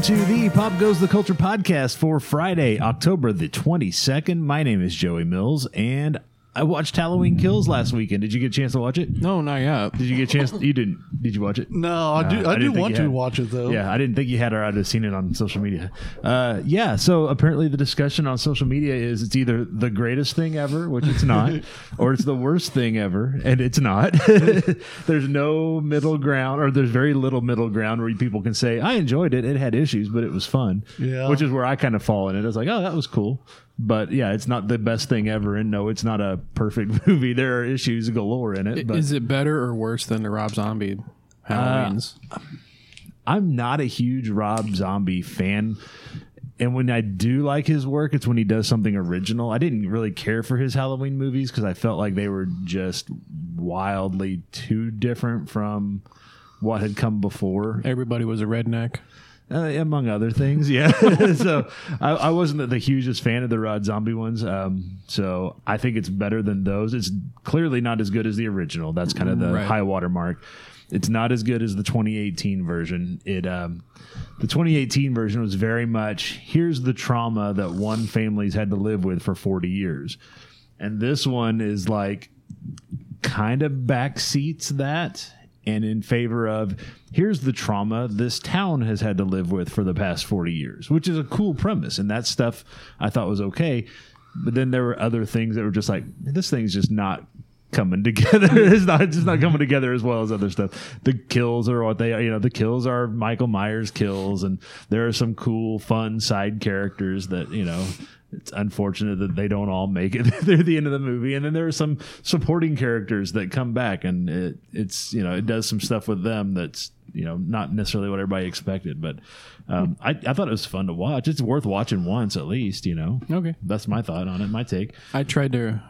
Welcome to the Pop Goes the Culture podcast for Friday, October the 22nd. My name is Joey Mills, and I watched Halloween Kills last weekend. Did you get a chance to watch it? No, not yet. Did you get a chance? You didn't. Did you watch it? No, I do. Uh, I I, do want to watch it though. Yeah, I didn't think you had, or I'd have seen it on social media. Uh, yeah, so apparently the discussion on social media is it's either the greatest thing ever, which it's not, or it's the worst thing ever, and it's not. there's no middle ground, or there's very little middle ground where people can say, I enjoyed it, it had issues, but it was fun. Yeah. Which is where I kind of fall in it. I was like, oh, that was cool. But yeah, it's not the best thing ever, and no, it's not a perfect movie. There are issues galore in it. But Is it better or worse than the Rob Zombie Halloweens? Uh, I'm not a huge Rob Zombie fan. And when I do like his work, it's when he does something original. I didn't really care for his Halloween movies because I felt like they were just wildly too different from what had come before, Everybody was a redneck. Uh, among other things. Yeah. so I, I wasn't the hugest fan of the Rob Zombie ones. Um, so I think it's better than those. It's clearly not as good as the original. That's kind of the Right. high water mark. It's not as good as the 2018 version. It um, the 2018 version was very much here's the trauma that one family's had to live with for 40 years, and this one is like kind of backseats that and in favor of here's the trauma this town has had to live with for the past 40 years which is a cool premise and that stuff i thought was okay. But then there were other things that were just like this thing's just not coming together. It's not just not coming together as well as other stuff. The kills are what they are you know the kills are michael myers kills and there are some cool fun side characters that you know it's unfortunate that they don't all make it through the end of the movie. And then there are some supporting characters that come back and it, it's you know it does some stuff with them that's you know not necessarily what everybody expected. But um, I, I thought it was fun to watch. It's worth watching once at least you know? Okay. that's my thought on it my take. I tried to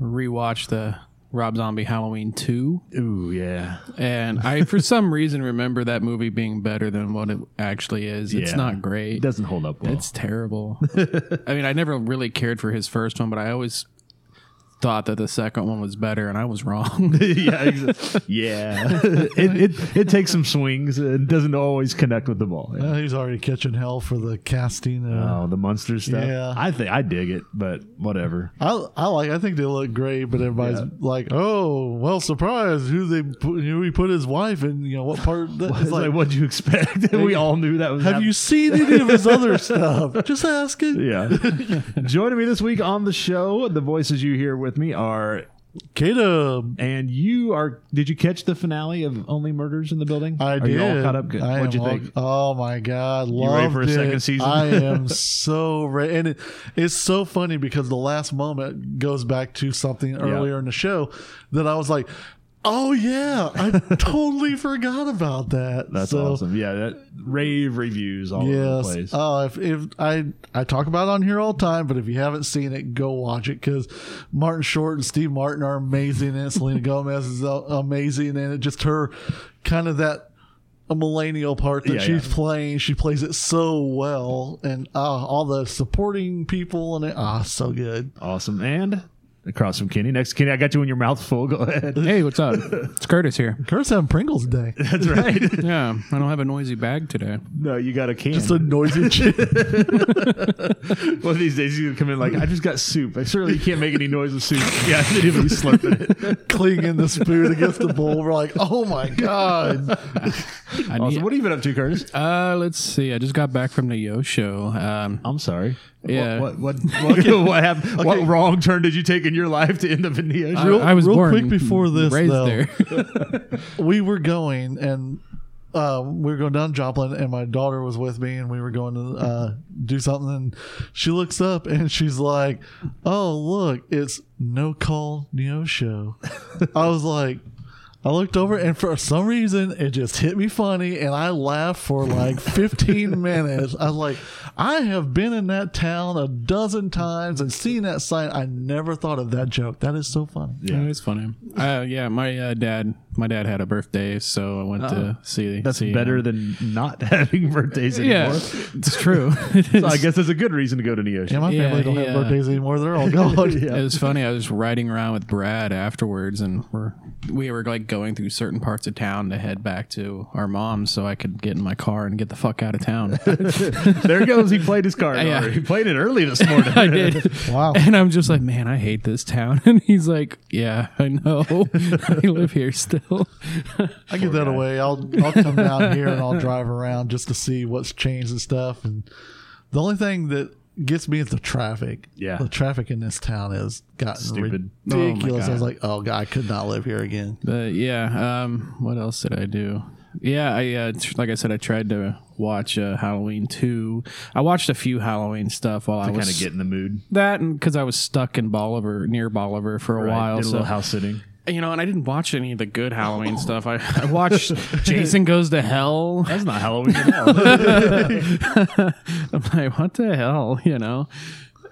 rewatch the Rob Zombie Halloween 2, ooh yeah and I, for some reason, remember that movie being better than what it actually is. It's Yeah. not great. it doesn't hold up well It's terrible. I mean, I never really cared for his first one, but I always thought that the second one was better, and I was wrong. yeah, yeah. it, it it takes some swings and doesn't always connect with the ball. Yeah. Uh, he's already catching hell for the casting. Uh, Oh, the monster stuff. Yeah. I think I dig it, but whatever. I I like. I think they look great, but everybody's Yeah. like, "Oh, well, surprise! Who they put, who he put his wife in? You know what part? That, It's it's like, like, what'd you expect? we all knew that was. have hap- you seen any of his other stuff? Just asking. Yeah. Joining me this week on the show, the voices you hear with me are, Caleb, and you are. Did you catch the finale of Only Murders in the Building? I are did. you all caught up? Good. I What'd you all- think? oh my god, ready loved for a second season? I am so ready, and it, it's so funny because the last moment goes back to something earlier in the show that I was like, "Oh yeah, I totally forgot about that." That's So, awesome. Yeah, that rave reviews all over the place. Oh, if, if I I talk about it on here all the time, but if you haven't seen it, go watch it because Martin Short and Steve Martin are amazing, and Selena Gomez is uh, amazing, and it just her kind of that a millennial part that Yeah, she's yeah. playing. She plays it so well, and uh, all the supporting people and it. Ah, so good. awesome. And across from Kenny, next Kenny, I got you in your mouth full. Go ahead. hey, what's up? It's Curtis here. Curtis having Pringles today. That's right. Yeah, I don't have a noisy bag today. no, you got a can. Just a noisy chick. One of these days, he's gonna come in like, I just got soup. I certainly can't make any noise with soup. Yeah, and then he'll be slurping it. clinging the spoon against the bowl. We're like, oh my god. I need, Awesome. What have you been up to, Curtis? uh, let's see. I just got back from Neosho. Um, I'm sorry. Yeah. What what what, what, what happened? What wrong turn did you take in your life to end up in the ocean? Real- I was real born quick before this, raised though. there. we were going and uh, we were going down Joplin and my daughter was with me and we were going to uh, do something and she looks up and she's like oh look it's no call neo show i was like I looked over and for some reason it just hit me funny and I laughed for like 15 minutes. I was like, I have been in that town a dozen times and seen that sign. I never thought of that joke. That is so funny. Yeah, it's funny. Uh, yeah, my uh, dad, my dad had a birthday, so I went to see. That's see better him. than not having birthdays anymore. Yeah, it's true. So I guess it's a good reason to go to Neosho. Yeah, my Yeah, family don't yeah. have birthdays anymore. They're all gone. Yeah. It was funny. I was riding around with Brad afterwards, and we're we were like going through certain parts of town to head back to our mom's, so I could get in my car and get the fuck out of town. there goes. He played his card. Yeah. He played it early this morning. I did. Wow. And I'm just like, man, I hate this town. And he's like, yeah, I know. I live here still. I give that away. I'll I'll come down here and I'll drive around just to see what's changed and stuff. And the only thing that gets me is the traffic. Yeah. the traffic in this town has gotten Stupid. Oh ridiculous. I was like, oh god, I could not live here again. But yeah, um, what else did I do? Yeah, I uh, tr- like I said, I tried to watch uh, Halloween two. I watched a few Halloween stuff while I was kind of get in the mood. that, and because I was stuck in Bolivar near Bolivar for a Right. while, Did a so little house sitting. you know, and I didn't watch any of the good Halloween stuff. I, I watched Jason Goes to Hell. That's not Halloween at all. I'm like, what the hell, you know?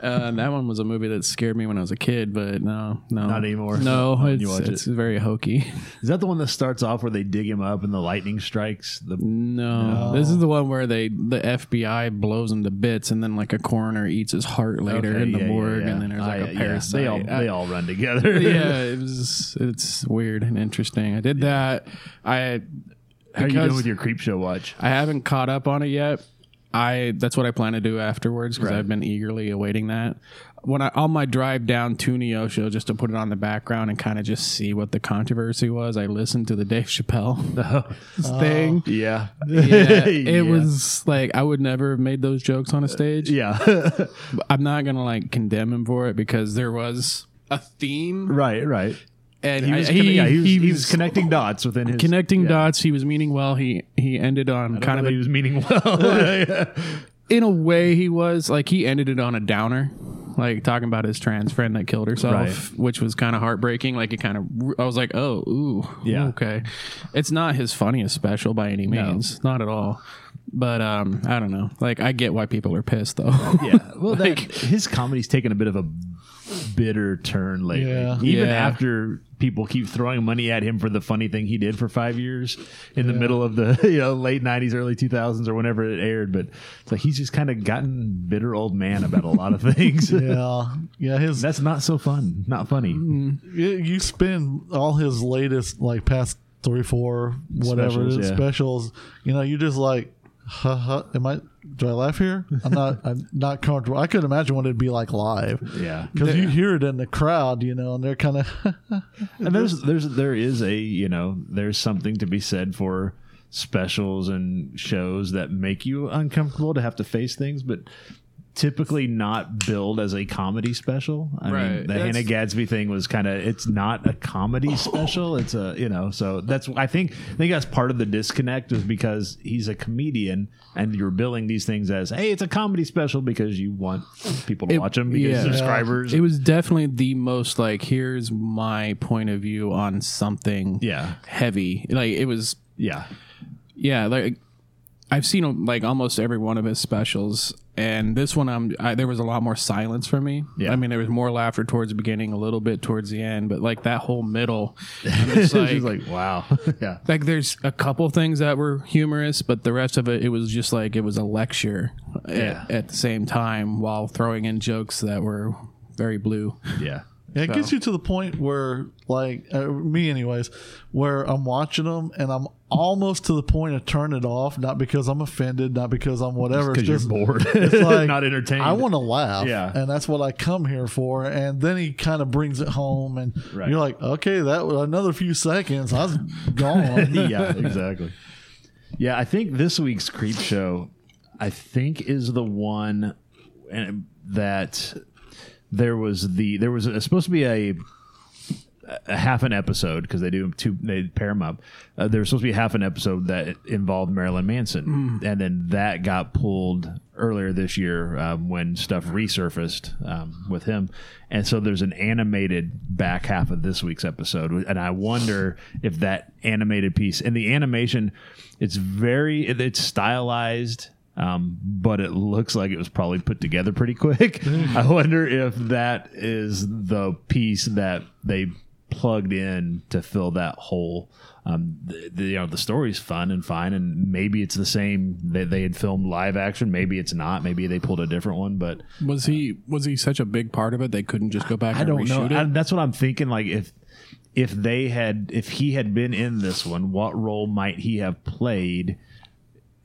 Uh, that one was a movie that scared me when I was a kid, but no, no, Not anymore. No, Not when it's, you it's very hokey. Is that the one that starts off where they dig him up and the lightning strikes? The No, this is the one where they the FBI blows him to bits, and then like a coroner eats his heart later Okay, in the yeah, yeah, morgue, yeah. and then there's like I- a yeah, parasite. They all I- they all run together. yeah, it was it's weird and interesting. I did that. I How are you doing because with your Creepshow watch? I haven't caught up on it yet. I that's what I plan to do afterwards because Right. I've been eagerly awaiting that. When I on my drive down to Neosho just to put it on the background and kind of just see what the controversy was, I listened to the Dave Chappelle oh. thing. Oh. Yeah. Yeah, it Yeah. was like I would never have made those jokes on a stage. Uh, yeah. I'm not gonna like condemn him for it because there was a theme right. Right. And He was, I- conne- yeah, he was, he he was connecting dots within his connecting yeah. dots. He was meaning well. He he ended on Kind of a he was meaning well. in a way he was like he ended it on a downer like talking about his trans friend that killed herself Right. which was kind of heartbreaking like it kind of i was like oh ooh Yeah. okay it's not his funniest special by any means not at all but um i don't know like i get why people are pissed though yeah. Well, Like- that, his comedy's taken a bit of a bitter turn lately. Yeah. Even Yeah. after people keep throwing money at him for the funny thing he did for five years in the middle of the you know late '90s, early 2000s, or whenever it aired. But it's like he's just kind of gotten bitter old man about a lot of things. Yeah, yeah. His That's not so fun. Not funny. Mm, you, you spend all his latest like past three, four, whatever Specials, yeah. specials. You know, you're just like, ha ha. Am I? Do I laugh here? I'm not. I'm not comfortable. I could imagine what it'd be like live Yeah. because you hear it in the crowd, you know, and they're kind of. and there's there's there is a you know there's something to be said for specials and shows that make you uncomfortable to have to face things but typically not billed as a comedy special. I mean the That's- hannah gadsby thing was kind of it's not a comedy special. It's a you know so that's i think i think that's part of the disconnect is because he's a comedian and you're billing these things as hey it's a comedy special because you want people to It- watch them because yeah. subscribers. It was definitely the most like here's my point of view on something yeah. heavy. Like it was yeah. Yeah, like I've seen um, like almost every one of his specials, and this one, I'm I, there was a lot more silence for me. Yeah. I mean, there was more laughter towards the beginning, a little bit towards the end, but like that whole middle, it's like, like wow yeah like there's a couple things that were humorous, but the rest of it, it was just like it was a lecture Yeah. at, at the same time while throwing in jokes that were very blue. yeah Yeah, it So- gets you to the point where, like, uh, me, anyways, where I'm watching them and I'm almost to the point of turning it off, not because I'm offended, not because I'm whatever. because you're bored, it's like not entertained. I want to laugh, Yeah. and that's what I come here for. And then he kind of brings it home, and Right. you're like, okay, that was another few seconds, I was gone. yeah, exactly. Yeah, I think this week's Creepshow, I think, is the one and that there was the there was a, supposed to be a a half an episode because they do two they pair them up. Uh, there was supposed to be half an episode that involved Marilyn Manson, and then that got pulled earlier this year um, when stuff resurfaced um, with him. And so there's an animated back half of this week's episode, and I wonder if that animated piece and the animation, it's very it- it's stylized Um, but it looks like it was probably put together pretty quick. I wonder if that is the piece that they plugged in to fill that hole. Um, the, the, you know, the story's fun and fine, and maybe it's the same that they had filmed live action. Maybe it's not. Maybe they pulled a different one. But Was he was he such a big part of it they couldn't just go back I and don't know. I, that's what I'm thinking. Like if if they had if he had been in this one, what role might he have played?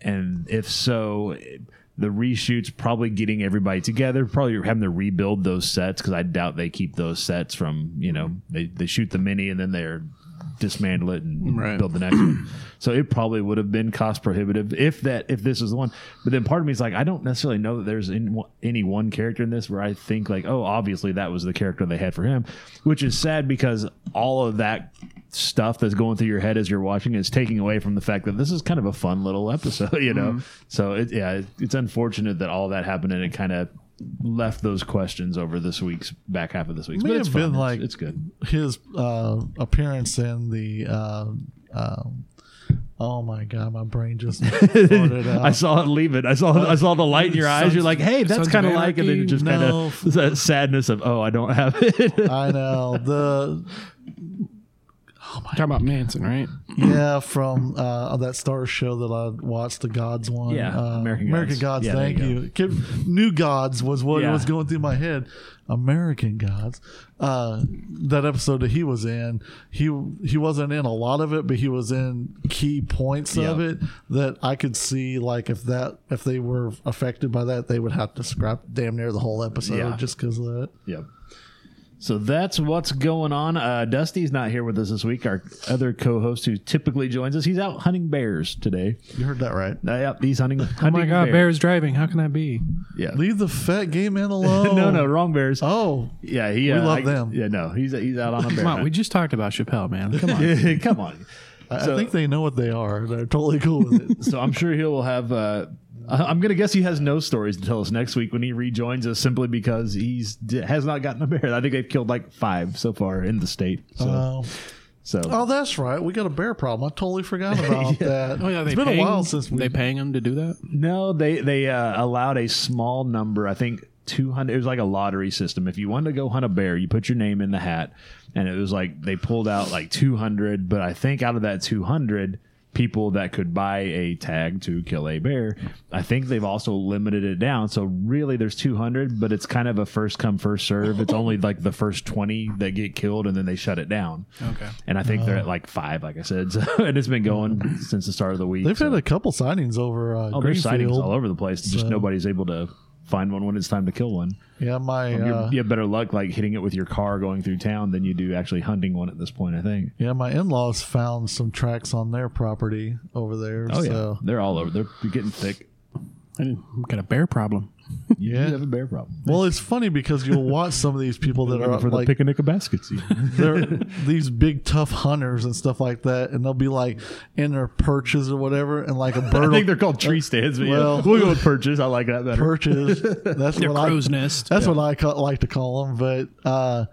And if so, the reshoots probably getting everybody together, probably having to rebuild those sets because I doubt they keep those sets from you know they they shoot the mini and then they're dismantle it and Right. build the next one. So it probably would have been cost prohibitive if that if this was the one. But then part of me is like, I don't necessarily know that there's in, any one character in this where I think like, oh, obviously that was the character they had for him, which is sad because all of that stuff that's going through your head as you're watching is taking away from the fact that this is kind of a fun little episode, you know. So it, yeah, it, it's unfortunate that all that happened and it kind of left those questions over this week's back half of this week's. May But it's have fun. been It's- like- it's good. his uh, appearance in the. Uh, um, oh my god, my brain just. I saw it leave it. I saw I saw the light in your eyes. You're like, hey, that's kind of like, and then it just kind of that sadness of, oh, I don't have it. I know the Talking about Manson, right? yeah from uh, that Starz show that I watched, the Gods one. Yeah, uh, American American Gods. Gods. Yeah, thank you you. Kept- New Gods was what Yeah. was going through my head. American Gods. Uh, that episode that he was in, he he wasn't in a lot of it, but he was in key points of it that I could see. Like if that if they were affected by that, they would have to scrap damn near the whole episode Yeah. just because of that. yep. So that's what's going on. Uh, Dusty's not here with us this week. Our other co-host, who typically joins us, he's out hunting bears today. You heard that right. Uh, yep, he's hunting. Oh my God, bears. Bears driving. How can that be? Yeah. Leave the fat gay man alone. no, no, wrong bears. Oh, Yeah, he. We uh, love I- them. Yeah, no, he's he's out on a bear. Come on, we just talked about Chappelle, man. Come on. Come on. I, So- I think they know what they are. They're totally cool with it. So I'm sure he will have. Uh, I- I'm going to guess he has no stories to tell us next week when he rejoins us, simply because he's has not gotten a bear. I think they've killed like five so far in the state. So, Oh. so Oh, that's right. We got a bear problem. I totally forgot about that. Oh yeah, it's been paying, a while since we. they paying him to do that. no, they they uh, allowed a small number. I think 200. It was like a lottery system. If you wanted to go hunt a bear, you put your name in the hat, and it was like they pulled out like 200. But I think out of that 200 people that could buy a tag to kill a bear, I think they've also limited it down. So really, there's 200, but it's kind of a first come first serve. It's only like the first 20 that get killed, and then they shut it down. Okay. And I think they're at like five, like I said, so, and it's been going since the start of the week. They've so- had a couple sightings over uh, Oh, there's sightings all over the place. Just So- nobody's able to find one when it's time to kill one. Yeah, my You're- uh, you have better luck like hitting it with your car going through town than you do actually hunting one at this point. I think. yeah, my in-laws found some tracks on their property over there. Oh so. yeah, they're all over. They're getting thick. I didn't- we got a bear problem. Yeah. do have a bear problem. Well, it's funny because you'll watch some of these people that are for the like picnic of baskets. they're these big tough hunters and stuff like that, and they'll be like in their perches or whatever, and like a bird. I think they're called tree stands. But well- yeah, we'll go with perches. I like that better. perches. That's Their what I. nest. That's what I ca- like to call them. But uh,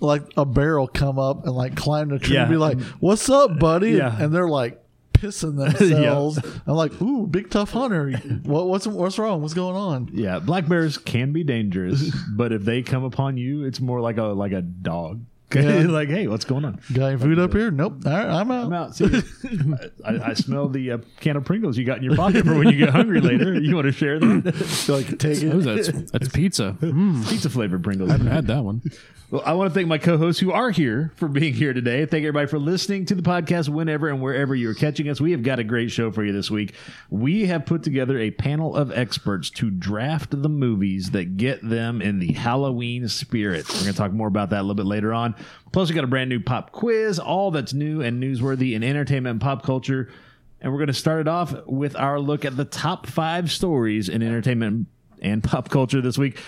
like a bear will come up and like climb the tree Yeah. and be like, "What's up, buddy?" Yeah. And they're like pissing themselves. I'm like, "Ooh, big tough hunter. What, what's what's wrong? What's going on?" Yeah, black bears can be dangerous, but if they come upon you, it's more like a like a dog. Yeah. like, hey, what's going on? Got any food up here? Nope. All right, I'm out. I'm out. See you. I, I smell the uh, can of Pringles you got in your pocket for when you get hungry later. You want to share that? like take it. that's that's pizza. Mm, Pizza flavored Pringles. I haven't had that one. Well, I want to thank my co-hosts who are here for being here today. Thank everybody for listening to the podcast whenever and wherever you're catching us. We have got a great show for you this week. We have put together a panel of experts to draft the movies that get them in the Halloween spirit. We're going to talk more about that a little bit later on. Plus, we got a brand new pop quiz, all that's new and newsworthy in entertainment and pop culture. And we're going to start it off with our look at the top five stories in entertainment and pop culture this week.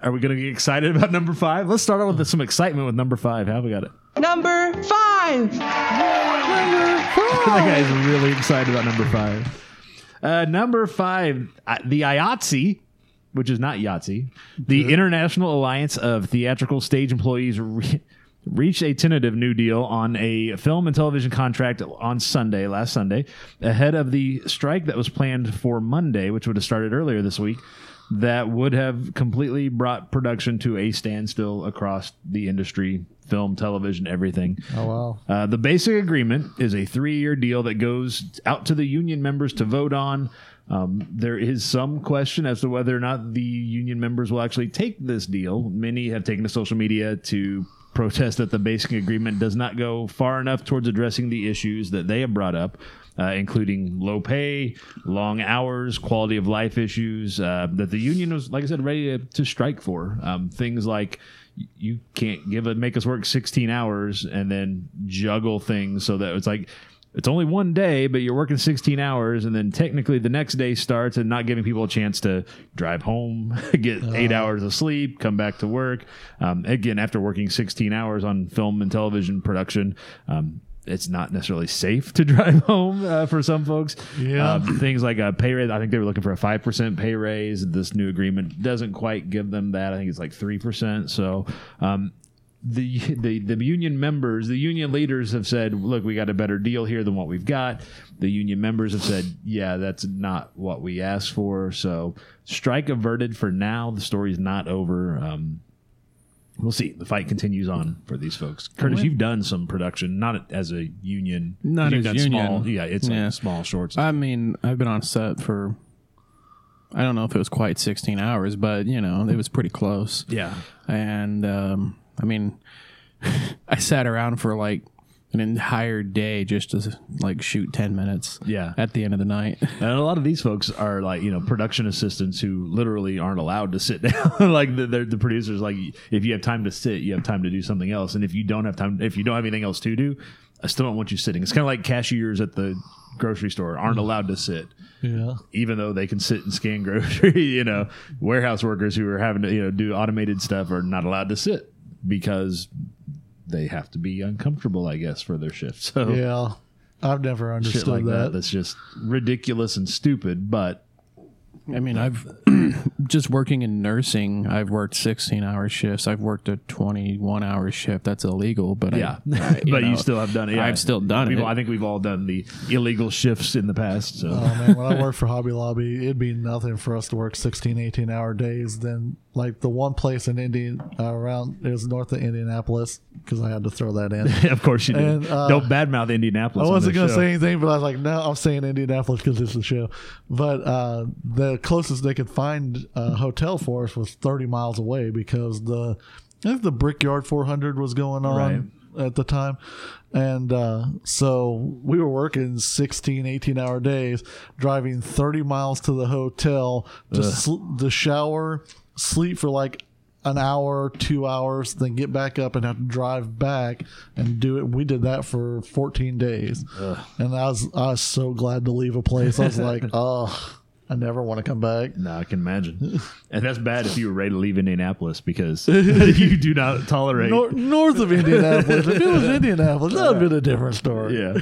Are we going to get excited about number five? Let's start out with some excitement with number five. How we got it? Number five. that guy is really excited about number five. Uh, number five, uh, the IATSE, which is not Yahtzee, the International Alliance of Theatrical Stage Employees, re- reached a tentative new deal on a film and television contract on Sunday, last Sunday, ahead of the strike that was planned for Monday, which would have started earlier this week. That would have completely brought production to a standstill across the industry, film, television, everything. Oh wow. Uh, the basic agreement is a three year deal that goes out to the union members to vote on. Um, there is some question as to whether or not the union members will actually take this deal. Many have taken to social media to protest that the basic agreement does not go far enough towards addressing the issues that they have brought up. Uh, including low pay, long hours, quality of life issues uh, that the union was, like I said, ready to, to strike for. Um, things like you can't give a make us work 16 hours and then juggle things so that it's like it's only one day but you're working 16 hours and then technically the next day starts and not giving people a chance to drive home get eight hours of sleep come back to work um, again after working 16 hours on film and television production um, it's not necessarily safe to drive home uh, for some folks. Yeah. Um, things like a pay raise. I think they were looking for a five percent pay raise. This new agreement doesn't quite give them that. I think it's like three percent. So. Um, the, the the union members, the union leaders have said, "Look, we got a better deal here than what we've got." The union members have said, "Yeah, that's not what we asked for." So, strike averted for now. The story's not over. Um, we'll see. The fight continues on for these folks. Curtis, you've done some production, not as a union, Not as union. Small, yeah, it's Yeah. like small shorts. I mean, I've been on set for. I don't know if it was quite 16 hours, but you know, it was pretty close. yeah, And um, I mean, I sat around for like an entire day just to like shoot 10 minutes. Yeah. At the end of the night. and a lot of these folks are like you know production assistants who literally aren't allowed to sit down. like the, they're- the producers, like if you have time to sit, you have time to do something else, and if you don't have time, if you don't have anything else to do, I still don't want you sitting. It's kind of like cashiers at the grocery store aren't allowed to sit. Yeah. even though they can sit and scan grocery, you know, warehouse workers who are having to, you know, do automated stuff are not allowed to sit because they have to be uncomfortable, I guess, for their shift. So Yeah. I've never shit understood like that. that. that's just ridiculous and stupid, but I mean, I've just working in nursing, I've worked 16 hour shifts. I've worked a 21 hour shift. That's illegal, but yeah. I, I- but know, you still have done it. Yeah. I've still done We've- it. I think we've all done the illegal shifts in the past. So Oh man, when I worked for Hobby Lobby, it'd be nothing for us to work 16, 18 hour days. Then, like the one place in Indian uh, around is north of Indianapolis because I had to throw that in. of course you do. And, uh, Don't badmouth Indianapolis. I wasn't going to show. say anything, but I was like, no, I'm saying Indianapolis because it's the show. But uh, the closest they could find a hotel for us was 30 miles away because the I think the Brickyard 400 was going on at the time. And uh, so we were working 16, 18 hour days, driving 30 miles to the hotel to, sl- to shower, sleep for like an hour, two hours, then get back up and have to drive back and do it. We did that for 14 days, and I was I was so glad to leave a place. I was like, oh, I never want to come back. No, I can imagine. and that's bad if you were ready to leave Indianapolis because you do not tolerate. Nor- north of Indianapolis. if it was Indianapolis, that would have been a different story. yeah,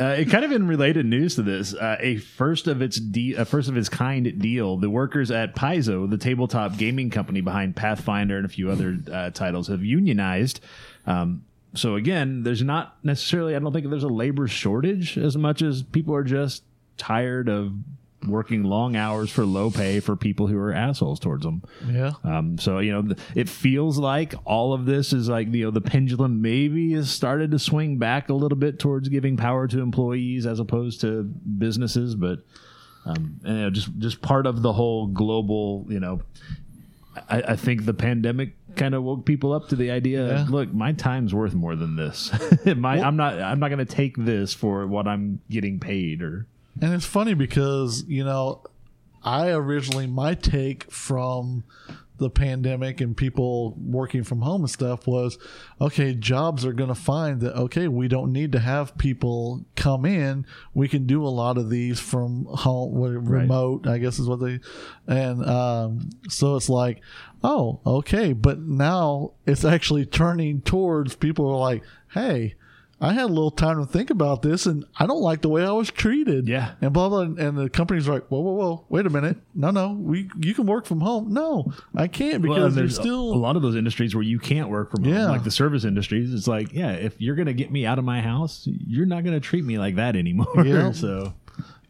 uh, it kind of in related news to this. Uh, a first of its de- a first of its kind deal. The workers at Paizo, the tabletop gaming company behind Pathfinder and a few other uh, titles, have unionized. Um, so again, there's not necessarily. I don't think there's a labor shortage as much as people are just tired of working long hours for low pay for people who are assholes towards them. Yeah. Um, so you know, it feels like all of this is like you know the pendulum maybe has started to swing back a little bit towards giving power to employees as opposed to businesses, but um, and, you know, just just part of the whole global, you know. I, I think the pandemic kind of woke people up to the idea. Yeah. Look, my time's worth more than this. my, I'm not. I'm not going to take this for what I'm getting paid. Or And it's funny because, you know, I originally, my take from the pandemic and people working from home and stuff was okay, jobs are going to find that, okay, we don't need to have people come in. We can do a lot of these from home, remote, I guess is what they, and um, so it's like, oh, okay. But now it's actually turning towards people are like, hey, I had a little time to think about this, and I don't like the way I was treated. Yeah. and blah blah. And the company's like, whoa, whoa, whoa, wait a minute, no, no, we you can work from home. No, I can't because and there's there's still a lot of those industries where you can't work from home, like the service industries. It's like, yeah, if you're gonna get me out of my house, you're not gonna treat me like that anymore. Yeah. so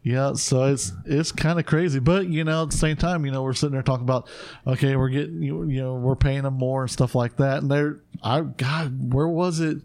Yeah, so it's it's kind of crazy, but you know, at the same time, you know, we're sitting there talking about, okay, we're getting you, you know, we're paying them more and stuff like that, and they're, I God, where was it?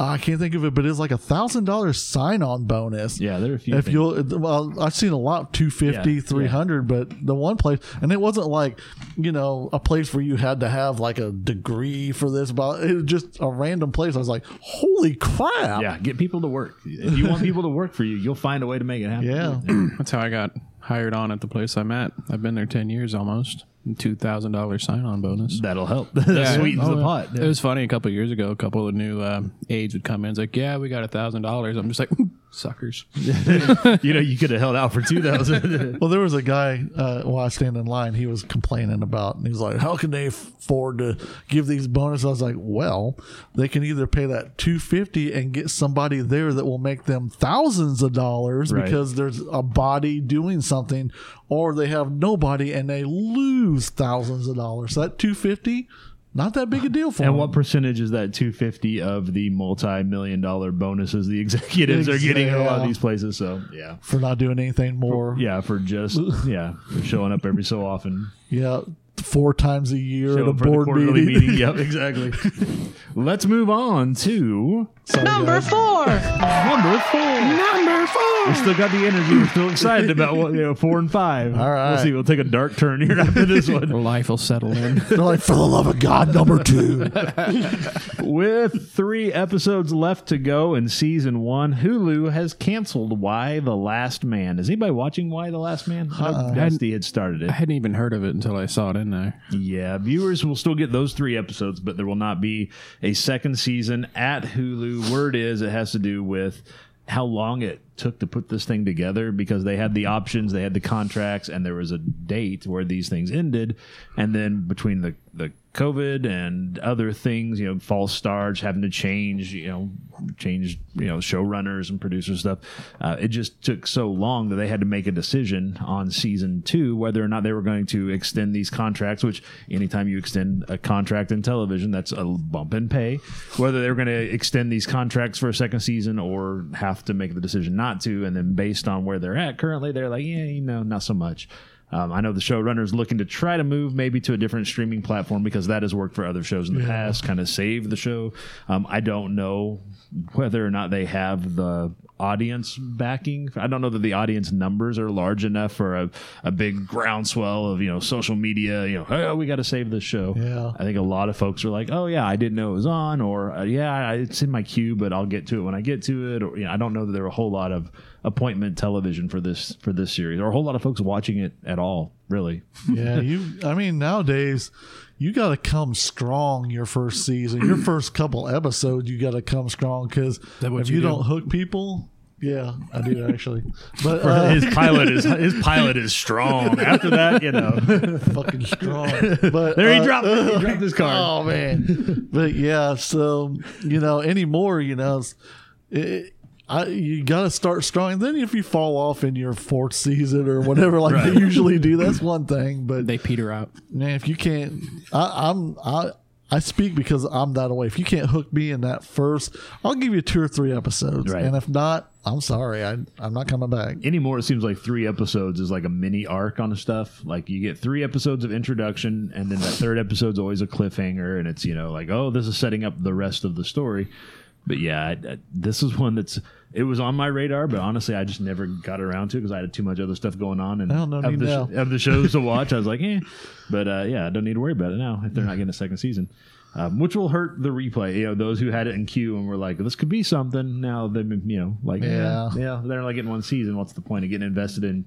I can't think of it, but it's like a thousand dollars sign on bonus. yeah, there are a few. If things. you'll, well, I've seen a lot, 250, Yeah, 300, but the one place, and it wasn't like, you know, a place where you had to have like a degree for this, but it was just a random place. I was like, holy crap. yeah, get people to work. If you want people to work for you, you'll find a way to make it happen. Yeah. That's how I got hired on at the place I'm at. I've been there 10 years almost. $2,000 sign on bonus. That'll help. that sweetens Oh, the yeah. pot. It was funny a couple of years ago. A couple of new um, aides would come in. It's like, yeah, we got a thousand dollars. I'm just like, suckers. you know, you could have held out for two thousand. Well, there was a guy uh, while I stand in line. He was complaining about, and he's like, "How can they afford to give these bonuses?" I was like, "Well, they can either pay that two fifty and get somebody there that will make them thousands of dollars Right. because there's a body doing something, or they have nobody and they lose thousands of dollars. So that two fifty, not that big a deal for and them. what percentage is that two fifty of the multi-million dollar bonuses the executives are getting in a lot of these places? So yeah, for not doing anything more? yeah, for just yeah, for showing up every so often. Yeah, four times a year Show at a up for the board meeting. meeting. Yep, exactly. Let's move on to Sorry, Number guys. four. number four. Number four. We still got the energy. We're still excited about what you know four and five. All right. we'll see. We'll take a dark turn here after this one. Life will settle in. They're like, for the love of God, number two. With three episodes left to go in season one, Hulu has canceled Y: The Last Man. Is anybody watching Y: The Last Man? I know Dusty uh-uh. had started it. I hadn't even heard of it until I saw it in there. Yeah, viewers will still get those three episodes, but there will not be a second season at Hulu. Word is it has to do with how long it took to put this thing together because they had the options, they had the contracts, and there was a date where these things ended. And then between the, the COVID and other things, you know, false starts, having to change, you know, change, you know, showrunners and producers stuff. Uh, it just took so long that they had to make a decision on season two whether or not they were going to extend these contracts. Which anytime you extend a contract in television, that's a bump in pay. Whether they were going to extend these contracts for a second season or have to make the decision not to, and then based on where they're at currently, they're like, yeah, you know, not so much. Um, I know the showrunner is looking to try to move maybe to a different streaming platform because that has worked for other shows in the past, kind of save the show. Um, I don't know whether or not they have the audience backing. I don't know that the audience numbers are large enough for a, a big groundswell of, you know, social media, you know, oh, we got to save this show. Yeah. I think a lot of folks are like, oh, yeah, I didn't know it was on, or uh, yeah, I- it's in my queue, but I'll get to it when I get to it. Or, you know, I don't know that there are a whole lot of appointment television for this for this series, or a whole lot of folks watching it at all, really. yeah, you. I mean, nowadays, you got to come strong your first season, your first couple episodes. You got to come strong because if you you, do? don't hook people, yeah, I do actually. But uh, his pilot is his pilot is strong. After that, you know, fucking strong. But there he uh, dropped it. He dropped his card. Oh man, but yeah. So you know, anymore, you know, it's- it, I, you got to start strong. then if you fall off in your fourth season or whatever, like they usually do, that's one thing. But They peter out. man, if you can't, I, I'm I. I speak because I'm that way. If you can't hook me in that first, I'll give you two or three episodes, Right. and if not, I'm sorry. I I'm not coming back. anymore it seems like three episodes is like a mini arc on the stuff like you get three episodes of introduction and then that third episode's always a cliffhanger and it's you know like oh this is setting up the rest of the story but yeah I, I, this is one that's it was on my radar but honestly i just never got around to it because i had too much other stuff going on and Well, no of, need the, now. of the shows to watch i was like eh but uh, yeah i don't need to worry about it now if they're not getting a second season um, which will hurt the replay. You know, those who had it in queue and were like, "This could be something." Now they've been, you know, like, yeah, Yeah. yeah, they're like getting one season. What's the point of getting invested in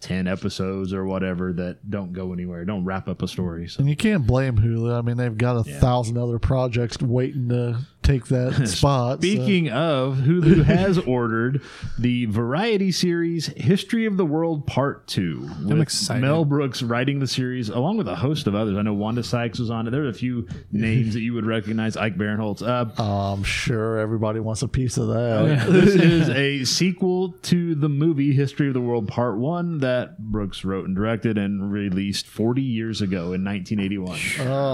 ten episodes or whatever that don't go anywhere, don't wrap up a story. So And you can't blame Hulu. I mean, they've got a thousand other projects waiting to take that spot. so- Speaking of, Hulu has ordered the variety series History of the World Part 2. With excited. Mel Brooks writing the series along with a host of others. I know Wanda Sykes was on it. There are a few names that you would recognize. Ike Barinholtz. Uh, I'm sure everybody wants a piece of that. this is a sequel to the movie History of the World Part 1 that Brooks wrote and directed and released 40 years ago in 1981.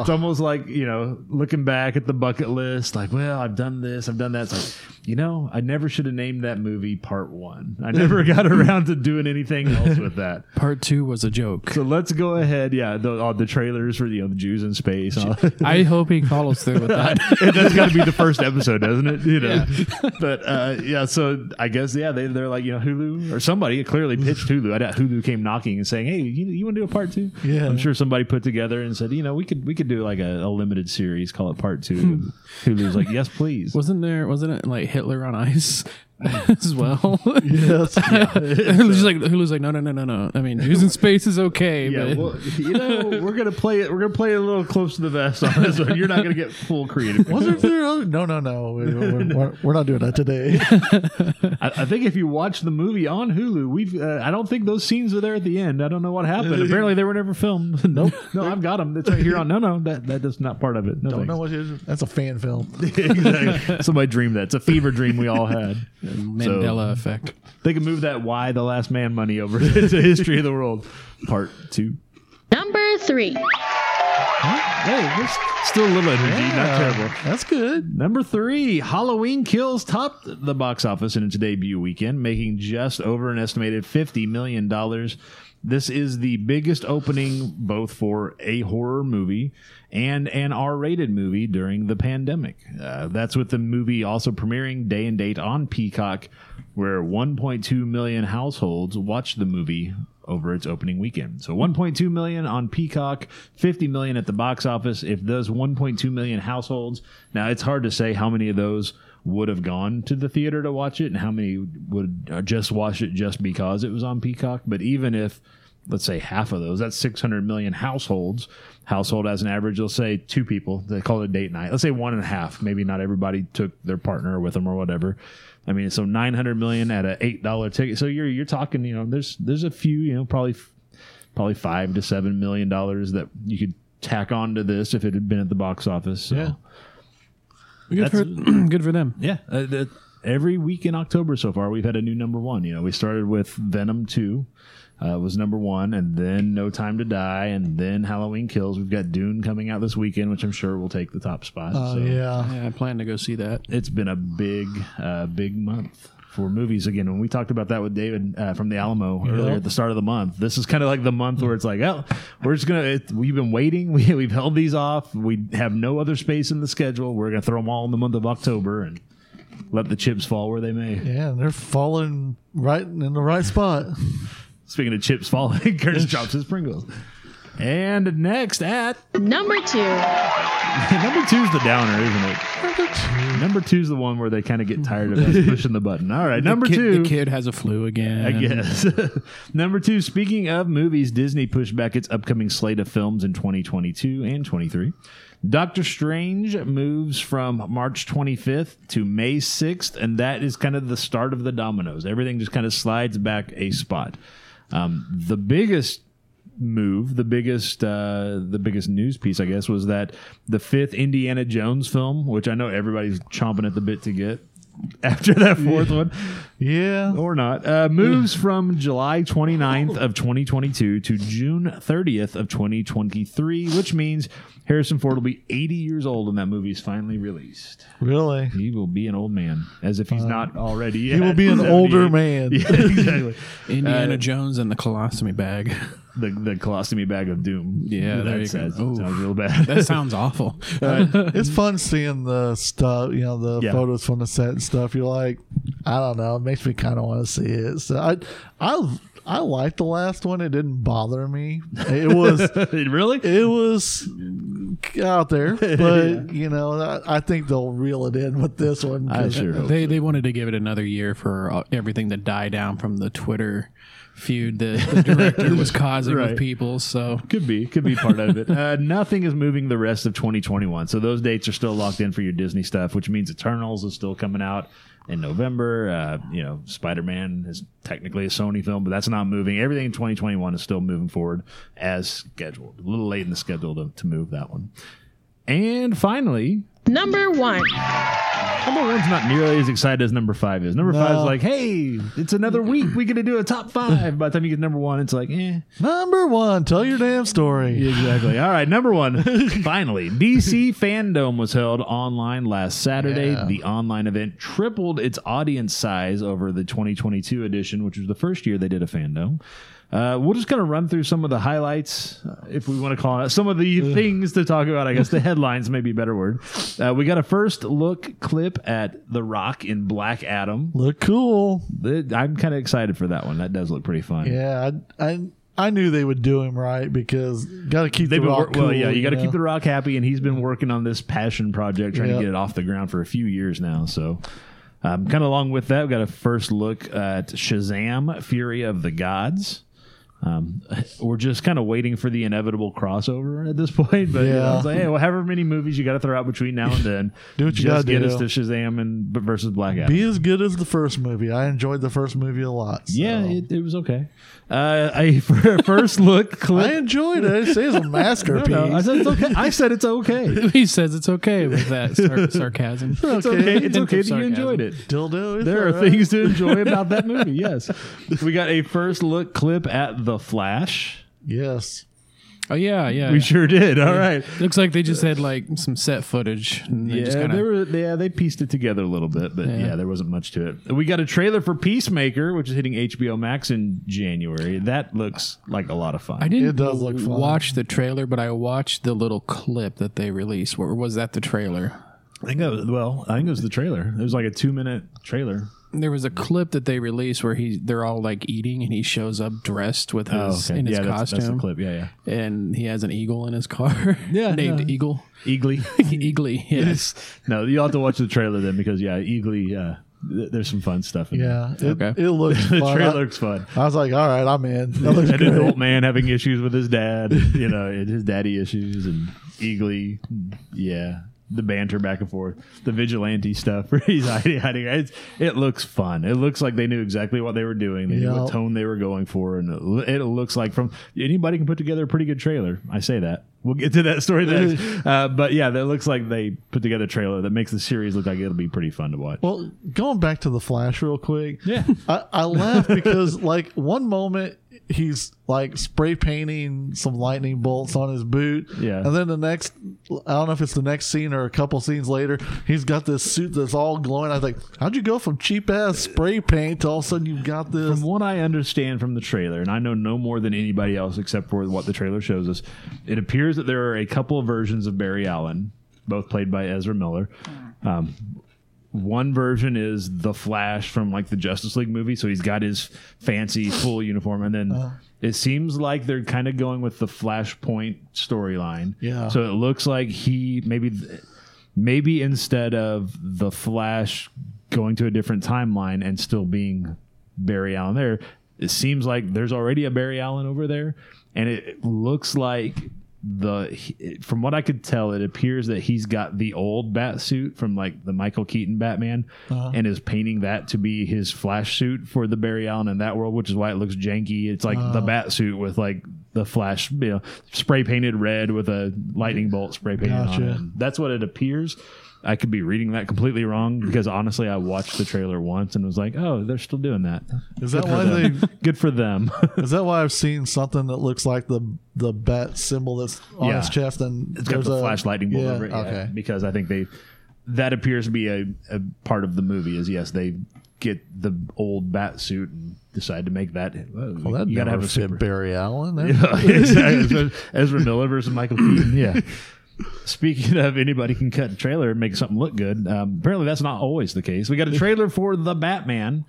It's almost like, you know, looking back at the bucket list, like, well, I've done this, I've done that. It's like, you know, I never should have named that movie Part 1. I never got around to doing anything else with that. Part two was a joke. So let's go ahead. Yeah, the, all the trailers for, you know, the Jews in space. I hope he follows through with that. that's got to be the first episode, doesn't it? You know, but uh, yeah. So I guess yeah, they they're like you know Hulu or somebody clearly pitched Hulu. I doubt Hulu came knocking and saying, "Hey, you, you want to do a part two? Yeah. I'm sure somebody put together and said, you know, we could we could do like a, a limited series, call it part two. And Hulu's like, yes, please. Wasn't there? Wasn't it like Hitler on ice as well? yes. Hulu's like Hulu's like no no no no no. I mean, Jews in space is okay, yeah, but well, you know, we're gonna play it. We're gonna play it a little close to the vest on this one. You're not gonna get full creative. Wasn't there other? No, no, no. We- We're, we're, we're not doing that today. I, I think if you watch the movie on Hulu, we've. Uh, I don't think those scenes are there at the end. I don't know what happened. Apparently, they were never filmed. nope. No, I've got them. It's right here on. No, no, that that is not part of it. No, Don't thanks. know what it is. That's a fan film. exactly. Somebody dreamed that. It's a fever dream we all had. Mandela effect. They can move that "Y: The Last Man" money over to History of the World Part Two. Number three. Hey, there's still a little energy. Not terrible. That's good. Number three, Halloween Kills topped the box office in its debut weekend, making just over an estimated $50 million. This is the biggest opening both for a horror movie and an R rated movie during the pandemic. Uh, that's with the movie also premiering day and date on Peacock, where 1.2 million households watched the movie over its opening weekend. So 1.2 million on Peacock, 50 million at the box office. If those 1.2 million households, now it's hard to say how many of those would have gone to the theater to watch it and how many would just watch it just because it was on Peacock. But even if let's say half of those, that's 600 million households. Household as an average, they'll say two people. They call it date night. Let's say one and a half. Maybe not everybody took their partner with them or whatever. I mean, so 900 million at a eight dollar ticket. So you're you're talking, you know, there's there's a few, you know, probably probably five to seven million dollars that you could tack on to this if it had been at the box office. So. Yeah. Good for good for them. Yeah, uh, the, every week in October so far, we've had a new number one. You know, we started with Venom Two, uh, was number one, and then No Time to Die, and then Halloween Kills. We've got Dune coming out this weekend, which I'm sure will take the top spot. Oh so yeah. Yeah, I plan to go see that. it's been a big, uh, big month for movies. Again, when we talked about that with David uh, from the Alamo earlier at the start of the month, this is kind of like the month where it's like, oh, we're just gonna. It, we've been waiting. We, we've held these off. We have no other space in the schedule. We're gonna throw them all in the month of October and let the chips fall where they may. Yeah, they're falling right in the right spot. Speaking of chips falling, Curtis drops his Pringles. And next at Number two. number two's the downer, isn't it? Number two's the one where they kind of get tired of us pushing the button. All right, number the kid, two. the kid has a flu again. I guess. Number two, speaking of movies, Disney pushed back its upcoming slate of films in 2022 and 23. Doctor Strange moves from March 25th to May 6th, and that is kind of the start of the dominoes. Everything just kind of slides back a spot. Um, the biggest move, the biggest uh, the biggest news piece, I guess, was that the fifth Indiana Jones film, which I know everybody's chomping at the bit to get after that fourth one Yeah. or not, uh, moves from July 29th of 2022 to June 30th of 2023, which means Harrison Ford will be 80 years old when that movie is finally released. Really. He will be an old man, as if he's not already. He will be an older man. Yeah, exactly. Indiana Uh, Jones and the colostomy bag. The the colostomy bag of doom. Yeah, there you That go. sounds, Ooh. sounds real bad. That sounds awful. it's fun seeing the stuff, you know, the Yeah. photos from the set and stuff. You're like, I don't know, it makes me kind of want to see it. So I, I, I liked the last one. It didn't bother me. It was, really? it was out there, but you know, I, I think they'll reel it in with this one. I 'cause- sure hope They they wanted to give it another year for uh, everything to die down from the Twitter feud that the director was causing Right. with people. So Could be, could be part of it. Uh, nothing is moving the rest of 2021, so those dates are still locked in for your Disney stuff, which means Eternals is still coming out in November. Uh, you know, Spider Man is technically a Sony film, but that's not moving. Everything in 2021 is still moving forward as scheduled. A little late in the schedule to, to move that one. And finally, Number one. number one's not nearly as excited as number five is. Number five is No. like, hey, it's another week. We get to do a top five. By the time you get to number one, it's like, eh. Number one, tell your damn story. Exactly. All right, number one. Finally, DC Fandom was held online last Saturday. Yeah. The online event tripled its audience size over the 2022 edition, which was the first year they did a fandom. Uh, we'll just kind of run through some of the highlights, if we want to call it, some of the things to talk about. I guess the headlines may be a better word. Uh, we got a first look clip at The Rock in Black Adam. Look cool. I'm kind of excited for that one. That does look pretty fun. Yeah, I, I I knew they would do him right because got to keep They've the rock wor- cool. well, yeah, you got to keep the rock happy, and he's been working on this passion project, trying Yeah. to get it off the ground for a few years now. So, um, kind of along with that, we got a first look at Shazam: Fury of the Gods. Um, we're just kind of waiting for the inevitable crossover at this point, but you know, it's like, hey, well, however many movies you got to throw out between now and then, Do what you just gotta get do. us to Shazam and versus Black Adam. Be as good as the first movie. I enjoyed the first movie a lot. so. yeah, it, it was okay. Uh, a first look clip. I enjoyed it. I say it's a masterpiece. No, I said it's okay. I said it's okay. he says it's okay with that sar- sarcasm. It's okay. It's Hint okay that you enjoyed it. Dildo. There are all right. things to enjoy about that movie. Yes, we got a first look clip at the Flash. Yes. Oh yeah, yeah. We sure did. All right. Looks like they just had like some set footage. And they Yeah, just they kinda, were. Yeah, they pieced it together a little bit, but yeah. Yeah. there wasn't much to it. We got a trailer for Peacemaker, which is hitting HBO Max in January. That looks like a lot of fun. I didn't It does look fun. watch the trailer, but I watched the little clip that they released. Or was that the trailer? I think that was well. I think it was the trailer. It was like a two minute trailer. There was a clip that they released where he they're all like eating and he shows up dressed with his in his Oh, yeah, that's, costume that's the clip. Yeah, yeah. and he has an eagle in his car. Yeah, named yeah. Eagle. Eagly. Eagly. Yes. no, you'll have to watch the trailer then because yeah, Eagly. Uh, th- there's some fun stuff in there. Yeah. It, Okay. it looks. The fun. trailer I, looks fun. I was like, all right, I'm in. That looks an great. adult man having issues with his dad, you know, and his daddy issues, and Eagly, yeah, the banter back and forth, the vigilante stuff where he's hiding. hiding. It's, it looks fun. It looks like they knew exactly what they were doing. They knew what tone they were going for, and it, it looks like from anybody can put together a pretty good trailer. I say that. We'll get to that story next. uh, but yeah, that looks like they put together a trailer that makes the series look like it'll be pretty fun to watch. Well, going back to the Flash real quick. Yeah. I, I laugh because like one moment he's like spray painting some lightning bolts on his boot. Yeah. And then the next I don't know if it's the next scene or a couple scenes later, he's got this suit that's all glowing. I was like, How'd you go from cheap ass spray paint to all of a sudden you've got this From what I understand from the trailer, and I know no more than anybody else except for what the trailer shows us, it appears that there are a couple of versions of Barry Allen, both played by Ezra Miller. Um, one version is the Flash from like the Justice League movie, so he's got his fancy full uniform, and then uh-huh. it seems like they're kind of going with the Flashpoint storyline. Yeah. So it looks like he maybe maybe instead of the Flash going to a different timeline and still being Barry Allen there, it seems like there's already a Barry Allen over there, and it looks like the from what I could tell, it appears that he's got the old bat suit from like the Michael Keaton Batman, uh-huh. and is painting that to be his Flash suit for the Barry Allen in that world, which is why it looks janky. It's like the oh. bat suit with like the Flash, you know, spray painted red with a lightning bolt spray painted on it. That's what it appears. I could be reading that completely wrong because honestly, I watched the trailer once and was like, "Oh, they're still doing that." Is that why they Good for them. is that why I've seen something that looks like the the bat symbol that's on Yeah. his chest and it's got the a- flash lightning bolt yeah, over it. yeah, Okay. because I think they that appears to be a, a part of the movie. Is yes, they get the old bat suit and decide to make that. Well, Well, that you gotta have a super. Barry Allen. Eh? Yeah, exactly. Ezra Miller versus Michael Keaton. Yeah. Speaking of anybody can cut a trailer and make something look good, um, apparently that's not always the case. We got a trailer for the Batman.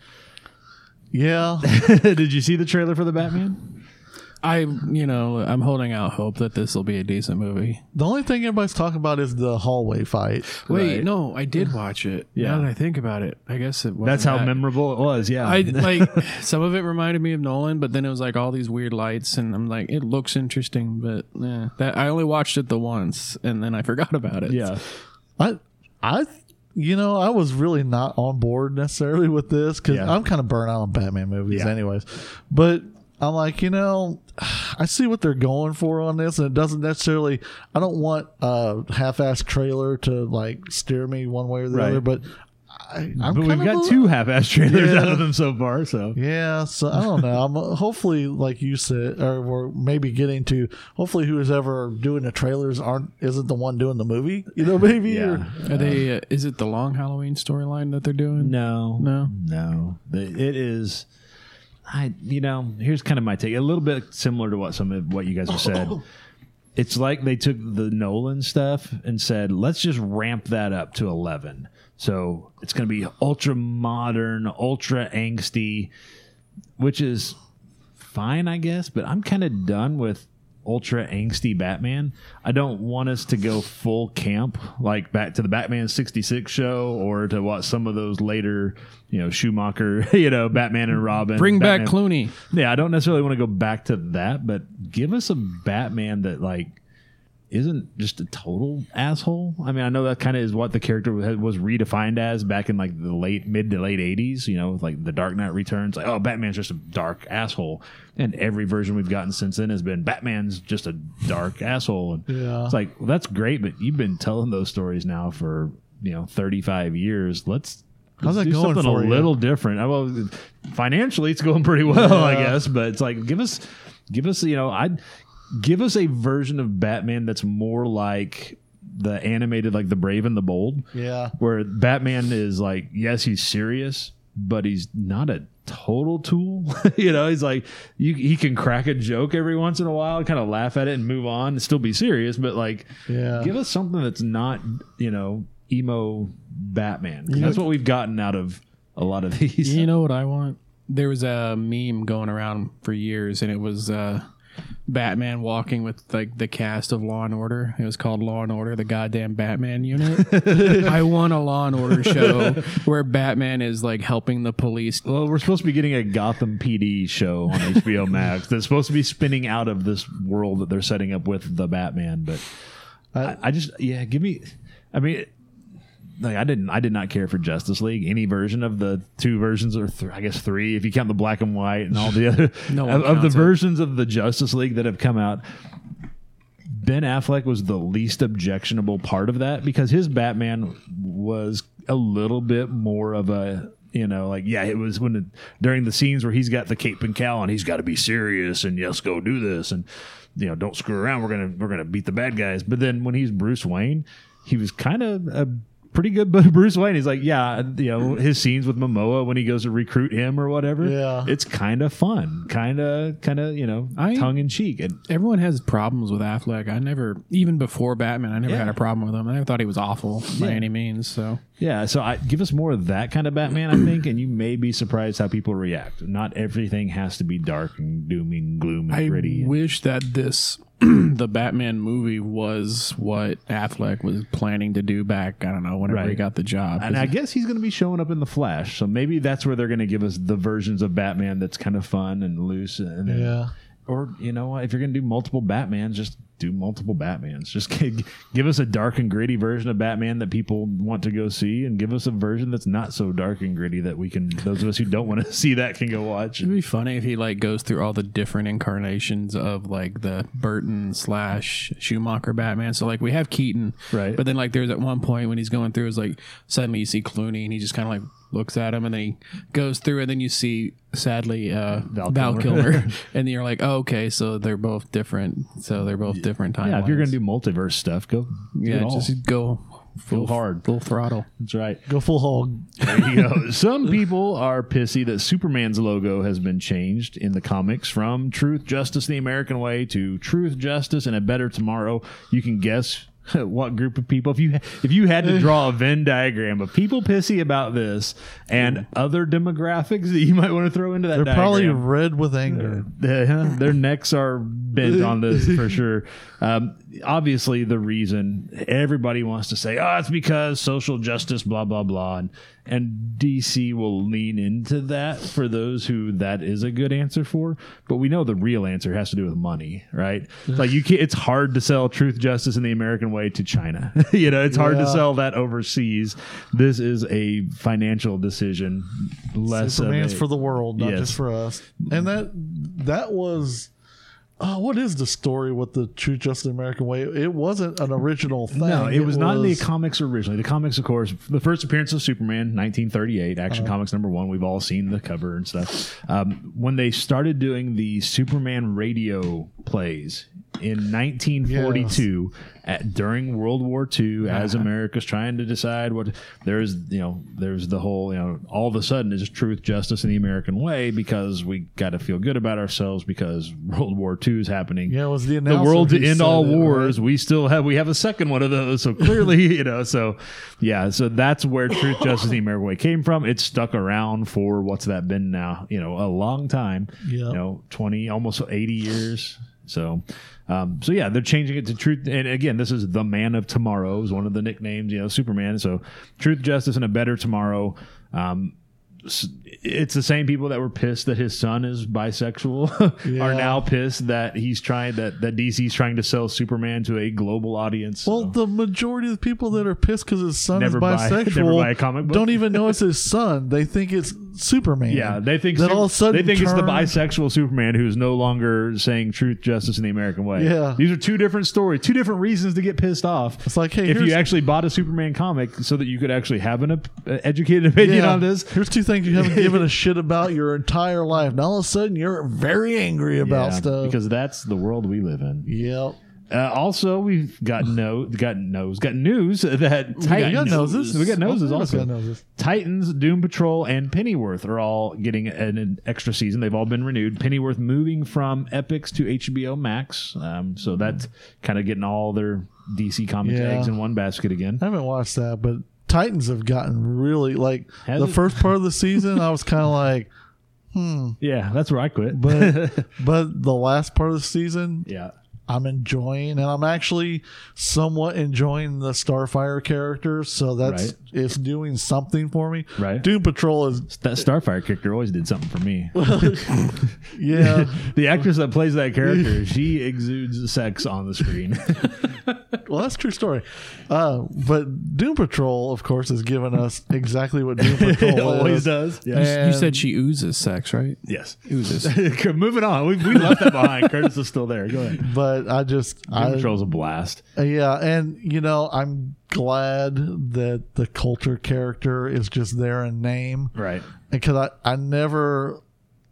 Yeah. Did you see the trailer for the Batman? I, you know, I'm holding out hope that this will be a decent movie. The only thing everybody's talking about is the hallway fight. Wait, Right. no, I did watch it. Yeah. Now that I think about it, I guess it. Was That's how that- memorable it was. Yeah. I like some of it reminded me of Nolan, but then it was like all these weird lights, and I'm like, it looks interesting, but eh, that I only watched it the once, and then I forgot about it. yeah. I, I, you know, I was really not on board necessarily with this because Yeah. I'm kind of burnt out on Batman movies, Yeah. anyways. But I'm like, you know, I see what they're going for on this, and it doesn't necessarily. I don't want a half-ass trailer to like steer me one way or the Right. other, but I, I'm but we've got a- two half-ass trailers Yeah. out of them so far. So Yeah, so I don't know. I'm uh, hopefully, like you said, or we're maybe getting to. Hopefully, who's ever doing the trailers aren't isn't the one doing the movie. You know, maybe. Yeah. Or, Are they? Uh, is it the long Halloween storyline that they're doing? no, No? no. It is. I you know here's kind of my take. A little bit similar to what some of what you guys have said. Oh. It's like they took the Nolan stuff and said, let's just ramp that up to 11. So it's going to be ultra modern, ultra angsty, which is fine, I guess. But I'm kind of done with ultra angsty Batman. I don't want us to go full camp like back to the Batman 66 show or to what some of those later, you know, Schumacher, you know, Batman and Robin. Bring back Batman- Clooney. yeah, I don't necessarily want to go back to that, but give us a Batman that like isn't just a total asshole. I mean, I know that kind of is what the character was redefined as back in like the late mid to late eighties. You know, with, like the Dark Knight Returns, like oh, Batman's just a dark asshole, and every version we've gotten since then has been Batman's just a dark asshole. And Yeah. it's like well, that's great, but you've been telling those stories now for you know thirty five years. Let's How's let's that do going something for a you? little different. I Well, financially, it's going pretty well, I guess. But it's like give us, give us, you know, I'd give us a version of Batman that's more like the animated, like the Brave and the Bold, yeah. where Batman is like, yes, he's serious, but he's not a total tool. you know, he's like, you, he can crack a joke every once in a while, kind of laugh at it and move on and still be serious, but like, Yeah. give us something that's not, you know, emo Batman. That's what we've gotten out of a lot of these. You know what I want? There was a meme going around for years, and it was uh, Batman walking with like the cast of Law and Order. It was called Law and Order, the goddamn Batman unit. I want a Law and Order show where Batman is like helping the police. Well, we're supposed to be getting a Gotham PD show on HBO Max that's supposed to be spinning out of this world that they're setting up with the Batman. But uh, I, I just, yeah, give me. I mean, like I didn't, I did not care for Justice League. Any version of the two versions, or th- I guess three, if you count the black and white and all the other No of, of the it. versions of the Justice League that have come out. Ben Affleck was the least objectionable part of that because his Batman was a little bit more of a you know like yeah it was when it, during the scenes where he's got the cape and cowl and he's got to be serious and yes go do this and you know don't screw around we're gonna we're gonna beat the bad guys but then when he's Bruce Wayne he was kind of a pretty good but Bruce Wayne he's like yeah you know his scenes with Momoa when he goes to recruit him or whatever Yeah. it's kind of fun kind of kind of you know I- tongue in cheek and Everyone has problems with Affleck. I never, even before Batman, I never Yeah. had a problem with him. I never thought he was awful by any means. So Yeah, so I give us more of that kind of Batman, I think, and you may be surprised how people react. Not everything has to be dark and doomy and gloom and I gritty. wish that this the Batman movie was what Affleck was planning to do back. I don't know whenever he got the job. and I guess he's going to be showing up in the Flash, so maybe that's where they're going to give us the versions of Batman that's kind of fun and loose. And then, Yeah. or you know, what, if you're going to do multiple Batmans, just do multiple Batmans. Just give us a dark and gritty version of Batman that people want to go see, and give us a version that's not so dark and gritty that we can. Those of us who don't want to see that can go watch. It'd be funny if he like goes through all the different incarnations of like the Burton slash Schumacher Batman. So like we have Keaton, Right. But then like there's at one point when he's going through, is like suddenly you see Clooney and he just kind of like looks at him and then he goes through and then you see sadly uh, Val Val, Kilmer. Kilmer, and you're like, oh, okay, so they're both different. So they're both different timelines. Yeah, if you're going to do multiverse stuff, go yeah, just go full hard. full throttle. That's right. Go full hog. There you go. Some people are pissy that Superman's logo has been changed in the comics from Truth, Justice, the American Way to Truth, Justice, and a Better Tomorrow. You can guess what group of people? If you if you had to draw a Venn diagram of people pissy about this and other demographics that you might want to throw into that They're probably red with anger. their, their necks are bent on this for sure. Um, obviously, the reason everybody wants to say, "Oh, it's because social justice," blah blah blah, and, and DC will lean into that for those who that is a good answer for. But we know the real answer has to do with money, right? like you, can't, it's hard to sell truth, justice, in the American way to China. you know, it's hard to sell that overseas. This is a financial decision. Less Superman's of a, for the world, not Yes. just for us. And that that was uh, what is the story with the True Justice American Way? It wasn't an original thing. No, it was not in the comics originally. The comics, of course, the first appearance of Superman, 1938, Action Uh-huh. Comics number one. We've all seen the cover and stuff. Um, when they started doing the Superman radio plays in 1942, at, during World War II, as. America's trying to decide what there's, you know, there's the whole, you know, all of a sudden is truth, justice, in the American way because we got to feel good about ourselves because World War II is happening Yeah, it was the the world to end all wars. right? We still have we have a second one of those. So clearly, you know, so yeah, so that's where truth, justice, and the American way came from. It's stuck around for what's that been now? You know, a long time. Yeah. You know, twenty, almost eighty years. So, um, so yeah, they're changing it to truth. And again, this is the Man of Tomorrow is one of the nicknames. You know, Superman. So, truth, justice, and a better tomorrow. Um, it's the same people that were pissed that his son is bisexual are now pissed that he's trying that that DC's trying to sell Superman to a global audience. Well, So, the majority of the people that are pissed because his son Never is bisexual buy a comic book. don't even know it's his son. They think it's Superman. yeah, they think that all of a sudden they think it's the turned- bisexual Superman who's no longer saying truth, justice, and the American way. Yeah. these are two different stories, two different reasons to get pissed off. It's like, hey, if you here's- actually bought a Superman comic so that you could actually have an op- uh, educated opinion on this, Here's two things you haven't given a shit about your entire life. Now all of a sudden you're very angry about Yeah, stuff. because that's the world we live in. yep. Uh, also, we've got no, got nose, got news that We got noses. We got noses All also. got noses. Titans, Doom Patrol, and Pennyworth are all getting an, an extra season. They've all been renewed. Pennyworth moving from Epix to HBO Max, um, so that's kind of getting all their DC Comics Yeah. eggs in one basket again. I haven't watched that, but Titans have gotten really like Has the it? first part of the season. I was kind of like, Hmm. Yeah, that's where I quit. but but the last part of the season, yeah, I'm enjoying, and I'm actually somewhat enjoying the Starfire character. So that's Right. it's doing something for me. Right. Doom Patrol is that Starfire character always did something for me. yeah. the actress that plays that character, she exudes sex on the screen. well, that's a true story. Uh, but Doom Patrol, of course, has given us exactly what Doom Patrol always is. does. Yeah. And- you said she oozes sex, right? Yes. Oozes. Moving on. We, we left that behind. Curtis is still there. Go ahead. But I just Doom I, Patrol's a blast. Yeah, and you know, I'm glad that the Caulder character is just there in name Right. because I I never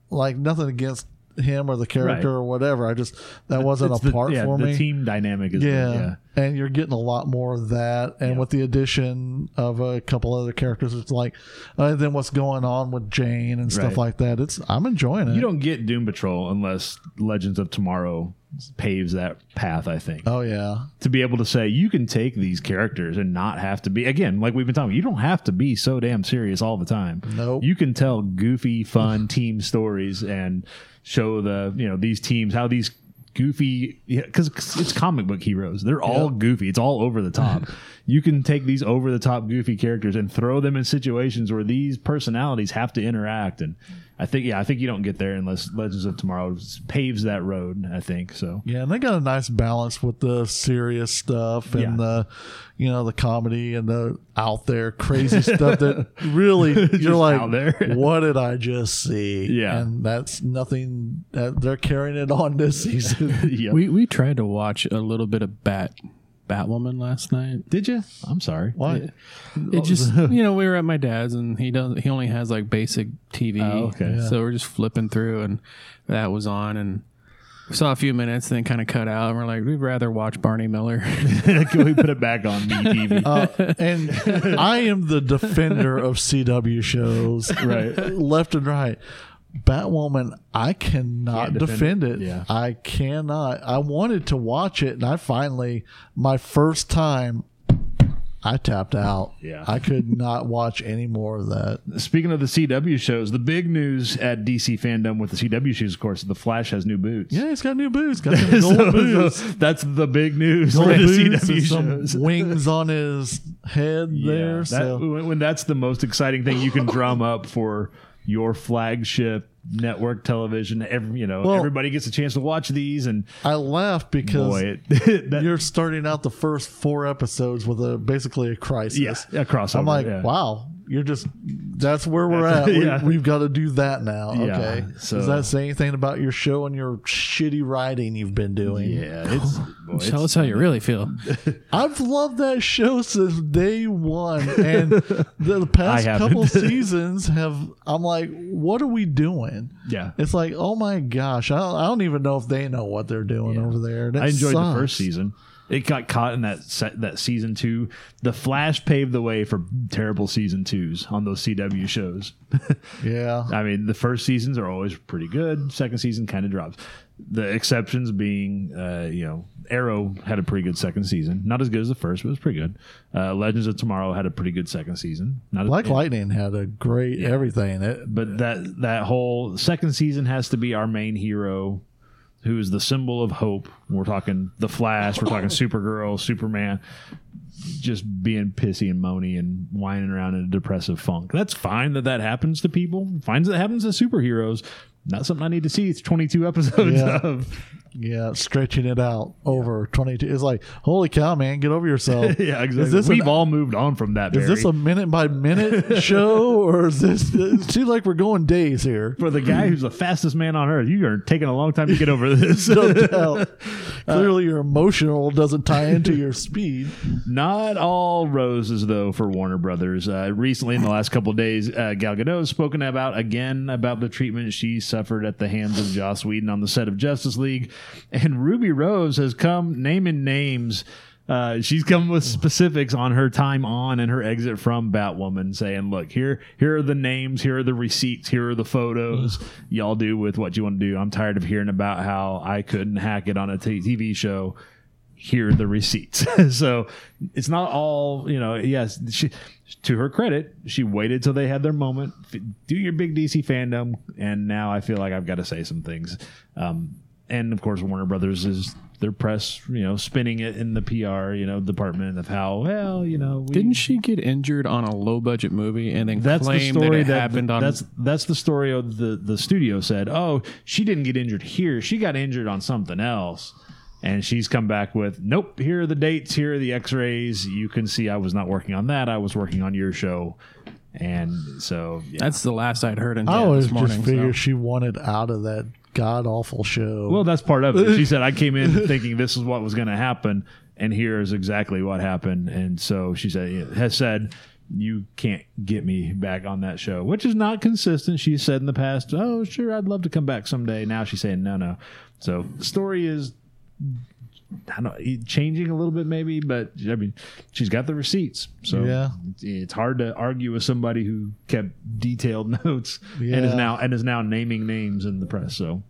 like nothing against him or the character Right. or whatever. I just that wasn't It's a the- part yeah, for the me. team dynamic is yeah. yeah. And you're getting a lot more of that, and Yeah. with the addition of a couple other characters, it's like, uh, then what's going on with Jane and stuff Right. like that. It's I'm enjoying it. You don't get Doom Patrol unless Legends of Tomorrow paves that path, I think. oh yeah, To be able to say you can take these characters and not have to be again, like we've been talking, you don't have to be so damn serious all the time. Nope. You can tell goofy, fun team stories and show the, you know, these teams how these goofy because it's comic book heroes. They're all goofy. It's all over the top. you can take these over the top goofy characters and throw them in situations where these personalities have to interact and I think yeah, I think you don't get there unless Legends of Tomorrow paves that road, I think. So Yeah, and they got a nice balance with the serious stuff and Yeah. the, you know, the comedy and the out there crazy stuff that really you're like, out there. what did I just see? Yeah. and that's nothing. That they're carrying it on this season. yeah. We we tried to watch a little bit of Bat Batwoman last night. Did you? I'm sorry. Why? It just you know we were at my dad's and he does he only has like basic TV. Oh, okay. Yeah. So we're just flipping through and that was on and we saw a few minutes and then kind of cut out and we're like we'd rather watch Barney Miller. Can we put it back on me TV? Uh, and I am the defender of CW shows, Right. left and right. Batwoman, I cannot defend, defend it. it. Yeah. I cannot. I wanted to watch it, and I finally, my first time, I tapped out. Yeah. I could not watch any more of that. Speaking of the CW shows, the big news at DC fandom with the CW shows, of course, the Flash has new boots. Yeah, he's got new boots. Got some gold So- boots. so that's the big news Gold for the boots CW some shows. wings on his head Yeah, there. that- so when that's the most exciting thing you can drum up for your flagship network television. Every, you know, Well- everybody gets a chance to watch these, and I laugh because boy, it, that, you're starting out the first four episodes with a basically a crisis. yeah, a crossover. I'm like, yeah. wow, you're just that's where we're at. That's- We, yeah. We've got to do that now. Yeah, Okay. so- Does that say anything about your show and your shitty writing you've been doing? Yeah, it's, boy, Tell us how you really feel. I've loved that show since day one, and the, the past couple seasons have. I'm like, what are we doing? Yeah. It's like, oh my gosh, I don't, I don't even know if they know what they're doing Yeah. over there. That I enjoyed the first season. It got caught in that se- that season two. The Flash paved the way for terrible season twos on those CW shows. Yeah, I mean, the first seasons are always pretty good. Second season kind of drops. The exceptions being, uh, you know, Arrow had a pretty good second season. Not as good as the first, but it was pretty good. Uh, Legends of Tomorrow had a pretty good second season. Not Black as, Lightning had a great everything. It, but that that whole second season has to be our main hero, who is the symbol of hope. We're talking the Flash. We're talking Supergirl, Superman. Just being pissy and moany and whining around in a depressive funk. That's fine that that happens to people. Fine that happens to superheroes. Not something I need to see. It's 22 episodes Yeah. of. Yeah, stretching it out over 22. It's like, holy cow, man, get over yourself. Yeah, exactly. Is this We've an- all moved on from that. Is this a minute by minute show, or is this? It seems like we're going days here. for the guy who's the fastest man on earth? You are taking a long time to get over this. No doubt. Clearly, your emotional doesn't tie into your speed. Not all roses, though, for Warner Brothers. Uh, recently, in the last couple of days, uh, Gal Gadot has spoken about again about the treatment she suffered at the hands of Joss Whedon on the set of Justice League, and Ruby Rose has come naming names. Uh, she's come with specifics on her time on and her exit from Batwoman, saying, "Look, here, here are the names, here are the receipts, here are the photos. Y'all do with what you want to do. I'm tired of hearing about how I couldn't hack it on a t- TV show." here are the receipts. so it's not all, you know, yes, she, to her credit, she waited till they had their moment. Do your big DC fandom. And now I feel like I've got to say some things. Um, and of course, Warner Brothers is their press, you know, spinning it in the PR, you know, department of how, well, you know, we, Didn't she get injured on a low budget movie and then that's the claim story that it that, happened on? that's that's the story of the the studio said oh she didn't get injured here she got injured on something else and she's come back with nope here are the dates here are the x-rays you can see i was not working on that i was working on your show and so yeah. that's the last I'd heard in I yeah, always this morning. just figured so. she wanted out of that god awful show. well that's part of it she said i came in thinking this is what was going to happen and here is exactly what happened and so she said has said you can't get me back on that show, which is not consistent. She said in the past, "Oh, sure, I'd love to come back someday." Now she's saying, "No, no." So the story is, I don't know, changing a little bit maybe, but I mean, she's got the receipts, so Yeah. it's hard to argue with somebody who kept detailed notes and is now and is now naming names in the press. So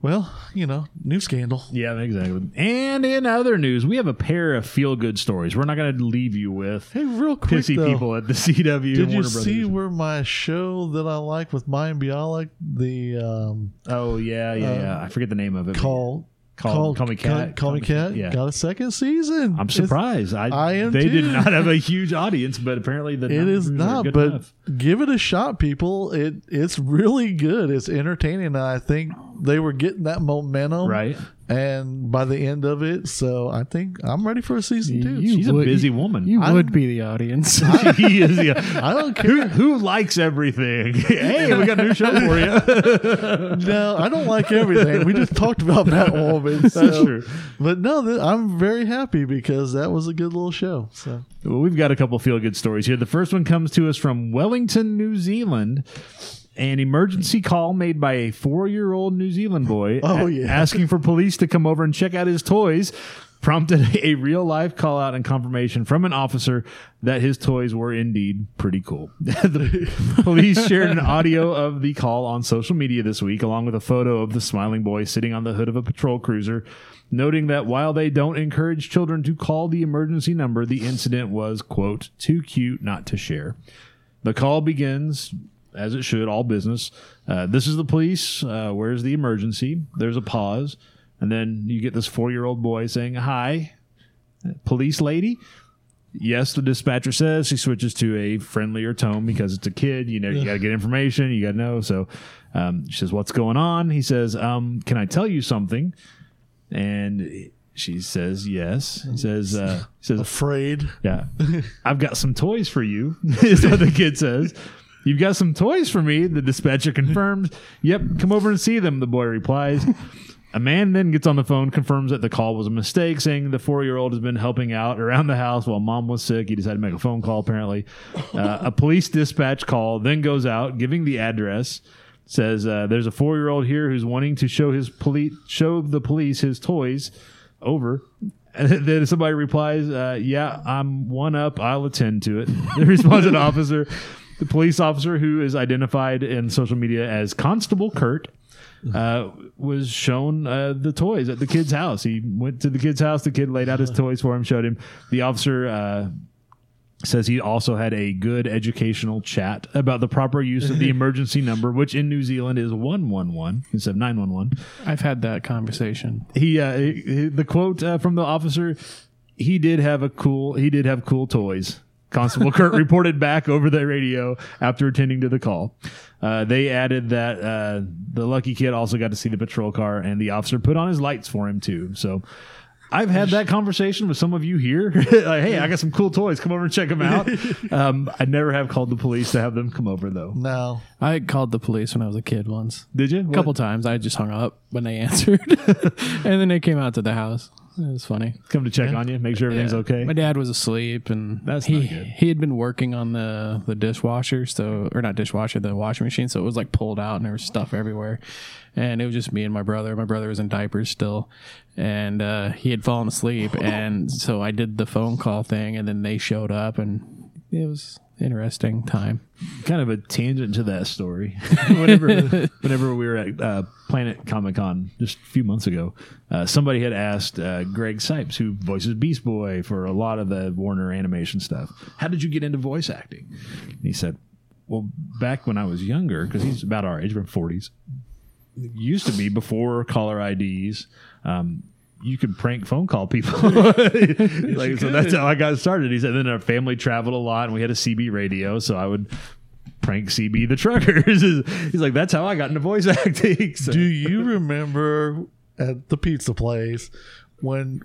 well, you know, new scandal. yeah, exactly. And in other news, we have a pair of feel good stories. We're not going to leave you with Hey, real quick pissy though, people at the CW. Did you see where my show that I like with Mayim Bialik, the um, Oh yeah, yeah, yeah. I forget the name of it. but call, Call- Call Me Cat. Call, Me Cat, Yeah. got a second season. I'm It's- surprised. I, I am they did not have a huge audience, but apparently the It is not, good but enough. give it a shot, people. It it's really good. It's entertaining. And I think they were getting that momentum, right. And by the end of it, so I think I'm ready for a season two. You She's a busy woman. You I'm- would be the audience. he is. Yeah. I don't care. Who, who likes everything? hey, we got a new show for you. no, I don't like everything. We just talked about Batwoman. So. That's true. But no, th- I'm very happy because that was a good little show. So Well, we've got a couple feel good stories here. The first one comes to us from Wellington, New Zealand. An emergency call made by a four year old New Zealand boy Oh, yeah. asking for police to come over and check out his toys. prompted a real life call out and confirmation from an officer that his toys were indeed pretty cool. the police shared an audio of the call on social media this week, along with a photo of the smiling boy sitting on the hood of a patrol cruiser, noting that while they don't encourage children to call the emergency number, the incident was, quote, too cute not to share. The call begins, as it should, all business. Uh, this is the police. Uh, where's the emergency? There's a pause. And then you get this four year old boy saying, Hi, police lady. Yes, the dispatcher says. She switches to a friendlier tone because it's a kid. You know, you got to get information. You got to know. So um, she says, What's going on? He says, um, Can I tell you something? And she says, Yes. He says, uh, he says, Afraid. yeah. I've got some toys for you, is what the kid says. You've got some toys for me, the dispatcher confirms. Yep, come over and see them, the boy replies. A man then gets on the phone, confirms that the call was a mistake, saying the four year old has been helping out around the house while mom was sick. He decided to make a phone call, apparently. Uh, a police dispatch call then goes out, giving the address. Says uh, there's a four year old here who's wanting to show his police show the police his toys. Over. And then somebody replies, uh, "Yeah, I'm one up. I'll attend to it." The responsive officer, the police officer who is identified in social media as Constable Kurt, uh, was shown uh, the toys at the kid's house. He went to the kid's house. The kid laid out his toys for him, showed him. The officer uh, says he also had a good educational chat about the proper use of the emergency number, which in New Zealand is one one one instead of nine one one. I've had that conversation. He, uh, he- the quote uh, from the officer, he did have a cool, he did have cool toys. Constable Kurt reported back over the radio after attending to the call. Uh, they added that uh, the lucky kid also got to see the patrol car, and the officer put on his lights for him too. So. I've had that conversation with some of you here. like, hey, I got some cool toys. Come over and check them out. Um, I never have called the police to have them come over, though. No. I called the police when I was a kid once. Did you? A couple times. I just hung up when they answered, and then they came out to the house. It was funny. come to check on you, make sure everything's Yeah. okay. My dad was asleep, and That's he he had been working on the the dishwasher, so or not dishwasher, the washing machine. So it was like pulled out, and there was stuff everywhere. And it was just me and my brother. My brother was in diapers still, and uh, he had fallen asleep. And so I did the phone call thing, and then they showed up, and it was interesting time. kind of a tangent to that story. whenever, whenever we were at uh, Planet Comic Con just a few months ago, uh, somebody had asked uh, Greg Cipes, who voices Beast Boy for a lot of the Warner animation stuff, "How did you get into voice acting?" And he said, "Well, back when I was younger, because he's about our age, we're forties. Used to be before caller IDs." Um, you could prank phone call people. like, so that's how I got started. He said, then our family traveled a lot and we had a CB radio. So I would prank CB the truckers. He's like, that's how I got into voice acting. So- Do you remember at the pizza place when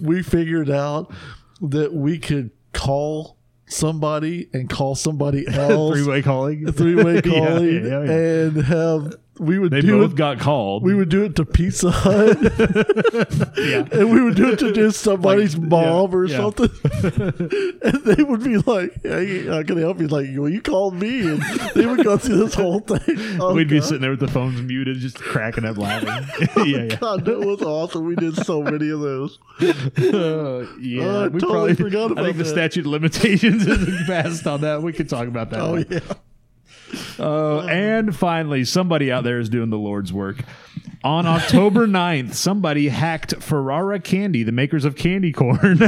we figured out that we could call somebody and call somebody else three way calling. three way Yeah, calling yeah, yeah. and have we would They do both it got called. we would do it to Pizza Hut yeah. and we would do it to just somebody's Like, mom yeah, or yeah. something and they would be like hey I can help you like well you called me and they would go through this whole thing Oh, We'd be sitting there with the phones muted, just cracking up laughing. yeah, yeah. God, that was awesome. We did so many of those. Uh, yeah, Oh, I we totally forgot I about think the statute of limitations is passed on that. We could talk about that. Oh later. yeah. Uh, and finally, somebody out there is doing the Lord's work. On October 9th, somebody hacked Ferrara Candy, the makers of candy corn.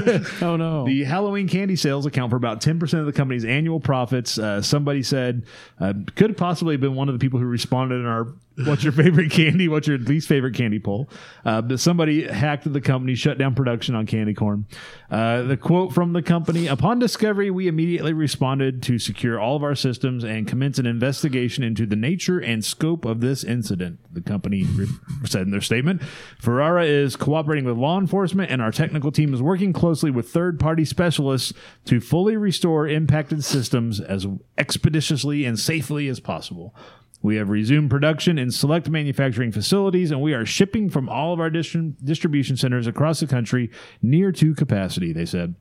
Oh no! The Halloween candy sales account for about 10% of the company's annual profits. Uh, somebody said, uh, could have possibly been one of the people who responded in our What's Your Favorite Candy? What's Your Least Favorite Candy poll? Uh, somebody hacked the company, shut down production on candy corn. Uh, the quote from the company Upon discovery, we immediately responded to secure all of our systems and commence an investigation into the nature and scope of this incident. The company said in their statement Ferrara is cooperating with law enforcement, and our technical team is working closely with third party specialists to fully restore impacted systems as expeditiously and safely as possible. We have resumed production in select manufacturing facilities, and we are shipping from all of our distri- distribution centers across the country near to capacity, they said.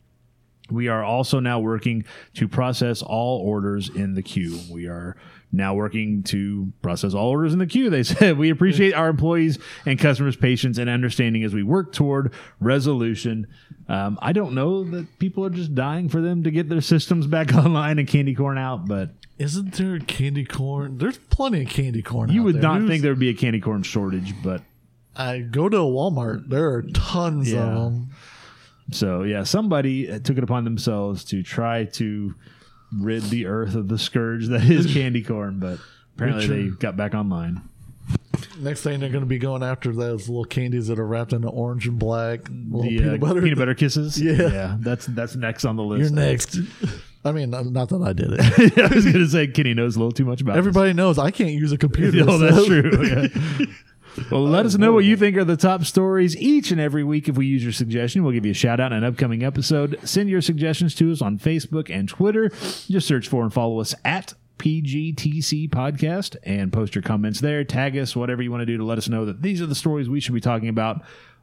We are also now working to process all orders in the queue. We are now working to process all orders in the queue. They said we appreciate our employees and customers' patience and understanding as we work toward resolution. Um, I don't know that people are just dying for them to get their systems back online and candy corn out, but Isn't there candy corn? There's plenty of candy corn. you out would there. not Who's- think there would be a candy corn shortage. But I go to a Walmart. There are tons Yeah. of them. So yeah, somebody uh, took it upon themselves to try to rid the earth of the scourge that is candy corn, but apparently they got back online. Next thing they're going to be going after those little candies that are wrapped in orange and black. Little The peanut uh, butter. peanut butter kisses. Yeah. yeah, that's that's next on the list. You're next. I mean, not that I did it. I was gonna say Kenny knows a little too much about it. Everybody knows I can't use a computer. This. Oh, that's true. Yeah. Well, let us know what you think are the top stories each and every week. If we use your suggestion, we'll give you a shout out in an upcoming episode. Send your suggestions to us on Facebook and Twitter. Just search for and follow us at PGTC Podcast and post your comments there. Tag us, whatever you want to do to let us know that these are the stories we should be talking about.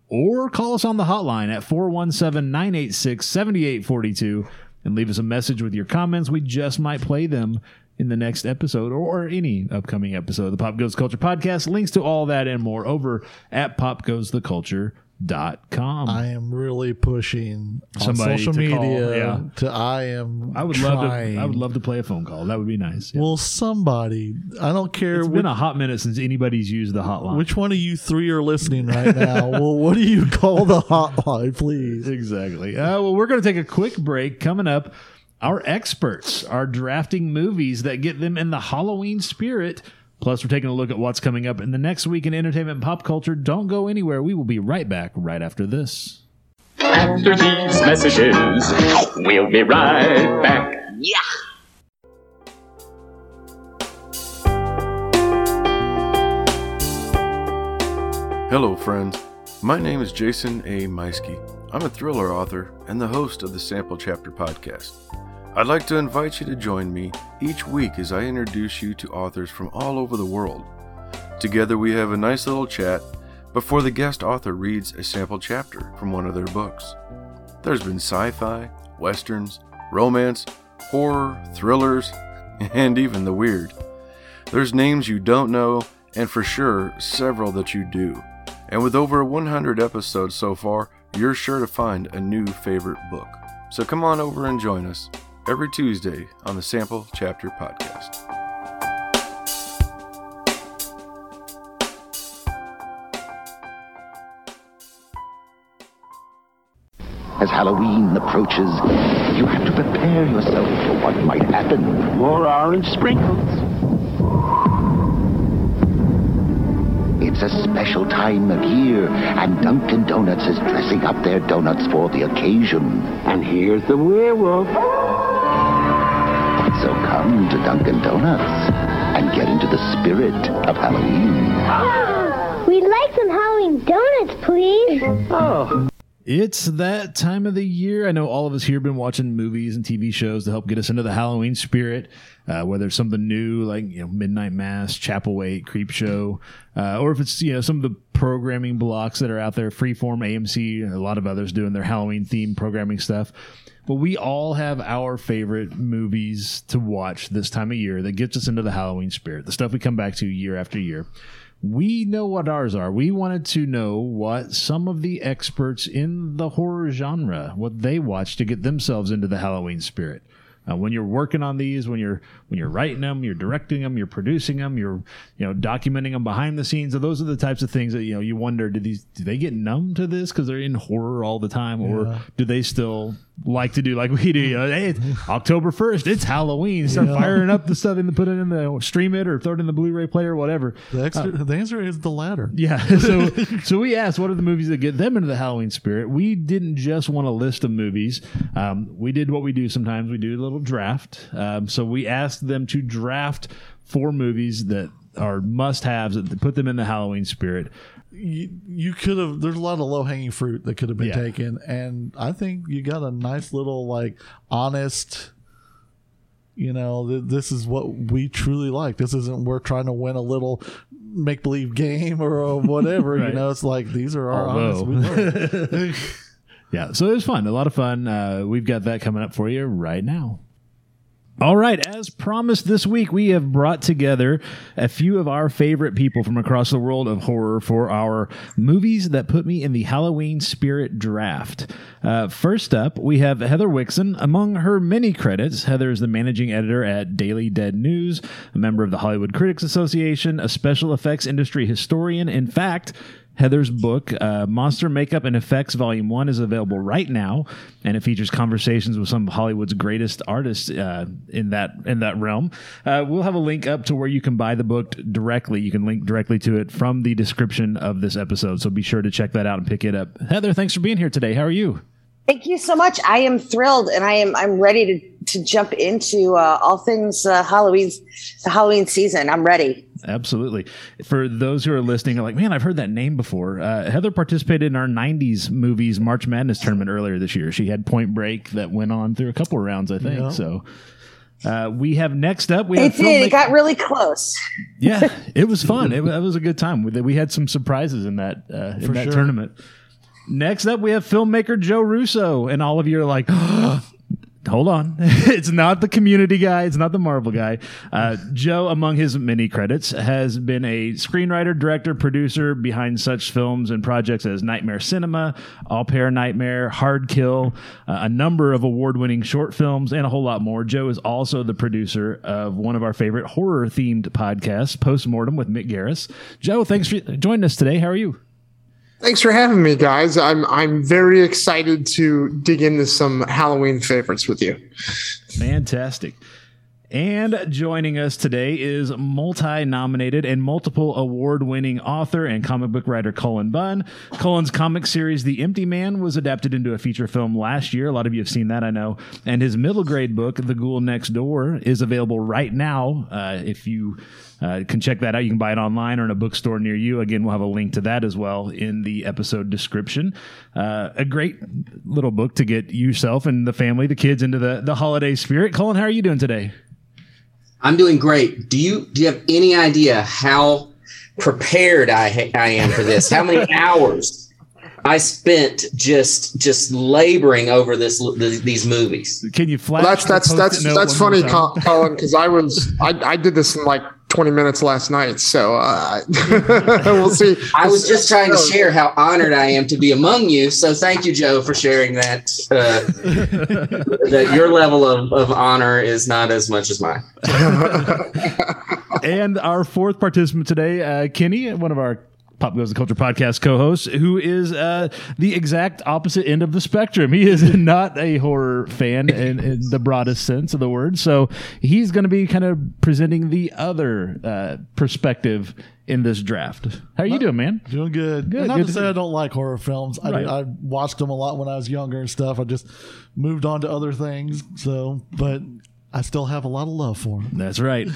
Or call us on the hotline at 417 986 7842 and leave us a message with your comments. We just might play them in the next episode or any upcoming episode of the Pop Goes Culture podcast. Links to all that and more over at popgoestheculture.com. I am really pushing on social to call, media yeah. to I am I would love to. I would love to play a phone call. That would be nice. Yeah. Well, somebody. I don't care it's which, been a hot minute since anybody's used the hotline. which one of you three are listening right now. well, what do you call the hotline, please? Exactly. Uh, well, we're going to take a quick break. Coming up, our experts are drafting movies that get them in the Halloween spirit. Plus, we're taking a look at what's coming up in the next week in entertainment and pop culture. Don't go anywhere. We will be right back right after this. After these messages, we'll be right back. Yeah. Hello, friends. My name is Jason A. Meiske. I'm a thriller author and the host of the Sample Chapter podcast. I'd like to invite you to join me each week as I introduce you to authors from all over the world. Together, we have a nice little chat before the guest author reads a sample chapter from one of their books. There's been sci fi, westerns, romance, horror, thrillers, and even the weird. There's names you don't know, and for sure, several that you do. And with over 100 episodes so far, you're sure to find a new favorite book. So come on over and join us every Tuesday on the Sample Chapter Podcast. As Halloween approaches, you have to prepare yourself for what might happen. More orange sprinkles. It's a special time of year, and Dunkin' Donuts is dressing up their donuts for the occasion. And here's the werewolf. So come to Dunkin' Donuts and get into the spirit of Halloween. We'd like some Halloween donuts, please. Oh, It's that time of the year. I know all of us here have been watching movies and TV shows to help get us into the Halloween spirit. Uh, whether it's something new like you know Midnight Mass, Chapelwaite, Creep Show, uh, or if it's you know some of the programming blocks that are out there, Freeform, AMC, a lot of others doing their Halloween themed programming stuff. But we all have our favorite movies to watch this time of year that gets us into the Halloween spirit. The stuff we come back to year after year we know what ours are. We wanted to know what some of the experts in the horror genre what they watch to get themselves into the Halloween spirit. Uh, when you're working on these, when you're when you're writing them, you're directing them, you're producing them, you're you know documenting them behind the scenes. So those are the types of things that you know you wonder: do these do they get numb to this because they're in horror all the time, or do they still like to do like we do? You know, hey, it's October first, it's Halloween. Start firing up the stuff and put it in the stream it or throw it in the Blu-ray player, whatever. The, extra, the answer is the latter. Yeah. So so we asked what are the movies that get them into the Halloween spirit. We didn't just want a list of movies. Um, we did what we do sometimes. We do a little draft. Um, so we asked them to draft four movies that are must-haves that put them in the Halloween spirit. You, you could have. There's a lot of low hanging fruit that could have been Yeah. taken, and I think you got a nice little like honest. You know, th- this is what we truly like. This isn't we're trying to win a little make believe game or uh, whatever. Right. You know, it's like these are our honest. We. Yeah, so it was fun. A lot of fun. Uh, we've got that coming up for you right now. All right, as promised this week, we have brought together a few of our favorite people from across the world of horror for our movies that put me in the Halloween spirit draft. Uh, first up, we have Heather Wixson. Among her many credits, Heather is the managing editor at Daily Dead News, a member of the Hollywood Critics Association, a special effects industry historian. In fact, Heather's book, uh, Monster Makeup and Effects Volume 1, is available right now, and it features conversations with some of Hollywood's greatest artists uh, in that in that realm. Uh, we'll have a link up to where you can buy the book directly. You can link directly to it from the description of this episode, so be sure to check that out and pick it up. Heather, thanks for being here today. How are you? Thank you so much. I am thrilled, and I am I'm ready to to jump into uh, all things uh, Halloween, the Halloween season. I'm ready. Absolutely. For those who are listening, are like, man, I've heard that name before. Uh, Heather participated in our '90s movies March Madness tournament earlier this year. She had Point Break that went on through a couple of rounds, I think. Yeah. So. Uh, we have next up. We It have did. It got really close. yeah, it was fun. It, it was a good time. We, we had some surprises in that uh, in For that sure. tournament. Next up, we have filmmaker Joe Russo, and all of you are like, "Hold on, it's not the Community guy. It's not the Marvel guy." Uh, Joe, among his many credits, has been a screenwriter, director, producer behind such films and projects as Nightmare Cinema, All Pair Nightmare, Hard Kill, uh, a number of award-winning short films, and a whole lot more. Joe is also the producer of one of our favorite horror-themed podcasts, Postmortem with Mick Garris. Joe, thanks for joining us today. How are you? Thanks for having me, guys. I'm I'm very excited to dig into some Halloween favorites with you. Fantastic. And joining us today is multi nominated and multiple award winning author and comic book writer Cullen Bunn. Cullen's comic series, The Empty Man, was adapted into a feature film last year. A lot of you have seen that, I know. And his middle grade book, The Ghoul Next Door, is available right now. Uh, if you uh, can check that out, you can buy it online or in a bookstore near you. Again, we'll have a link to that as well in the episode description. Uh, a great little book to get yourself and the family, the kids, into the, the holiday spirit. Cullen, how are you doing today? I'm doing great. Do you do you have any idea how prepared I ha- I am for this? How many hours I spent just just laboring over this th- these movies? Can you flash? Well, that's the that's that's that's funny, Cullen, because I was I, I did this in like 20 minutes last night. So uh, we'll see. I was just trying to share how honored I am to be among you. So thank you, Joe, for sharing that. Uh, that your level of, of honor is not as much as mine. and our fourth participant today, uh, Kenny, one of our Pop Goes the Culture podcast co-host, who is uh, the exact opposite end of the spectrum. He is not a horror fan in, in the broadest sense of the word, so he's going to be kind of presenting the other uh, perspective in this draft. How are you doing, man? Doing good. Good, Not good to say I don't like horror films. I, Right. I watched them a lot when I was younger and stuff. I just moved on to other things. So, but I still have a lot of love for them. That's right.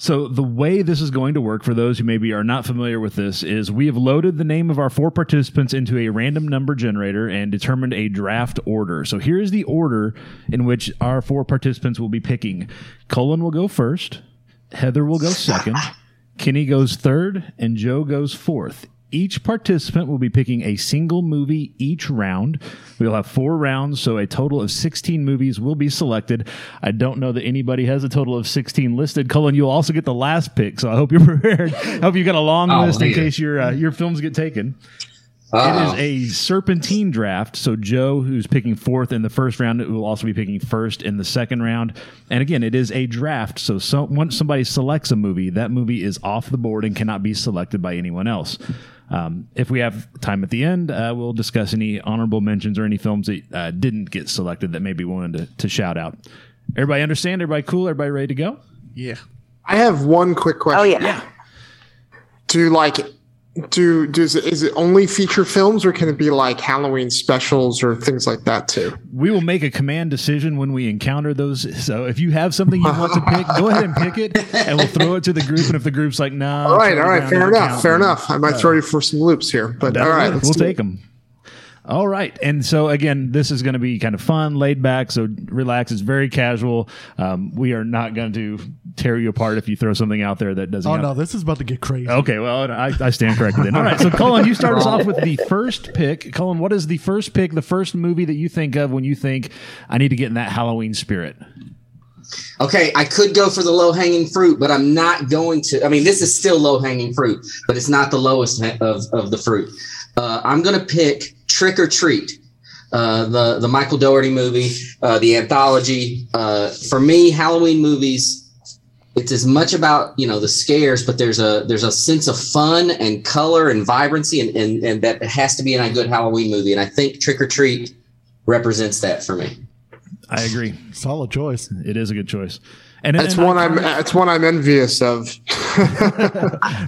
So the way this is going to work for those who maybe are not familiar with this is we have loaded the name of our four participants into a random number generator and determined a draft order. So here's the order in which our four participants will be picking. Cullen will go first, Heather will go second, Kenny goes third, and Joe goes fourth. Each participant will be picking a single movie each round. We'll have four rounds, so a total of 16 movies will be selected. I don't know that anybody has a total of 16 listed. Cullen, you'll also get the last pick, so I hope you're prepared. I hope you got a long Oh, list in case your uh, your films get taken. Uh-oh. It is a serpentine draft. So Joe, who's picking fourth in the first round, will also be picking first in the second round. And again, it is a draft. So, so once somebody selects a movie, that movie is off the board and cannot be selected by anyone else. Um, if we have time at the end, uh, we'll discuss any honorable mentions or any films that uh, didn't get selected that maybe we wanted to, to shout out. Everybody understand? Everybody cool? Everybody ready to go? Yeah. I have one quick question. Oh yeah. Do you like do does it, is it only feature films or can it be like Halloween specials or things like that too? We will make a command decision when we encounter those. So if you have something you want to pick, go ahead and pick it, and we'll throw it to the group. And if the group's like, "No," all right all right fair enough, fair enough. I might Uh, throw you for some loops here, but all right, we'll take them. All right. And so, again, this is going to be kind of fun, laid back. So, relax. It's very casual. Um, we are not going to tear you apart if you throw something out there that doesn't. Oh have- no, this is about to get crazy. Okay, well, I, I stand corrected then. All right, so Cullen, you start us off with the first pick. Cullen, what is the first pick, the first movie that you think of when you think I need to get in that Halloween spirit? Okay, I could go for the low hanging fruit, but I'm not going to. I mean, this is still low hanging fruit, but it's not the lowest of, of the fruit. Uh, I'm going to pick Trick or Treat, uh, the the Michael Dougherty movie, uh, the anthology. Uh, for me, Halloween movies. It's as much about you know the scares, but there's a there's a sense of fun and color and vibrancy, and and, and that has to be in a good Halloween movie. And I think Trick or Treat represents that for me. I agree. Solid choice. It is a good choice. And That's and one I'm. It's one I'm envious of.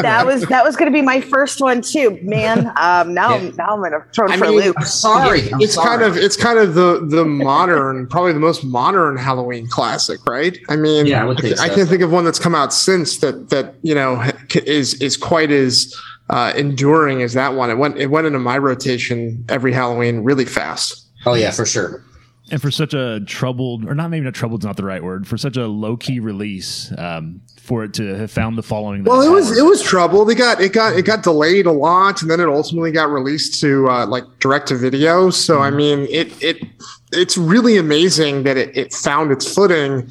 That was that was going to be my first one too, man. Um, now I'm now I'm going to throw it I for a mean, loop. I'm sorry. I'm it's sorry. kind of it's kind of the the modern, probably the most modern Halloween classic, right? I mean, Yeah, I would think I so. can't think of one that's come out since that that you know is is quite as uh, enduring as that one. It went it went into my rotation every Halloween really fast. Oh yeah, for sure. And for such a troubled, or not maybe not troubled is not the right word, for such a low key release, um, for it to have found the following. Well, it was it was troubled. It got it got it got delayed a lot, and then it ultimately got released to uh, like direct to video. So I mean, it it it's really amazing that it, it found its footing,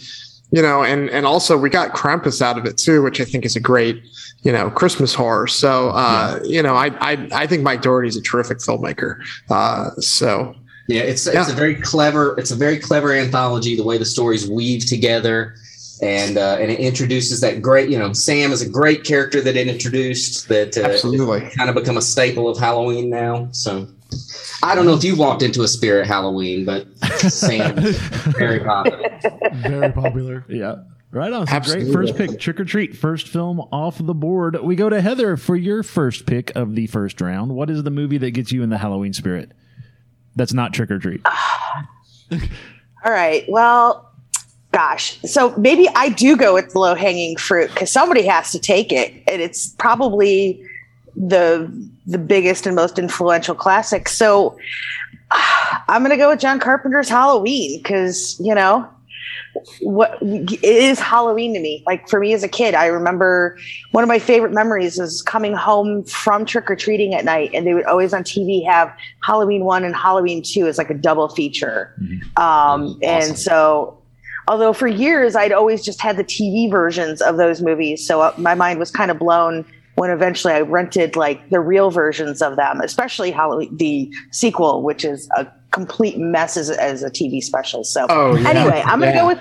you know, and and also we got Krampus out of it too, which I think is a great you know Christmas horror. So uh, you know, I I I think Mike Dougherty's a terrific filmmaker. Uh, so Yeah, it's it's a very clever it's a very clever anthology. The way the stories weave together, and uh, and it introduces that great you know Sam is a great character that it introduced that uh, Absolutely. kind of become a staple of Halloween now. So I don't know if you walked into a spirit Halloween, but Sam very popular. Very popular. Yeah. Right on. So great first pick. Trick or treat. First film off the board. We go to Heather for your first pick of the first round. What is the movie that gets you in the Halloween spirit? That's not trick or treat. All right. Well, gosh. So maybe I do go with low hanging fruit because somebody has to take it, and it's probably the the biggest and most influential classic. So I'm going to go with John Carpenter's Halloween because you know what it is Halloween to me. Like for me as a kid, I remember one of my favorite memories is coming home from trick or treating at night, and they would always on TV have Halloween one and Halloween two as like a double feature. Um, And so, although for years I'd always just had the TV versions of those movies, so uh, my mind was kind of blown when eventually I rented like the real versions of them, especially Halloween, the sequel, which is a complete mess as, as a TV special. So, Oh, yeah. anyway, I'm gonna Yeah. go with.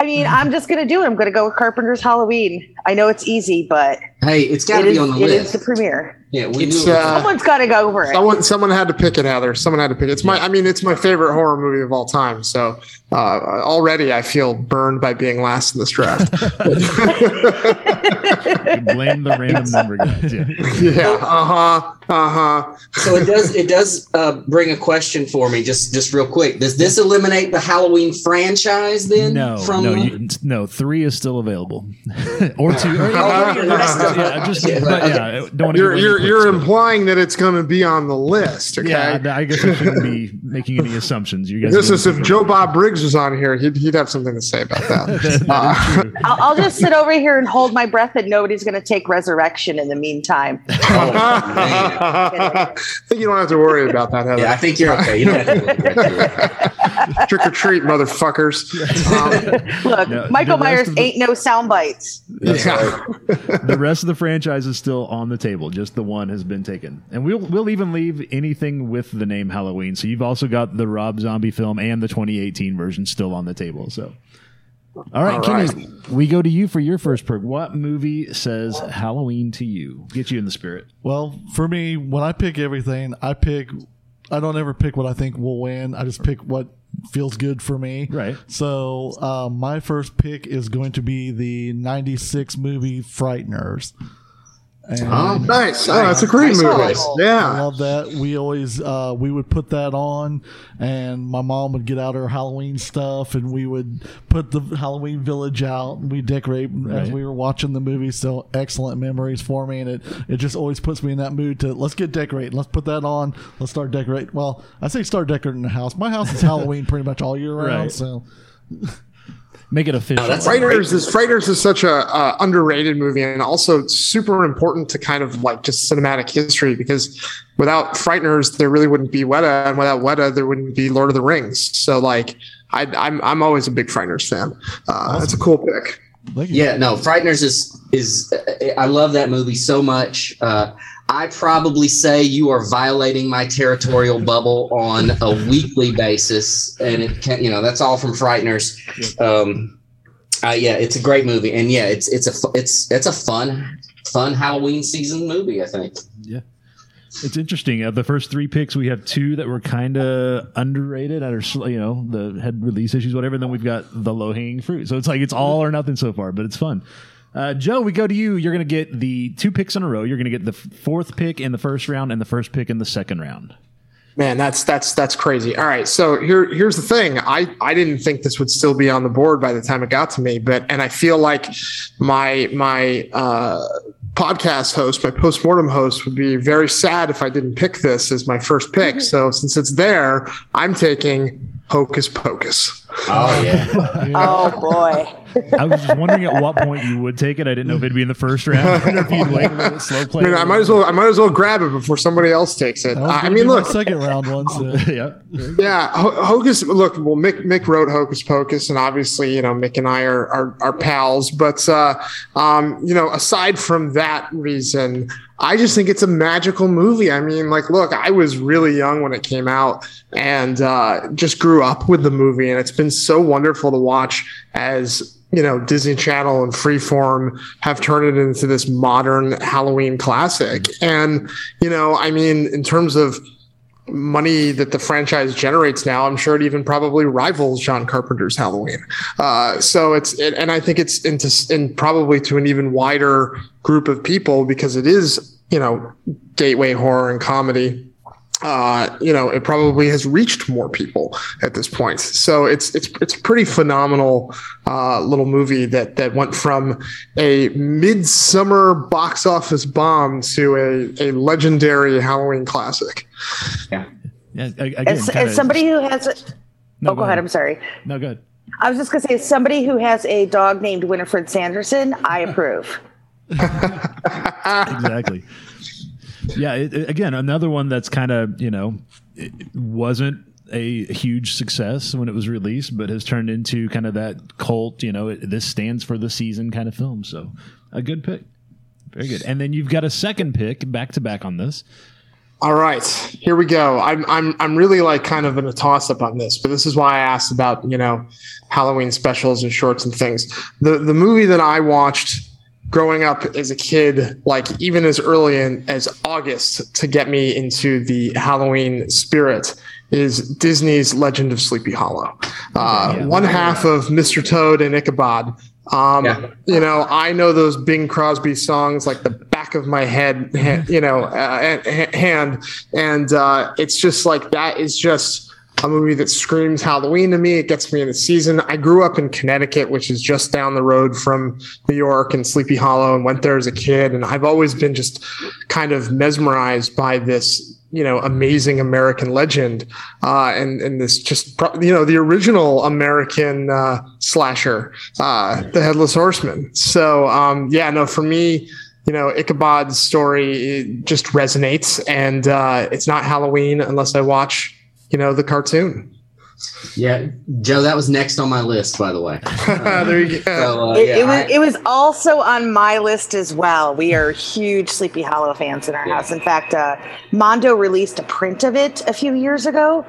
I mean, I'm just gonna do it. I'm gonna go with Carpenter's Halloween. I know it's easy, but Hey, it's got it to be is, on the list. it is the premiere. Yeah, we It's, knew it was- uh, Someone's got to go over it. Someone, someone had to pick it, Heather. Someone had to pick it. It's my, I mean, it's my favorite horror movie of all time. So uh, already I feel burned by being last in this draft. Blame the random number guys. Yeah. yeah. Uh huh. Uh huh. so it does it does uh, bring a question for me just just real quick does this eliminate the halloween franchise then No, from no, the- you, no. Three is still available, or two. Or, okay, that's still- yeah, just okay, but okay. yeah, don't want to. You're you're you're implying that it's going to be on the list. Okay. Yeah, I guess I shouldn't be making any assumptions. You guys. This is if Joe Bob Briggs was on here, he'd, he'd have something to say about that. That is Uh. I'll, I'll just sit over here and hold my breath, and nobody's going to take resurrection in the meantime. Oh. I think you don't have to worry about that, Heather. yeah i think you're okay you don't have to look at it. Trick or treat, motherfuckers. Um, Look, No, Michael Myers the- ain't no sound bites. yeah. the rest of the franchise is still on the table. Just the one has been taken, and we'll we'll even leave anything with the name Halloween. So you've also got the Rob Zombie film and the 2018 version still on the table. So. All right, All Kenny, we go to you for your first perk. What movie says Halloween to you? Get you in the spirit. Well, for me, when I pick everything, I pick. I don't ever pick what I think will win. I just pick what feels good for me. Right. So uh, my first pick is going to be the '96 movie Frighteners. And Oh, Nice. Oh, that's a great Nice movie. choice. I Yeah. love that. We always uh, we would put that on, and my mom would get out her Halloween stuff, and we would put the Halloween village out, and we decorate as we were watching the movie. So excellent memories for me, and it it just always puts me in that mood to let's get decorating, let's put that on, let's start decorating. Well, I say start decorating the house. My house is Halloween pretty much all year round, Right. so Make it official. that's a Frighteners is Frighteners is such a uh, underrated movie and also super important to kind of like just cinematic history because without Frighteners there really wouldn't be Weta and without Weta there wouldn't be Lord of the Rings. So like I, I'm I'm always a big Frighteners fan. Uh, That's a cool pick. Yeah, no, Frighteners is is I love that movie so much. Uh, I probably say you are violating my territorial bubble on a weekly basis, and it can you know that's all from Frighteners. Um, uh, yeah, it's a great movie, and yeah, it's it's a it's it's a fun fun Halloween season movie. I think. Yeah. It's interesting. Of the first three picks, we have two that were kind of underrated, or you know, the had release issues, whatever. And then we've got the low hanging fruit. So it's like it's all or nothing so far, but it's fun. Uh, Joe, we go to you. You're going to get the two picks in a row. You're going to get the fourth pick in the first round and the first pick in the second round. Man, that's that's that's crazy. All right, so here here's the thing. I I didn't think this would still be on the board by the time it got to me, but and I feel like my my uh, podcast host, my postmortem host, would be very sad if I didn't pick this as my first pick. So since it's there, I'm taking Hocus Pocus. Oh yeah. Oh boy. I was just wondering at what point you would take it. I didn't know if it'd be in the first round or if you'd wait a little slow play. I mean, I might as well I might as well grab it before somebody else takes it. That was I mean, look, second round one. So. yeah. Yeah, Hocus. Look, well, Mick Mick wrote Hocus Pocus, and obviously, you know, Mick and I are are, are pals. But uh, um, you know, aside from that reason, I just think it's a magical movie. I mean, like, look, I was really young when it came out, and uh, just grew up with the movie, and it's been so wonderful to watch as you know Disney Channel and Freeform have turned it into this modern Halloween classic. And you know, I mean, in terms of money that the franchise generates now, I'm sure it even probably rivals John Carpenter's Halloween. Uh, so it's, it, and I think it's into, in probably to an even wider group of people because it is, you know, gateway horror and comedy. Uh, you know, it probably has reached more people at this point. So it's it's it's a pretty phenomenal uh, little movie that that went from a midsummer box office bomb to a, a legendary Halloween classic. Yeah. a- Again, As, as somebody who has a, No, oh, go ahead. I'm sorry. No, good. I was just gonna say, as somebody who has a dog named Winifred Sanderson, I approve. exactly. Yeah. It, again, another one that's kind of you know wasn't a huge success when it was released, but has turned into kind of that cult. You know, it, this stands for the season kind of film. So a good pick. Very good. And then you've got a second pick back to back on this. All right, here we go. I'm I'm I'm really like kind of in a toss up on this, but this is why I asked about you know Halloween specials and shorts and things. The the movie that I watched growing up as a kid, like even as early in, as August, to get me into the Halloween spirit is Disney's Legend of Sleepy Hollow. Uh, one half of Mr. Toad and Ichabod. Um, You know, I know those Bing Crosby songs like the back of my head, you know, uh, hand, and uh, it's just like that is just a movie that screams Halloween to me. It gets me in the season. I grew up in Connecticut, which is just down the road from New York and Sleepy Hollow, and went there as a kid. And I've always been just kind of mesmerized by this you know amazing American legend, uh, and and this just you know the original American uh, slasher, uh, the Headless Horseman. So um, yeah, no, for me. You know, Ichabod's story just resonates, and uh, it's not Halloween unless I watch, you know, the cartoon. Yeah, Joe, that was next on my list, by the way. there you go. So, uh, it, yeah, it was I- it was also on my list as well. We are huge Sleepy Hollow fans in our house. In fact, uh, Mondo released a print of it a few years ago,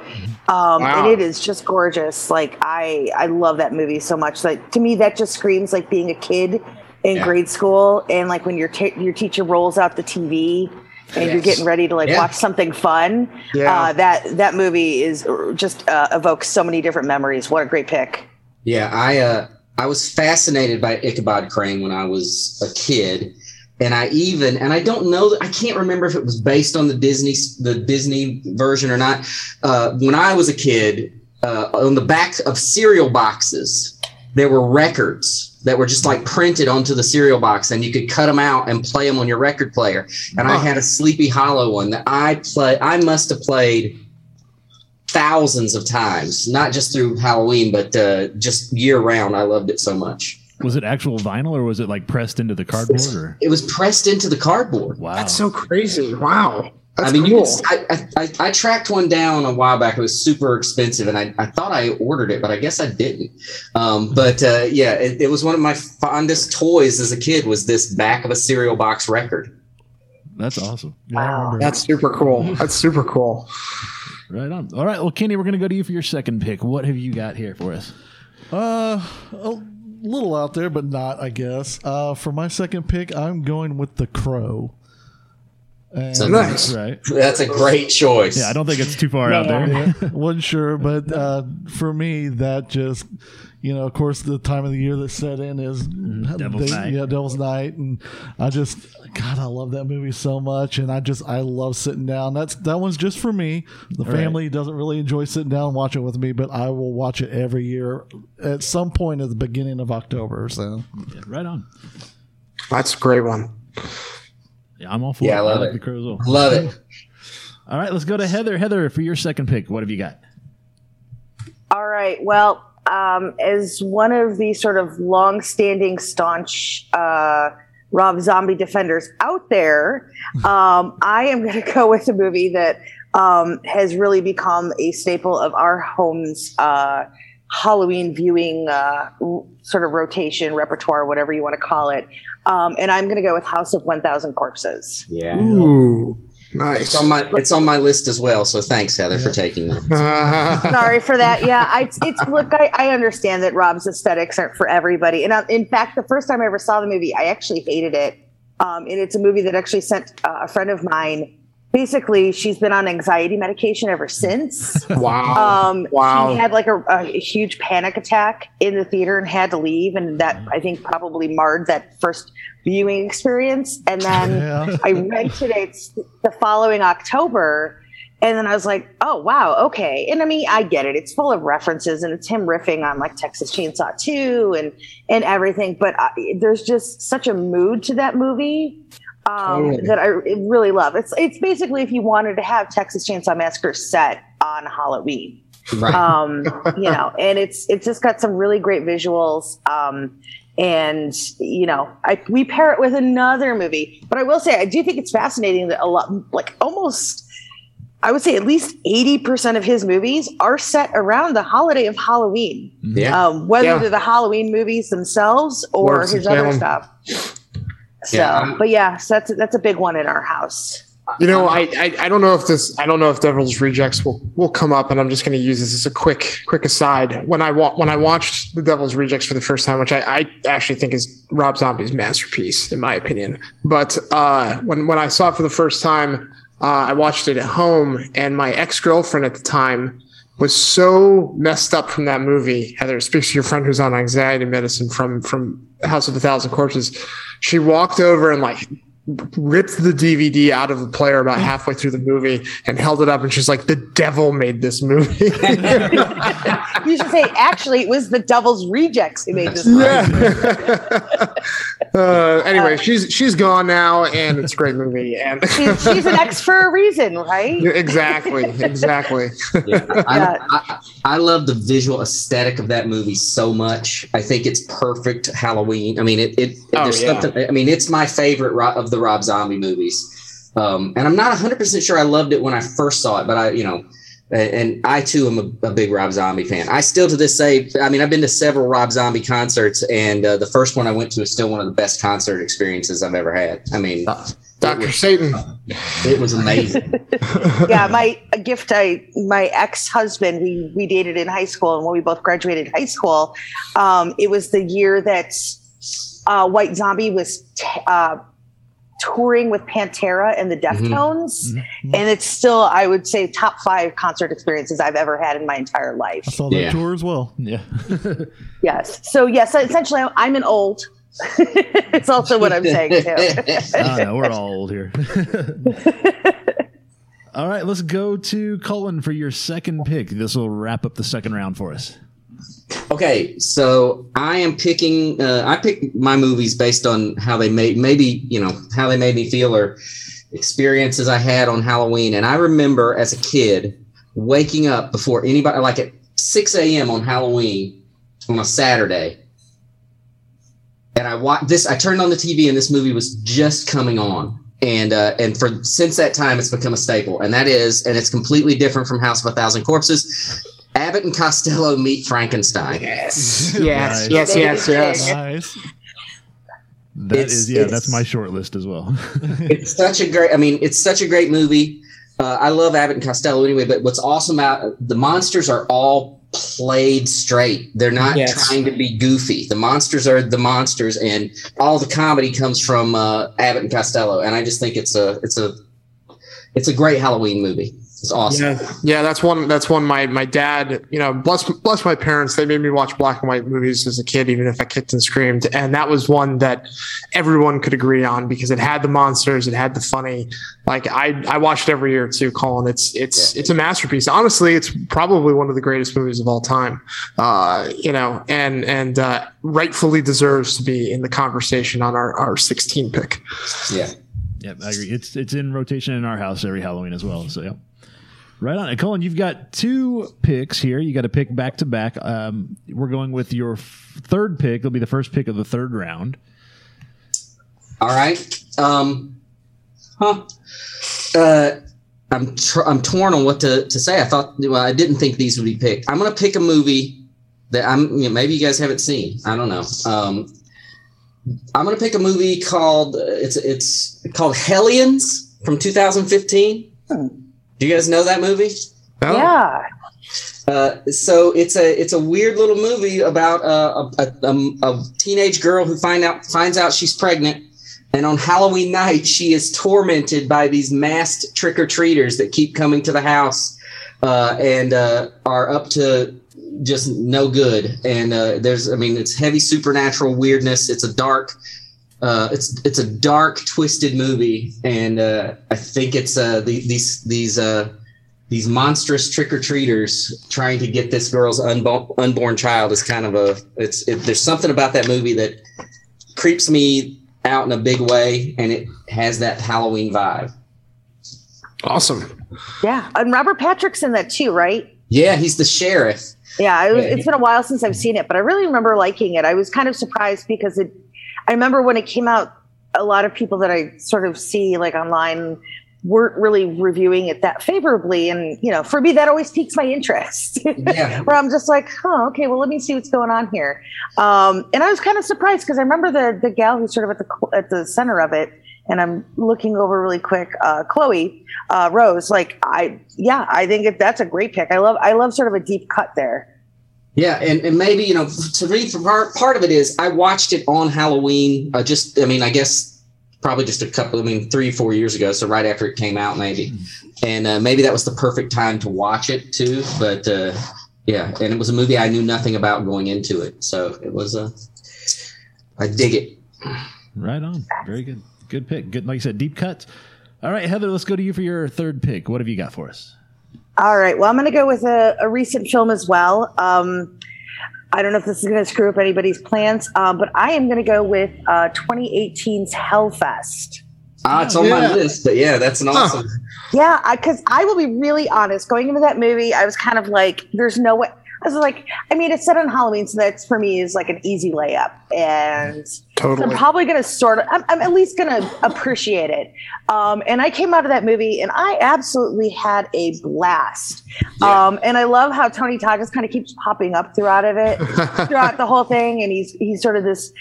um, Wow. and it is just gorgeous. Like I I love that movie so much. Like to me, that just screams like being a kid in Yeah. grade school, and like when your ta- your teacher rolls out the TV. And you're getting ready to like Yeah. watch something fun. Yeah. Uh, that that movie is just uh, evokes so many different memories. What a great pick! Yeah, I uh, I was fascinated by Ichabod Crane when I was a kid, and I even and I don't know I can't remember if it was based on the Disney the Disney version or not. Uh, when I was a kid, uh, on the back of cereal boxes, there were records that were just like printed onto the cereal box, and you could cut them out and play them on your record player. And I had a Sleepy Hollow one that I play. I must have played thousands of times, not just through Halloween, but uh, just year round. I loved it so much. Was it actual vinyl or was it like pressed into the cardboard? Or? It was pressed into the cardboard. Wow, That's so crazy. Wow. That's I mean, cool. you I, I, I tracked one down a while back. It was super expensive, and I, I thought I ordered it, but I guess I didn't. Um, but uh, yeah, it, it was one of my fondest toys as a kid. Was this back of a cereal box record? That's awesome. Wow. That's super cool. That's super cool. Right on. All right. Well, Kenny, we're going to go to you for your second pick. What have you got here for us? Uh, a little out there, but not, I guess. Uh, for my second pick, I'm going with The Crow. And, So Nice. Right. That's a great choice. Yeah, I don't think it's too far out there. Yeah, wasn't sure, but uh, for me, that just, you know, of course, the time of the year that set in is Mm-hmm. Devil's Night. Yeah, Devil's Night, and I just, God, I love that movie so much, and I just, I love sitting down. That's that one's just for me. The right. family doesn't really enjoy sitting down and watching with me, but I will watch it every year at some point at the beginning of October. So Yeah, right on. That's a great one. Yeah, I'm all for Yeah, it. I love like it. the crows. all. Love it. All right, let's go to Heather. Heather, for your second pick, what have you got? All right. Well, um, as one of the sort of long-standing, staunch uh, Rob Zombie defenders out there, um, I am going to go with a movie that um, has really become a staple of our home's uh, Halloween viewing uh, sort of rotation repertoire, whatever you want to call it. Um, and I'm going to go with House of 1,000 Corpses. Yeah. Ooh, It's on my it's on my list as well. So thanks, Heather, for taking that. Sorry for that. Yeah, I, it's, it's look. I, I understand that Rob's aesthetics aren't for everybody, and uh, in fact, the first time I ever saw the movie, I actually hated it. Um, and it's a movie that actually sent uh, a friend of mine. Basically, she's been on anxiety medication ever since. wow. Um, Wow. She had like a, a huge panic attack in the theater and had to leave, and that I think probably marred that first viewing experience. And then Yeah. I rented it the following October, and then I was like, "Oh wow, okay." And I mean, I get it; it's full of references, and it's him riffing on like Texas Chainsaw 2 and and everything. But I, there's just such a mood to that movie um, Totally. that I really love. It's it's basically if you wanted to have Texas Chainsaw Massacre set on Halloween Right. um, you know, and it's it's just got some really great visuals. Um, and you know, I, we pair it with another movie, but I will say I do think it's fascinating that a lot, like almost, I would say at least eighty percent of his movies are set around the holiday of Halloween. yeah. Um, whether Yeah. they're the Halloween movies themselves or Lawrence his other stuff. So, Yeah. but yeah, so that's that's a big one in our house. You know, I, I I don't know if this I don't know if Devil's Rejects will will come up, and I'm just going to use this as a quick quick aside. When I wa- when I watched the Devil's Rejects for the first time, which I, I actually think is Rob Zombie's masterpiece in my opinion, but uh, when when I saw it for the first time, uh, I watched it at home, and my ex girlfriend at the time was so messed up from that movie. Heather speaks to your friend who's on anxiety medicine from from House of a Thousand Corpses. She walked over and like ripped the DVD out of the player about halfway through the movie and held it up and she's like, the devil made this movie. You should say actually it was the Devil's Rejects who made this. movie. yeah. uh, anyway, she's she's gone now and it's a great movie. And She's, she's an ex for a reason, right? exactly, exactly. Yeah. I, Yeah. I, I love the visual aesthetic of that movie so much. I think it's perfect Halloween. I mean, it. it Oh, there's yeah. something. I mean, it's my favorite of the Rob Zombie movies. Um, and I'm not 100 percent sure I loved it when I first saw it, but I, you know, and, and I too am a, a big Rob Zombie fan. I still to this day, I mean, I've been to several Rob Zombie concerts, and uh, the first one I went to is still one of the best concert experiences I've ever had. I mean, Dr. Satan. it was amazing. yeah, my a gift I my ex husband we we dated in high school and when we both graduated high school, um, it was the year that uh, White Zombie was t- uh, touring with Pantera and the mm-hmm. Deftones, mm-hmm. Mm-hmm. and it's still I would say top five concert experiences I've ever had in my entire life. I saw that Yeah. tour as well. Yeah. Yes. So yes, essentially, I'm an old it's also what I'm saying too. Ah, oh, no, we're all old here. all right, let's go to Cullen for your second pick. This will wrap up the second round for us. Okay, so I am picking. Uh, I pick my movies based on how they made, maybe you know how they made me feel or experiences I had on Halloween. And I remember as a kid waking up before anybody, like at 6 a.m. on Halloween on a Saturday, and I watched this. I turned on the TV and this movie was just coming on. And uh, and for since that time, it's become a staple, and that is, and it's completely different from House of a Thousand Corpses. Abbott and Costello meet Frankenstein. Yes, yes, yes, yes, yes. Nice. That It's- is, yeah, that's my short list as well. it's such a great. I mean, it's such a great movie. Uh, I love Abbott and Costello anyway. But what's awesome about the monsters are all played straight. They're not Yes. trying to be goofy. The monsters are the monsters, and all the comedy comes from uh, Abbott and Costello. And I just think it's a it's a it's a great Halloween movie. It's awesome. Yeah, yeah, that's one. That's one. My my dad, you know, bless bless my parents. They made me watch black and white movies as a kid, even if I kicked and screamed. And that was one that everyone could agree on because it had the monsters, it had the funny. Like I I watched it every year too, Cullen. It's it's it's a masterpiece. Honestly, it's probably one of the greatest movies of all time. Uh, you know, and and uh, rightfully deserves to be in the conversation on our our 16 pick. Yeah. Yep, I agree. It's it's in rotation in our house every Halloween as well. So yeah. Right on. And Cullen, you've got two picks here. You got to pick back to back. Um, we're going with your f- third pick. It'll be the first pick of the third round. All right. Um, huh. Uh, I'm tr- I'm torn on what to, to say. I thought well, I didn't think these would be picked. I'm gonna pick a movie that I'm you know, maybe you guys haven't seen. I don't know. Um, I'm gonna pick a movie called uh, it's it's called Hellions from 2015. Do you guys know that movie? Oh. Yeah. Uh, so it's a it's a weird little movie about uh, a, a, a, a teenage girl who find out finds out she's pregnant, and on Halloween night she is tormented by these masked trick or treaters that keep coming to the house uh, and uh, are up to just no good. And uh, there's I mean it's heavy supernatural weirdness. It's a dark. Uh, it's it's a dark, twisted movie, and uh, I think it's uh, the, these these uh, these monstrous trick or treaters trying to get this girl's unbo- unborn child is kind of a it's it, there's something about that movie that creeps me out in a big way, and it has that Halloween vibe. Awesome. Yeah. And Robert Patrick's in that too, right? Yeah, he's the sheriff. Yeah, it was, Yeah. it's been a while since I've seen it, but I really remember liking it. I was kind of surprised because it. I remember when it came out, a lot of people that I sort of see like online weren't really reviewing it that favorably, and you know, for me, that always piques my interest. Yeah. Where I'm just like, huh, okay, well, let me see what's going on here. Um, and I was kind of surprised because I remember the the gal who's sort of at the at the center of it, and I'm looking over really quick, uh, Chloe uh, Rose. Like, I yeah, I think it, that's a great pick. I love I love sort of a deep cut there. Yeah, and, and maybe you know to me, for part part of it is I watched it on Halloween. Uh, just I mean, I guess probably just a couple. I mean, three four years ago, so right after it came out, maybe, and uh, maybe that was the perfect time to watch it too. But uh, yeah, and it was a movie I knew nothing about going into it, so it was a. I dig it. Right on. Very good. Good pick. Good. Like you said, deep cuts. All right, Heather, let's go to you for your third pick. What have you got for us? All right. Well, I'm going to go with a, a recent film as well. Um, I don't know if this is going to screw up anybody's plans, um, but I am going to go with uh, 2018's Hellfest. Ah, it's on my list, but yeah, that's an awesome. Yeah, because I, will be really honest. Going into that movie, I was kind of like, "There's no way." I was like, I mean, it's set on Halloween, so that's for me is like an easy layup, and Totally. I'm probably going to sort of, I'm, I'm at least going to appreciate it. Um, and I came out of that movie and I absolutely had a blast. Um, and I love how Tony Todd just kind of keeps popping up throughout of it, throughout the whole thing. And he's, he's sort of this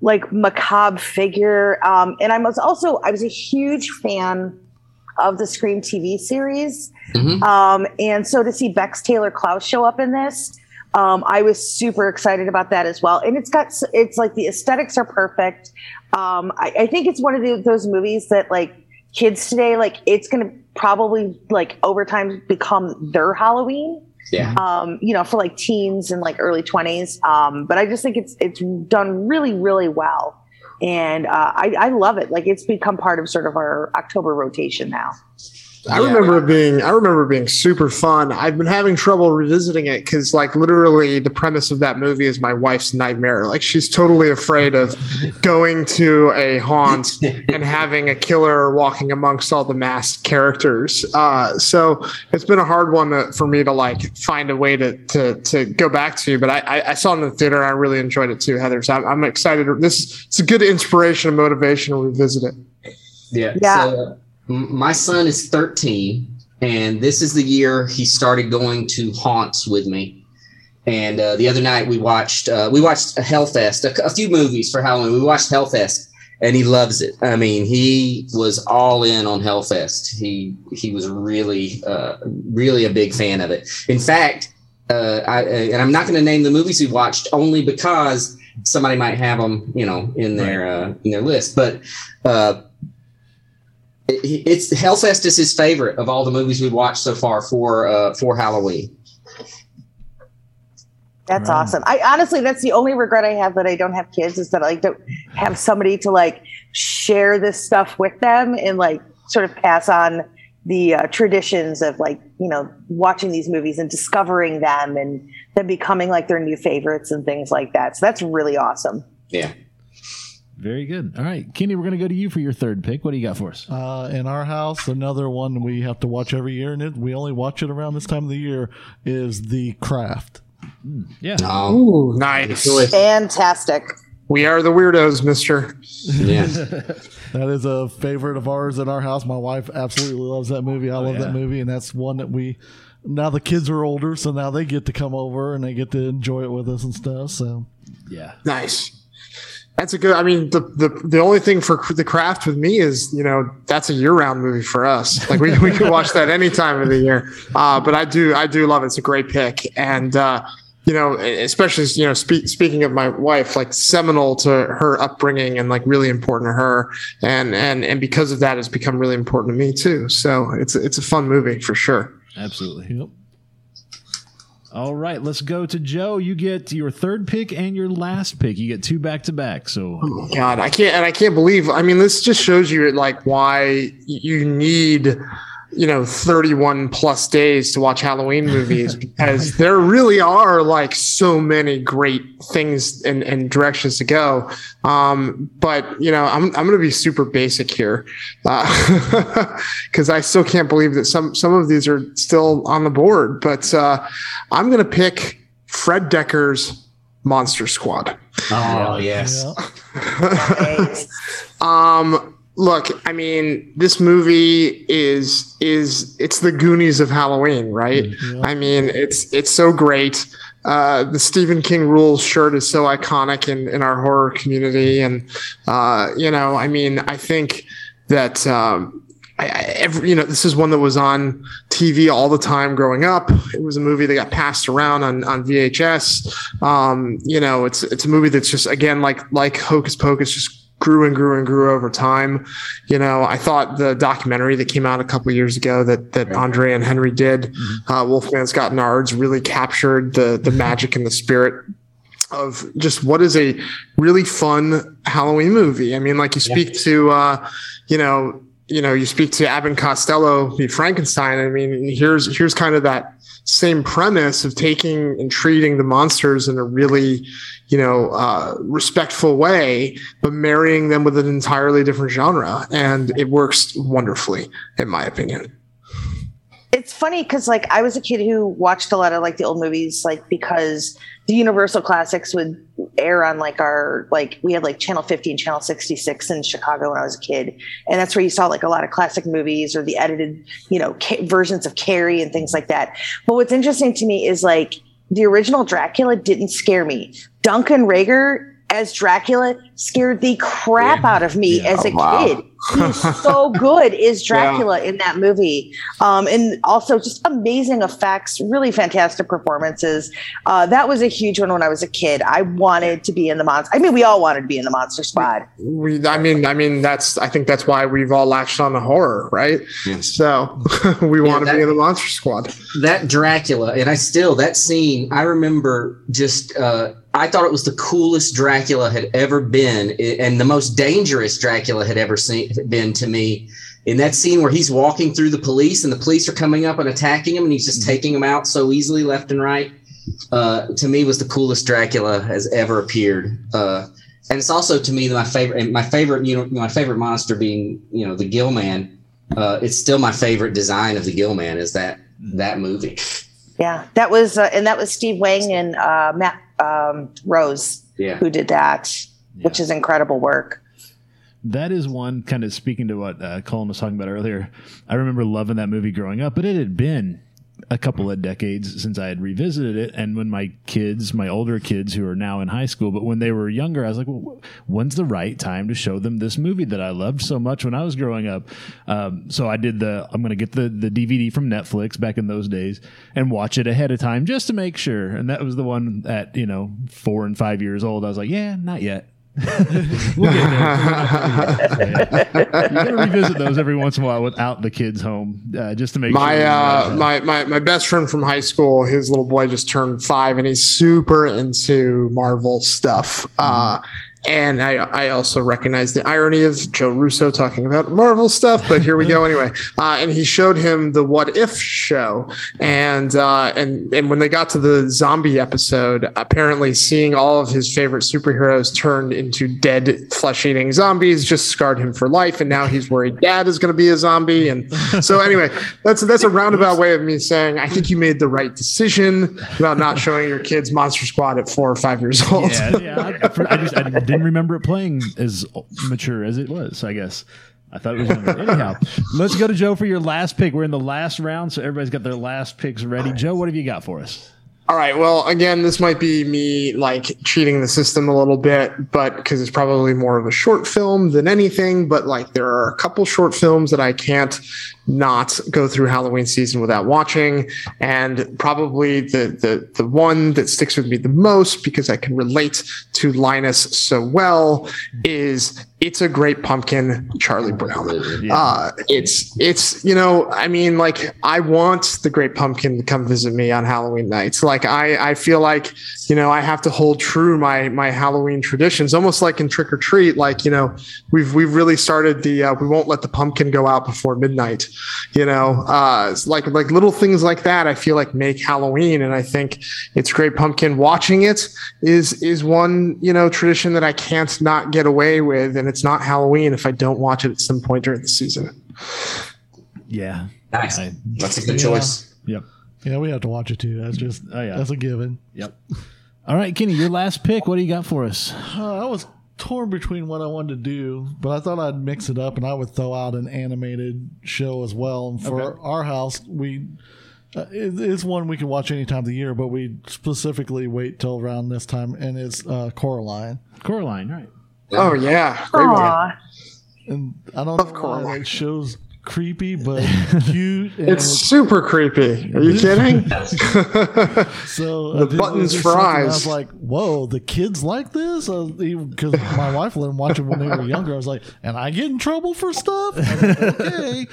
like macabre figure. Um, and I was also, I was a huge fan of the Scream TV series. Mhm. Um, and so to see Bex Taylor Klaus show up in this, um, I was super excited about that as well. And it's got, it's like the aesthetics are perfect. Um, I, I think it's one of the, those movies that like kids today, like it's going to probably like over time become their Halloween. Yeah. Um, you know, for like teens and like early twenties. Um, but I just think it's it's done really, really well. And uh, I, I love it. Like it's become part of sort of our October rotation now. I remember it being I remember it being super fun. I've been having trouble revisiting it because like literally the premise of that movie is my wife's nightmare. Like she's totally afraid of going to a haunt and having a killer walking amongst all the masked characters. Uh, so it's been a hard one to, for me to like find a way to to, to go back to. But I, I, I saw it in the theater I really enjoyed it too, Heather. So I'm, I'm excited. This it's a good inspiration and motivation to revisit it. Yeah. Yeah. So, m- my son is 13, and this is the year he started going to haunts with me. And uh, the other night we watched uh, we watched a Hellfest, a, a few movies for Halloween. We watched Hellfest, and he loves it. I mean, he was all in on Hellfest. He he was really uh, really a big fan of it. In fact, uh, I, and I'm not going to name the movies we watched only because somebody might have them, you know, in their uh, in their list. But uh, it- it's Hellfest is his favorite of all the movies we've watched so far for uh, for Halloween. That's Right. awesome. I honestly, that's the only regret I have that I don't have kids is that I don't have somebody to like share this stuff with them and like sort of pass on the uh, traditions of like you know watching these movies and discovering them and them becoming like their new favorites and things like that. So that's really awesome. Yeah. Very good. All right, Kenny, we're going to go to you for your third pick. What do you got for us? Uh, in our house, another one we have to watch every year, and it, we only watch it around this time of the year, is The Craft. Yeah. Um, Ooh, nice. Fantastic. We are the weirdos, Mister. yeah. That is a favorite of ours in our house. My wife absolutely loves that movie. I love yeah. that movie, and that's one that we. Now the kids are older, so now they get to come over and they get to enjoy it with us and stuff. So Yeah. Nice. That's a good. I mean, the, the the only thing for the craft with me is, you know, that's a year round movie for us. Like we, we can watch that any time of the year. Uh, but I do I do love it. It's a great pick, and uh, you know, especially you know, speak, speaking of my wife, like seminal to her upbringing and like really important to her, and and and because of that, it's become really important to me too. So it's it's a fun movie for sure. Absolutely. yep. All right, let's go to Joe. You get your third pick and your last pick. You get two back to back. So oh God, I can't, and I can't believe. I mean, this just shows you like why you need, you know, 31 plus days to watch Halloween movies because there really are like so many great things and, and directions to go. Um, but you know, I'm I'm gonna be super basic here because I still can't believe that some some of these are still on the board. But uh, I'm gonna pick Fred Dekker's Monster Squad. Oh yes. Yeah. Um, look, I mean, this movie is is it's the Goonies of Halloween, right? I mean, it's it's so great. Uh, the Stephen King rules shirt is so iconic in, in our horror community, and uh, you know, I mean, I think that um, I, I, every, you know, this is one that was on TV all the time growing up. It was a movie that got passed around on, on VHS. Um, you know, it's it's a movie that's just again like like Hocus Pocus, just grew and grew and grew over time. You know, I thought the documentary that came out a couple of years ago that that Andre and Henry did, uh, Wolfman's Got Nards, really captured the the magic and the spirit of just what is a really fun Halloween movie. I mean, like you speak to, uh, you know, you know, you speak to Abbott Costello, meet Frankenstein. I mean, here's here's kind of that same premise of taking and treating the monsters in a really, you know, uh, respectful way, but marrying them with an entirely different genre, and it works wonderfully, in my opinion. It's funny because like I was a kid who watched a lot of like the old movies, like because the Universal classics would air on like our like we had like channel 50 and channel 66 in Chicago when I was a kid, and that's where you saw like a lot of classic movies or the edited you know ca- versions of Carrie and things like that. But what's interesting to me is like the original Dracula didn't scare me. Duncan Regehr as Dracula scared the crap out of me as a wow. kid. He's so good is Dracula in that movie. Um, and also just amazing effects, really fantastic performances. Uh, that was a huge one when I was a kid. I wanted to be in the monster. I mean, we all wanted to be in the Monster Squad. We, I mean, I mean, that's. I think that's why we've all latched on the horror, right? So we want to that- be in the Monster Squad. that Dracula, and I still that scene. I remember just. Uh, I thought it was the coolest Dracula had ever been, and the most dangerous Dracula had ever seen been to me. In that scene where he's walking through the police, and the police are coming up and attacking him, and he's just taking them out so easily, left and right. Uh, to me, was the coolest Dracula has ever appeared. Uh, and it's also to me my favorite. and My favorite, you know, my favorite monster being, you know, the Gill Man. Uh, it's still my favorite design of the Gill Man. Is that that movie? Yeah, that was, uh, and that was Steve Wang and uh, Matt um, Rose Yeah. who did that, which is incredible work. That is one kind of speaking to what uh, Cullen was talking about earlier. I remember loving that movie growing up, but it had been a couple of decades since I had revisited it. And when my kids, my older kids who are now in high school, but when they were younger, I was like, well, when's the right time to show them this movie that I loved so much when I was growing up? Um, so I did the, I'm going to get the, the DVD from Netflix back in those days and watch it ahead of time just to make sure. And that was the one at, you know, four and five years old. I was like, yeah, not yet. we'll get there. you gotta revisit those every once in a while without the kids home, uh, just to make My sure. uh, my my my best friend from high school, his little boy just turned five, and he's super into Marvel stuff. Uh, and I I also recognize the irony of Joe Russo talking about Marvel stuff, but here we go anyway. Uh, and he showed him the What If show, and uh, and and when they got to the zombie episode, apparently seeing all of his favorite superheroes turned into dead flesh eating zombies just scarred him for life, and now he's worried dad is going to be a zombie, and so anyway, that's that's a roundabout way of me saying I think you made the right decision about not showing your kids Monster Squad at four or five years old. yeah, yeah. I, for- I just I didn't remember it playing as mature as it was. I guess I thought it was younger. Anyhow, let's go to Joe for your last pick. We're in the last round, so everybody's got their last picks ready. Joe, what have you got for us? All right. Well, again, this might be me like cheating the system a little bit, but because it's probably more of a short film than anything. But like, there are a couple short films that I can't not go through Halloween season without watching, and probably the the the one that sticks with me the most because I can relate to Linus so well is "It's a Great Pumpkin," Charlie Brown. Uh, it's it's you know I mean like I want the Great Pumpkin to come visit me on Halloween nights. Like I I feel like you know I have to hold true my my Halloween traditions, almost like in Trick or Treat. Like you know we've we've really started the uh, we won't let the pumpkin go out before midnight. You know, uh, like like little things like that. I feel like make Halloween, and I think it's Great Pumpkin. Watching it is is one you know tradition that I can't not get away with, and it's not Halloween if I don't watch it at some point during the season. Yeah, Nice. I- That's a good Yeah. choice. Yep. Yeah, we have to watch it too. That's just Oh yeah. that's a given. Yep. All right, Kenny, your last pick. What do you got for us? Uh, I was torn between what I wanted to do, but I thought I'd mix it up and I would throw out an animated show as well. And for Okay. our house, we uh, it, it's one we can watch any time of the year, but we specifically wait till around this time, and it's uh, Coraline. Coraline, right? Oh yeah, great one. And I don't Love know why Coraline. that show's creepy, but cute. And It's super creepy. Are you kidding? So The uh, buttons was for something I was like, "Whoa, the kids like this?" Because my wife let them watch it when they were younger. I was like, "And I get in trouble for stuff?" Like, okay.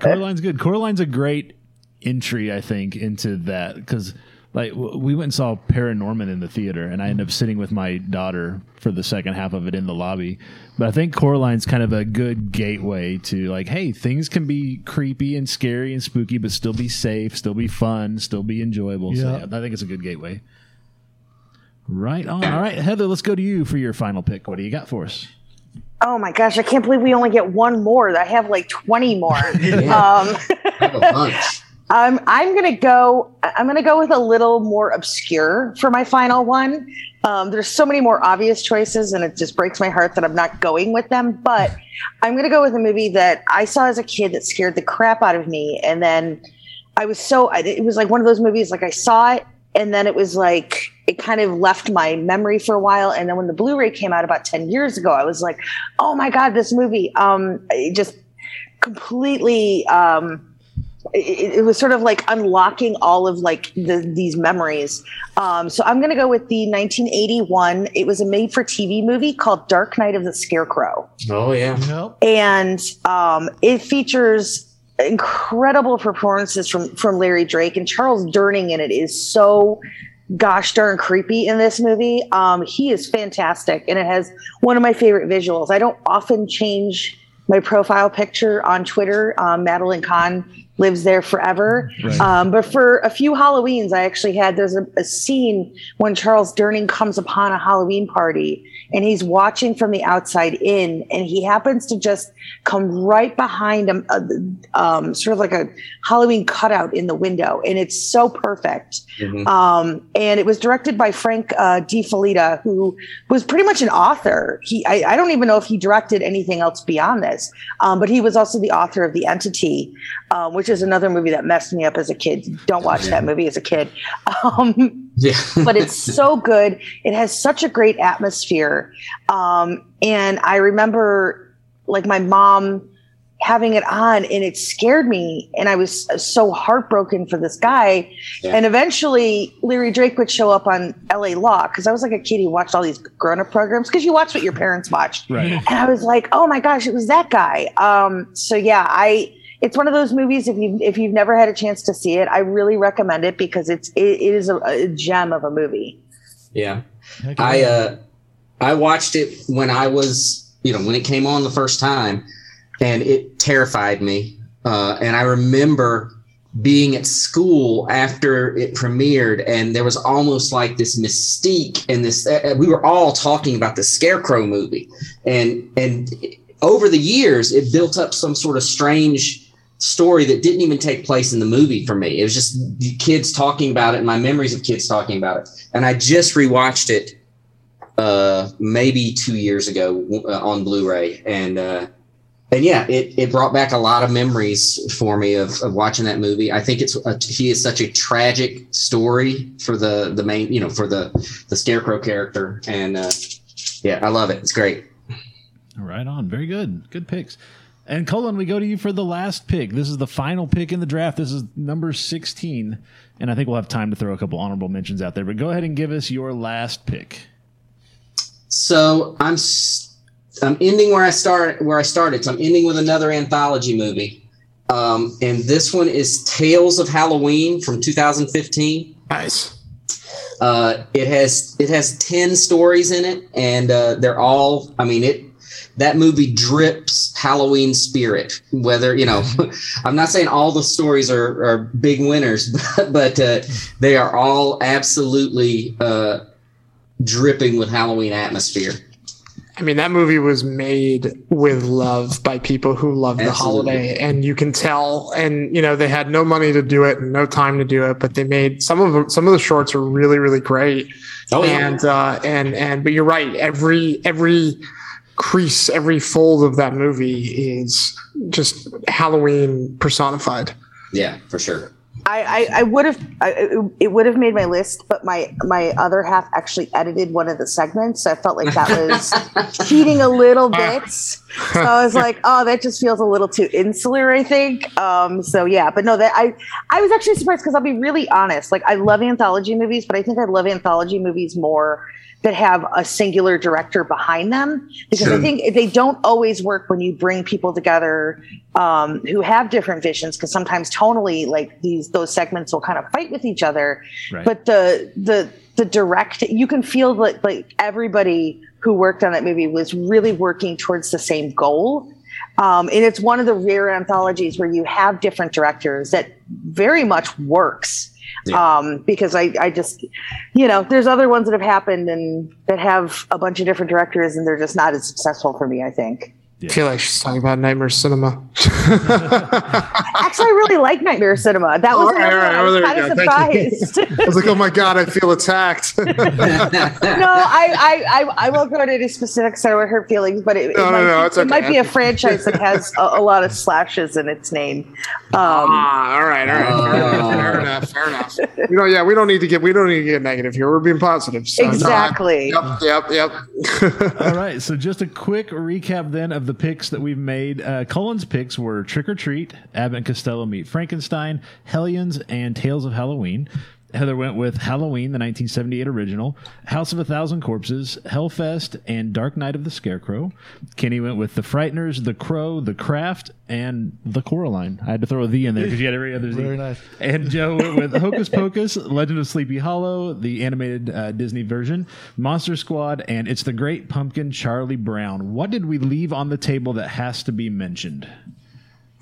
Coraline's good. Coraline's a great entry, I think, into that because like we went and saw Paranorman in the theater, and I ended up sitting with my daughter for the second half of it in the lobby. But I think Coraline's kind of a good gateway to like, hey, things can be creepy and scary and spooky, but still be safe, still be fun, still be enjoyable. So Yeah. yeah, I think it's a good gateway. Right on. All right, Heather, let's go to you for your final pick. What do you got for us? Oh my gosh, I can't believe we only get one more. I have like 20 more. um, Have a bunch. um, I'm gonna go. I'm gonna go with a little more obscure for my final one. Um, there's so many more obvious choices, and it just breaks my heart that I'm not going with them. But I'm gonna go with a movie that I saw as a kid that scared the crap out of me, and then I was so. It was like one of those movies. Like I saw it, and then it was like it kind of left my memory for a while. And then when the Blu-ray came out about ten years ago, I was like, oh my god, this movie! Um, just completely. Um, it, it was sort of like unlocking all of like the, these memories. Um, so I'm going to go with the 1981. It was a made-for-TV movie called Dark Night of the Scarecrow Oh yeah. Yep. and um, it features incredible performances from from Larry Drake and Charles Durning in it is so gosh darn creepy in this movie. Um, he is fantastic, and it has one of my favorite visuals. I don't often change my profile picture on Twitter. Um, Madeline Kahn lives there forever. Um, but for a few Halloweens, I actually had there's a, a scene when Charles Durning comes upon a Halloween party and he's watching from the outside in, and he happens to just come right behind him, uh, um, sort of like a Halloween cutout in the window, and it's so perfect. Um, and it was directed by Frank uh, De Felitta, who was pretty much an author. He, I, I don't even know if he directed anything else beyond this, um, but he was also the author of The Entity, uh, which is another movie that messed me up as a kid. Don't watch that movie as a kid. Um, Yeah. but it's so good. It has such a great atmosphere. Um, and I remember like my mom having it on and it scared me. And I was so heartbroken for this guy. Yeah. And eventually Larry Drake would show up on LA Law because I was like a kid who watched all these grown up programs because you watch what your parents watched. Right. And I was like, oh my gosh, it was that guy. Um, so yeah, I it's one of those movies if you if you've never had a chance to see it, I really recommend it because it's it, it is a, a gem of a movie. Yeah. I uh I watched it when I was, you know, when it came on the first time and it terrified me. Uh and I remember being at school after it premiered and there was almost like this mystique and this uh, we were all talking about the scarecrow movie and and over the years it built up some sort of strange story that didn't even take place in the movie for me. It was just kids talking about it and my memories of kids talking about it. And I just rewatched it uh maybe 2 years ago uh, on Blu-ray and uh and yeah, it, it brought back a lot of memories for me of, of watching that movie. I think it's a, he is such a tragic story for the the main you know for the the scarecrow character and uh yeah, I love it. It's great. Right on. Very good. Good picks. And Cullen, we go to you for the last pick. This is the final pick in the draft. This is number 16. And I think we'll have time to throw a couple honorable mentions out there. But go ahead and give us your last pick. So I'm s- I'm ending where I start where I started. So I'm ending with another anthology movie, um, and this one is Tales of Halloween from 2015. Nice. Uh, it has it has ten stories in it, and uh, they're all. I mean it. That movie drips Halloween spirit. Whether you know, I'm not saying all the stories are, are big winners, but, but uh, they are all absolutely uh, dripping with Halloween atmosphere. I mean, that movie was made with love by people who love the holiday, and you can tell. And you know, they had no money to do it and no time to do it, but they made some of them, some of the shorts are really, really great. Oh, yeah. and uh, and and but you're right. Every every crease, every fold of that movie is just Halloween personified. Yeah, for sure. I, I, I would have I, it would have made my list, but my my other half actually edited one of the segments, so I felt like that was cheating a little bit. So I was like, oh, that just feels a little too insular, I think. Um, so yeah, but no, that I I was actually surprised because I'll be really honest. Like I love anthology movies, but I think I love anthology movies more that have a singular director behind them. Because I think they don't always work when you bring people together um, who have different visions because sometimes tonally like these those segments will kind of fight with each other. Right. but the the the direct you can feel that like everybody who worked on that movie was really working towards the same goal. Um, and it's one of the rare anthologies where you have different directors that very much works um, because I, I just you know there's other ones that have happened and that have a bunch of different directors and they're just not as successful for me i think I feel like she's talking about Nightmare Cinema. Actually, I really like Nightmare Cinema. That was All right, another right, I was there kind of go. Surprised. I was like, oh my god, I feel attacked. no, I, I, I, I won't go into any specifics. I don't hurt feelings, but it, it, No, no, might, no, be, it's it might be a franchise that has a, a lot of slashes in its name. Um, ah, all right, all right, fair, enough, fair enough, fair enough. You know, yeah, we don't need to get we don't need to get negative here. We're being positive. So, no, I- Exactly. yep, yep, yep. All right, so just a quick recap then of the picks that we've made. Uh, Cullen's picks were Trick or Treat, Abbott and Costello Meet Frankenstein, Hellions, and Tales of Halloween. Heather went with Halloween, the 1978 original, House of a Thousand Corpses, Hellfest, and Dark Night of the Scarecrow. Kenny went with The Frighteners, The Crow, The Craft, and The Coraline. I had to throw a "the" in there because you had every other Z. Very nice. And Joe went with Hocus Pocus, Legend of Sleepy Hollow, the animated uh, Disney version, Monster Squad, and It's the Great Pumpkin, Charlie Brown. What did we leave on the table that has to be mentioned?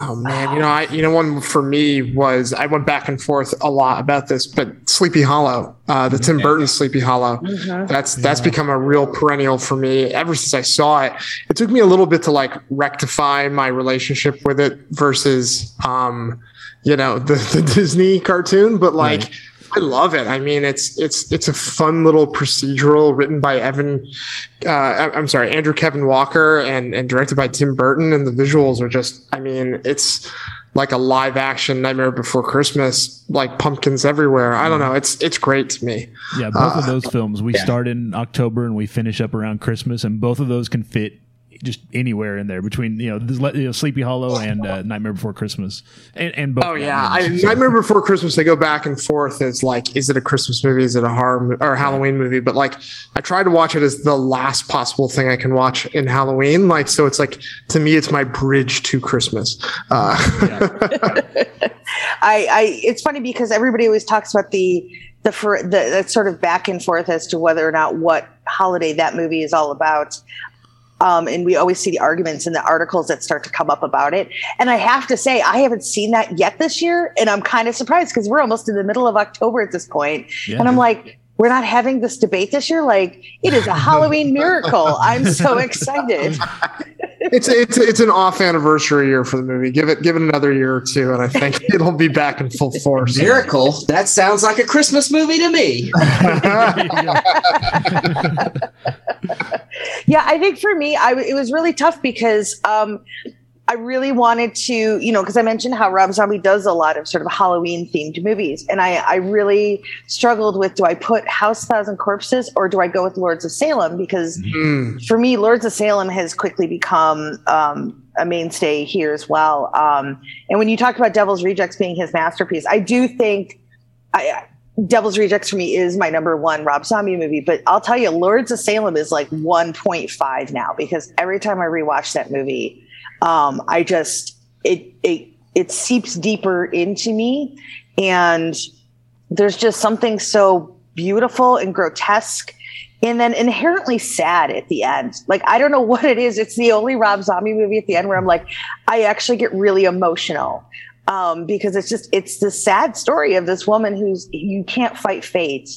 Oh man, you know, I you know one for me was I went back and forth a lot about this, but Sleepy Hollow, uh, the Tim Burton Sleepy Hollow, that's that's become a real perennial for me ever since I saw it. It took me a little bit to like rectify my relationship with it versus, um, you know, the the Disney cartoon, but like. Right. I love it. I mean, it's it's it's a fun little procedural written by Evan. Uh, I'm sorry, Andrew Kevin Walker, and and directed by Tim Burton. And the visuals are just. I mean, it's like a live action Nightmare Before Christmas, like pumpkins everywhere. I don't know. It's it's great to me. Yeah, both of Uh, those films. We start in October and we finish up around Christmas, and both of those can fit just anywhere in there between you know, this, you know Sleepy Hollow and uh, Nightmare Before Christmas, and, and both. Oh yeah, I, Batmans. Nightmare Before Christmas. They go back and forth as like, is it a Christmas movie? Is it a horror mo- or a Halloween movie? But like, I try to watch it as the last possible thing I can watch in Halloween. Like, so it's like to me, it's my bridge to Christmas. Uh, I, I it's funny because everybody always talks about the the for the that sort of back and forth as to whether or not what holiday that movie is all about. Um, and we always see the arguments and the articles that start to come up about it. And I have to say, I haven't seen that yet this year, and I'm kind of surprised because we're almost in the middle of October at this point, Yeah. and I'm like. We're not having this debate this year. Like it is a Halloween miracle. I'm so excited. it's it's it's an off anniversary year for the movie. Give it give it another year or two, and I think it'll be back in full force. Miracle. That sounds like a Christmas movie to me. yeah i think for me I, it was really tough because um, i really wanted to you know because i mentioned how rob zombie does a lot of sort of halloween themed movies and I, I really struggled with do i put house of thousand corpses or do i go with lords of salem? Because Mm. for me lords of salem has quickly become um, a mainstay here as well. Um, and when you talk about devil's rejects being his masterpiece i do think I, Devil's Rejects for me is my number one Rob Zombie movie, but I'll tell you, Lords of Salem is like 1.5 now because every time I rewatch that movie, um, I just it it it seeps deeper into me, and there's just something so beautiful and grotesque. And then inherently sad at the end. Like, I don't know what it is. It's the only Rob Zombie movie at the end where I'm like, I actually get really emotional um, because it's just it's the sad story of this woman who's you can't fight fate,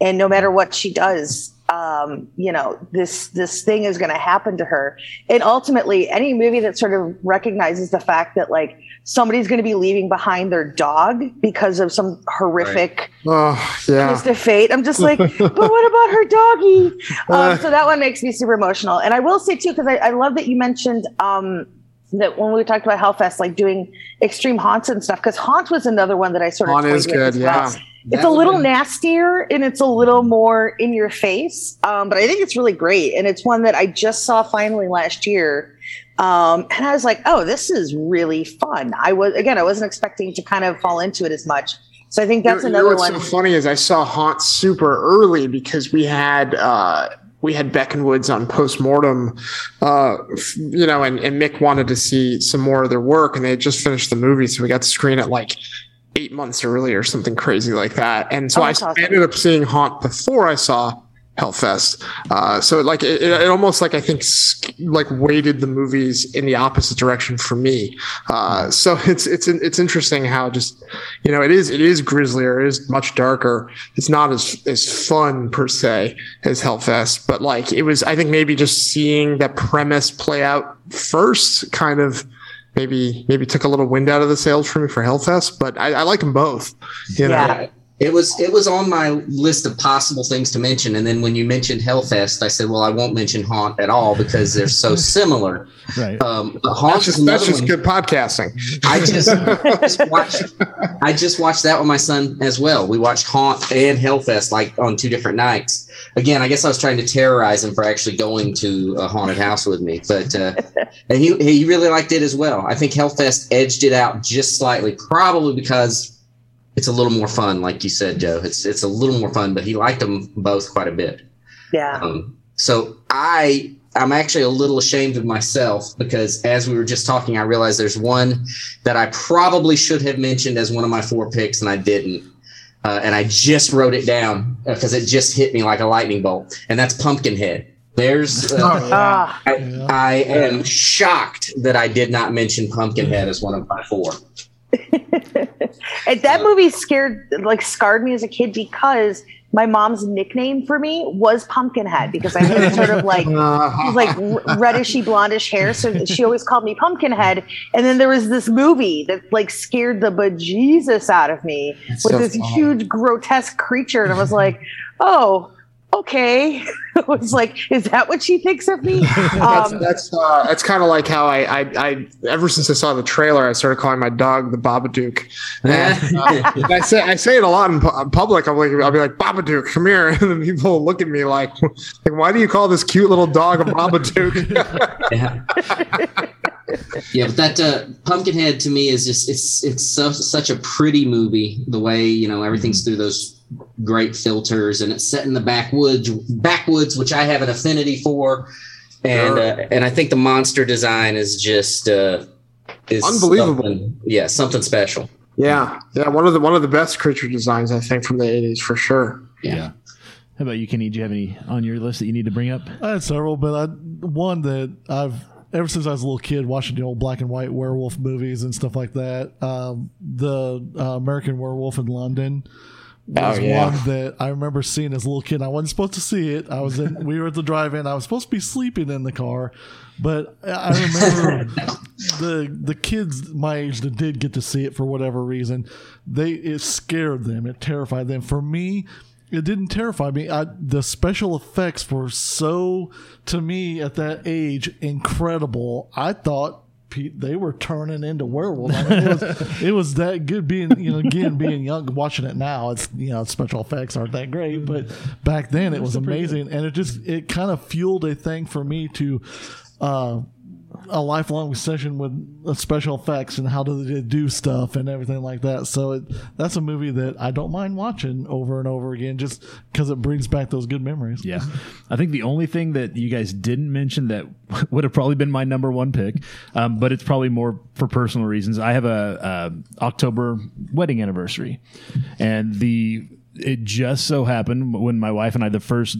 and no matter what she does, um, you know this this thing is going to happen to her. And ultimately, any movie that sort of recognizes the fact that like somebody's going to be leaving behind their dog because of some horrific Oh yeah. twist of fate. I'm just like, but what about her doggy? Um, so that one makes me super emotional. And I will say too, because I, I love that you mentioned um, that when we talked about Hellfest, like doing extreme haunts and stuff, because haunt was another one that I sort of Haunt is good, as well. It's a little nastier and it's a little more in your face, um, but I think it's really great. And it's one that I just saw finally last year. Um, and I was like, oh, this is really fun. I was, again, I wasn't expecting to kind of fall into it as much. So I think that's You know- you know another what's one. so funny is I saw Haunt super early because we had uh, we had Beck and Woods on postmortem, uh, you know, and, and Mick wanted to see some more of their work, and they had just finished the movie, so we got to screen it like eight months early or something crazy like that. And so Oh, I, awesome. Ended up seeing Haunt before I saw Hellfest. Uh, so like it, it almost like I think like weighted the movies in the opposite direction for me. Uh, so it's it's it's interesting how just you know it is it is grislier, it is much darker. It's not as as fun per se as Hellfest, but like it was. I think maybe just seeing that premise play out first kind of. Maybe maybe took a little wind out of the sails for me for Hellfest, but I, I like them both. You know. It was it was on my list of possible things to mention, and then when you mentioned Hellfest, I said, "Well, I won't mention Haunt at all because they're so similar." Right. Um, but Haunt that's is just that's just good podcasting. I just, just watched. I just watched that with my son as well. We watched Haunt and Hellfest like on two different nights. Again, I guess I was trying to terrorize him for actually going to a haunted house with me, but uh, and he he really liked it as well. I think Hellfest edged it out just slightly, probably because it's a little more fun, like you said, Joe. It's it's a little more fun, but he liked them both quite a bit. Yeah. Um, so I I'm actually a little ashamed of myself because as we were just talking, I realized there's one that I probably should have mentioned as one of my four picks, and I didn't. Uh, and I just wrote it down because it just hit me like a lightning bolt, and that's Pumpkinhead. There's, uh, Ah, I, I am shocked that I did not mention Pumpkinhead as one of my four. and that movie scared, like, scarred me as a kid because my mom's nickname for me was Pumpkinhead because I had sort of like like r- redishy blondish hair, so she always called me Pumpkinhead. And then there was this movie that like scared the bejesus out of me with so this funny. huge grotesque creature, and I was like, oh. Okay, I was like, "Is that what she thinks of me?" that's Um, that's uh, that's kind of like how I, I I ever since I saw the trailer, I started calling my dog the Babadook. And, uh, I say I say it a lot in, pu- in public. I'm like I'll be like Babadook, come here, and then people look at me like, like why do you call this cute little dog a Babadook? yeah. yeah, but that uh, Pumpkinhead to me is just it's it's so, such a pretty movie. The way you know everything's through those great filters, and it's set in the backwoods, backwoods, which I have an affinity for, and uh, and I think the monster design is just uh, is Unbelievable. something- Yeah, something special. yeah, yeah, one of the one of the best creature designs I think from the '80s for sure. Yeah. How about you, Kenny? Do you have any on your list that you need to bring up? I had several, but I one that I've ever since I was a little kid watching the old black and white werewolf movies and stuff like that. Um, the uh, American Werewolf in London Oh, was Oh, yeah. one that I remember seeing as a little kid. I wasn't supposed to see it. I was in. we were at the drive-in. I was supposed to be sleeping in the car, but I remember the the kids my age that did get to see it for whatever reason. They it scared them. It terrified them. For me, it didn't terrify me. I, the special effects were so, to me at that age, incredible. I thought pe- they were turning into werewolves. I mean, it, was, it was that good. Being you know again being young, watching it now, it's you know special effects aren't that great, but back then it was amazing, and it just it kind of fueled a thing for me to. Uh, a lifelong session with special effects and how do they do stuff and everything like that. So it, that's a movie that I don't mind watching over and over again, just because it brings back those good memories. Yeah. I think the only thing that you guys didn't mention that would have probably been my number one pick, um, but it's probably more for personal reasons. I have a, a October wedding anniversary, and the it just so happened when my wife and I the first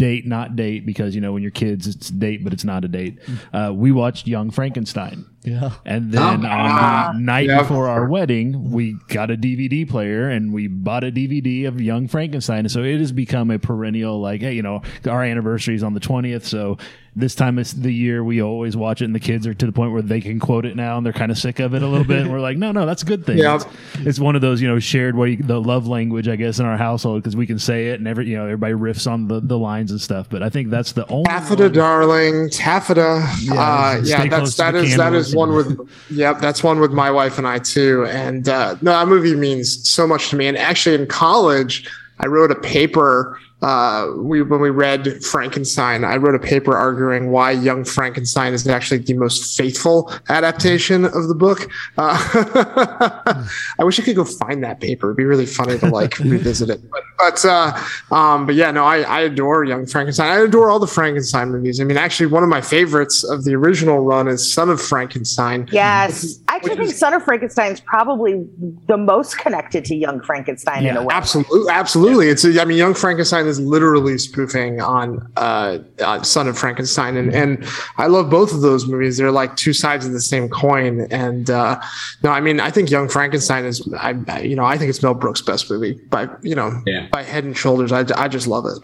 date not date because you know when you're kids it's date but it's not a date. Uh, we watched young frankenstein Yeah. and then on the night Yeah. before our wedding, we got a DVD player and we bought a DVD of Young Frankenstein. And so it has become a perennial, like, hey, you know, our anniversary is on the 20th. So this time of the year, we always watch it. And the kids are to the point where they can quote it now and they're kind of sick of it a little bit. And we're like, no, no, that's a good thing. Yeah. It's, it's one of those, you know, shared way, the love language, I guess, in our household because we can say it and every, you know, everybody riffs on the, the lines and stuff. But I think that's the only. Taffeta, one- darling, taffeta. Yeah, uh, stay yeah, close that's to that the is that candles is one with. Yep, that's one with my wife and I too. And uh, no, that movie means so much to me. And actually, in college, I wrote a paper. Uh, we when we read Frankenstein, I wrote a paper arguing why Young Frankenstein is actually the most faithful adaptation of the book. Uh, I wish I could go find that paper. It'd be really funny to like revisit it. But, but uh, um, but yeah, no, I, I adore Young Frankenstein. I adore all the Frankenstein movies. I mean, actually, one of my favorites of the original run is Son of Frankenstein. Yes, I actually think Son of Frankenstein is probably the most connected to Young Frankenstein in a way. Absolutely, absolutely. It's I mean, Young Frankenstein is literally spoofing on uh, uh, Son of Frankenstein, and and I love both of those movies. They're like two sides of the same coin. And uh, no, I mean I think Young Frankenstein is I I- you know I think it's Mel Brooks' best movie by you know Yeah. by head and shoulders. I, I just love it.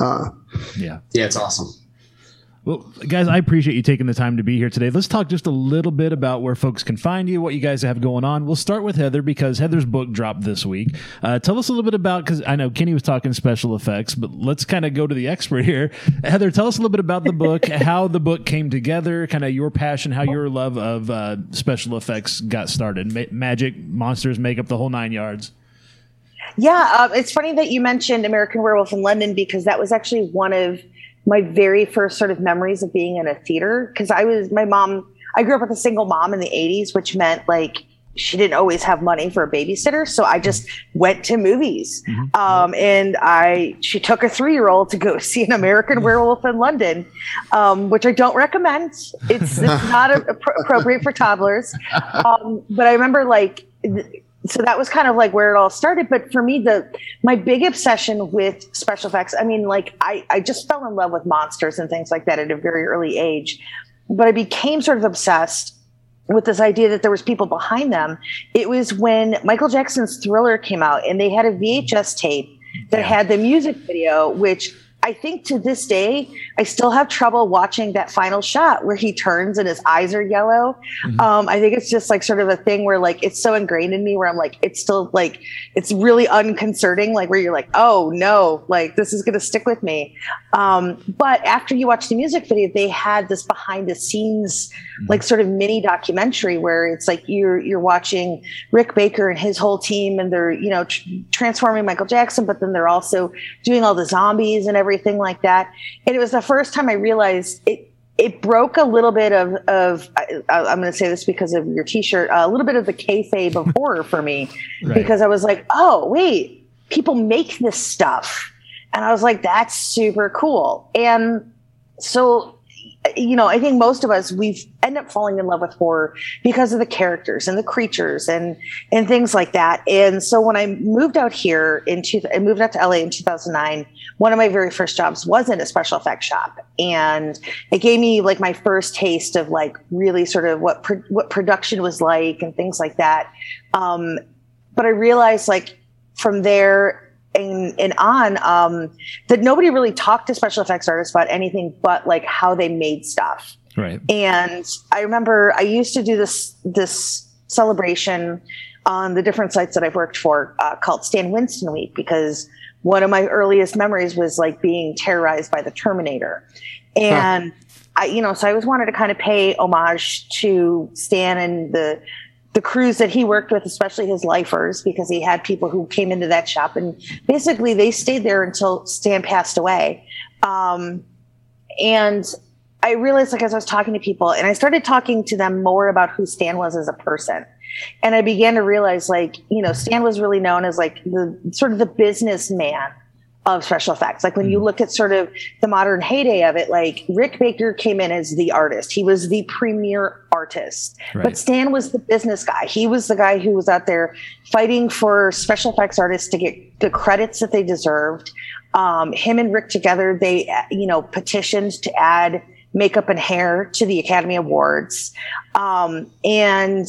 Uh, Yeah. Yeah, it's awesome. Well, guys, I appreciate you taking the time to be here today. Let's talk just a little bit about where folks can find you, what you guys have going on. We'll start with Heather because Heather's book dropped this week. Uh, tell us a little bit about because I know Kenny was talking special effects, but let's kind of go to the expert here. Heather, tell us a little bit about the book, how the book came together, kind of your passion, how your love of uh, special effects got started, Ma- magic, monsters, makeup, the whole nine yards. Yeah, um, it's funny that you mentioned American Werewolf in London because that was actually one of my very first sort of memories of being in a theater. Because I was my mom. I grew up with a single mom in the '80s, which meant like she didn't always have money for a babysitter, so I just went to movies. Um, and I she took a three year old to go see an American Werewolf in London, um, which I don't recommend. It's, it's not a, appro- appropriate for toddlers. Um, but I remember like. th- so that was kind of like where it all started. But for me the my big obsession with special effects i mean like i i just fell in love with monsters and things like that at a very early age. But i became sort of obsessed with this idea that there was people behind them. It was when michael jackson's thriller came out and they had a vhs tape that had the music video which I think to this day, I still have trouble watching that final shot where he turns and his eyes are yellow. Um, I think it's just like sort of a thing where like it's so ingrained in me where I'm like, it's still like, it's really unconcerting, like where you're like, oh no, like this is going to stick with me. Um, but after you watch the music video, they had this behind the scenes, like sort of mini documentary where it's like you're, you're watching Rick Baker and his whole team and they're, you know, tr- transforming Michael Jackson, but then they're also doing all the zombies and everything like that. And it was the first time I realized it, it broke a little bit of, of I, I'm going to say this because of your t-shirt, a little bit of the kayfabe of horror for me, Right. because I was like, oh, wait, people make this stuff. And I was like, that's super cool. And so, you know, I think most of us, we've end up falling in love with horror because of the characters and the creatures and, and things like that. And so when I moved out here in two, I moved out to LA in 2009, one of my very first jobs was in a special effects shop. And it gave me like my first taste of like really sort of what, pro- what production was like and things like that. Um, but I realized like from there and, and on um, that nobody really talked to special effects artists about anything but like how they made stuff. Right. And I remember I used to do this this celebration on the different sites that I've worked for uh, called Stan Winston Week because one of my earliest memories was like being terrorized by the Terminator, and I you know so I always wanted to kind of pay homage to Stan and the the crews that he worked with, especially his lifers, because he had people who came into that shop and basically they stayed there until Stan passed away. Um, and I realized, like, as I was talking to people, and I started talking to them more about who Stan was as a person. And I began to realize, like, you know, Stan was really known as like the sort of the businessman of special effects. Like when you look at sort of the modern heyday of it, like Rick Baker came in as the artist. He was the premier artist. Right. But Stan was the business guy. He was the guy who was out there fighting for special effects artists to get the credits that they deserved. Um, him and Rick together, they, you know, petitioned to add makeup and hair to the Academy Awards. Um, and,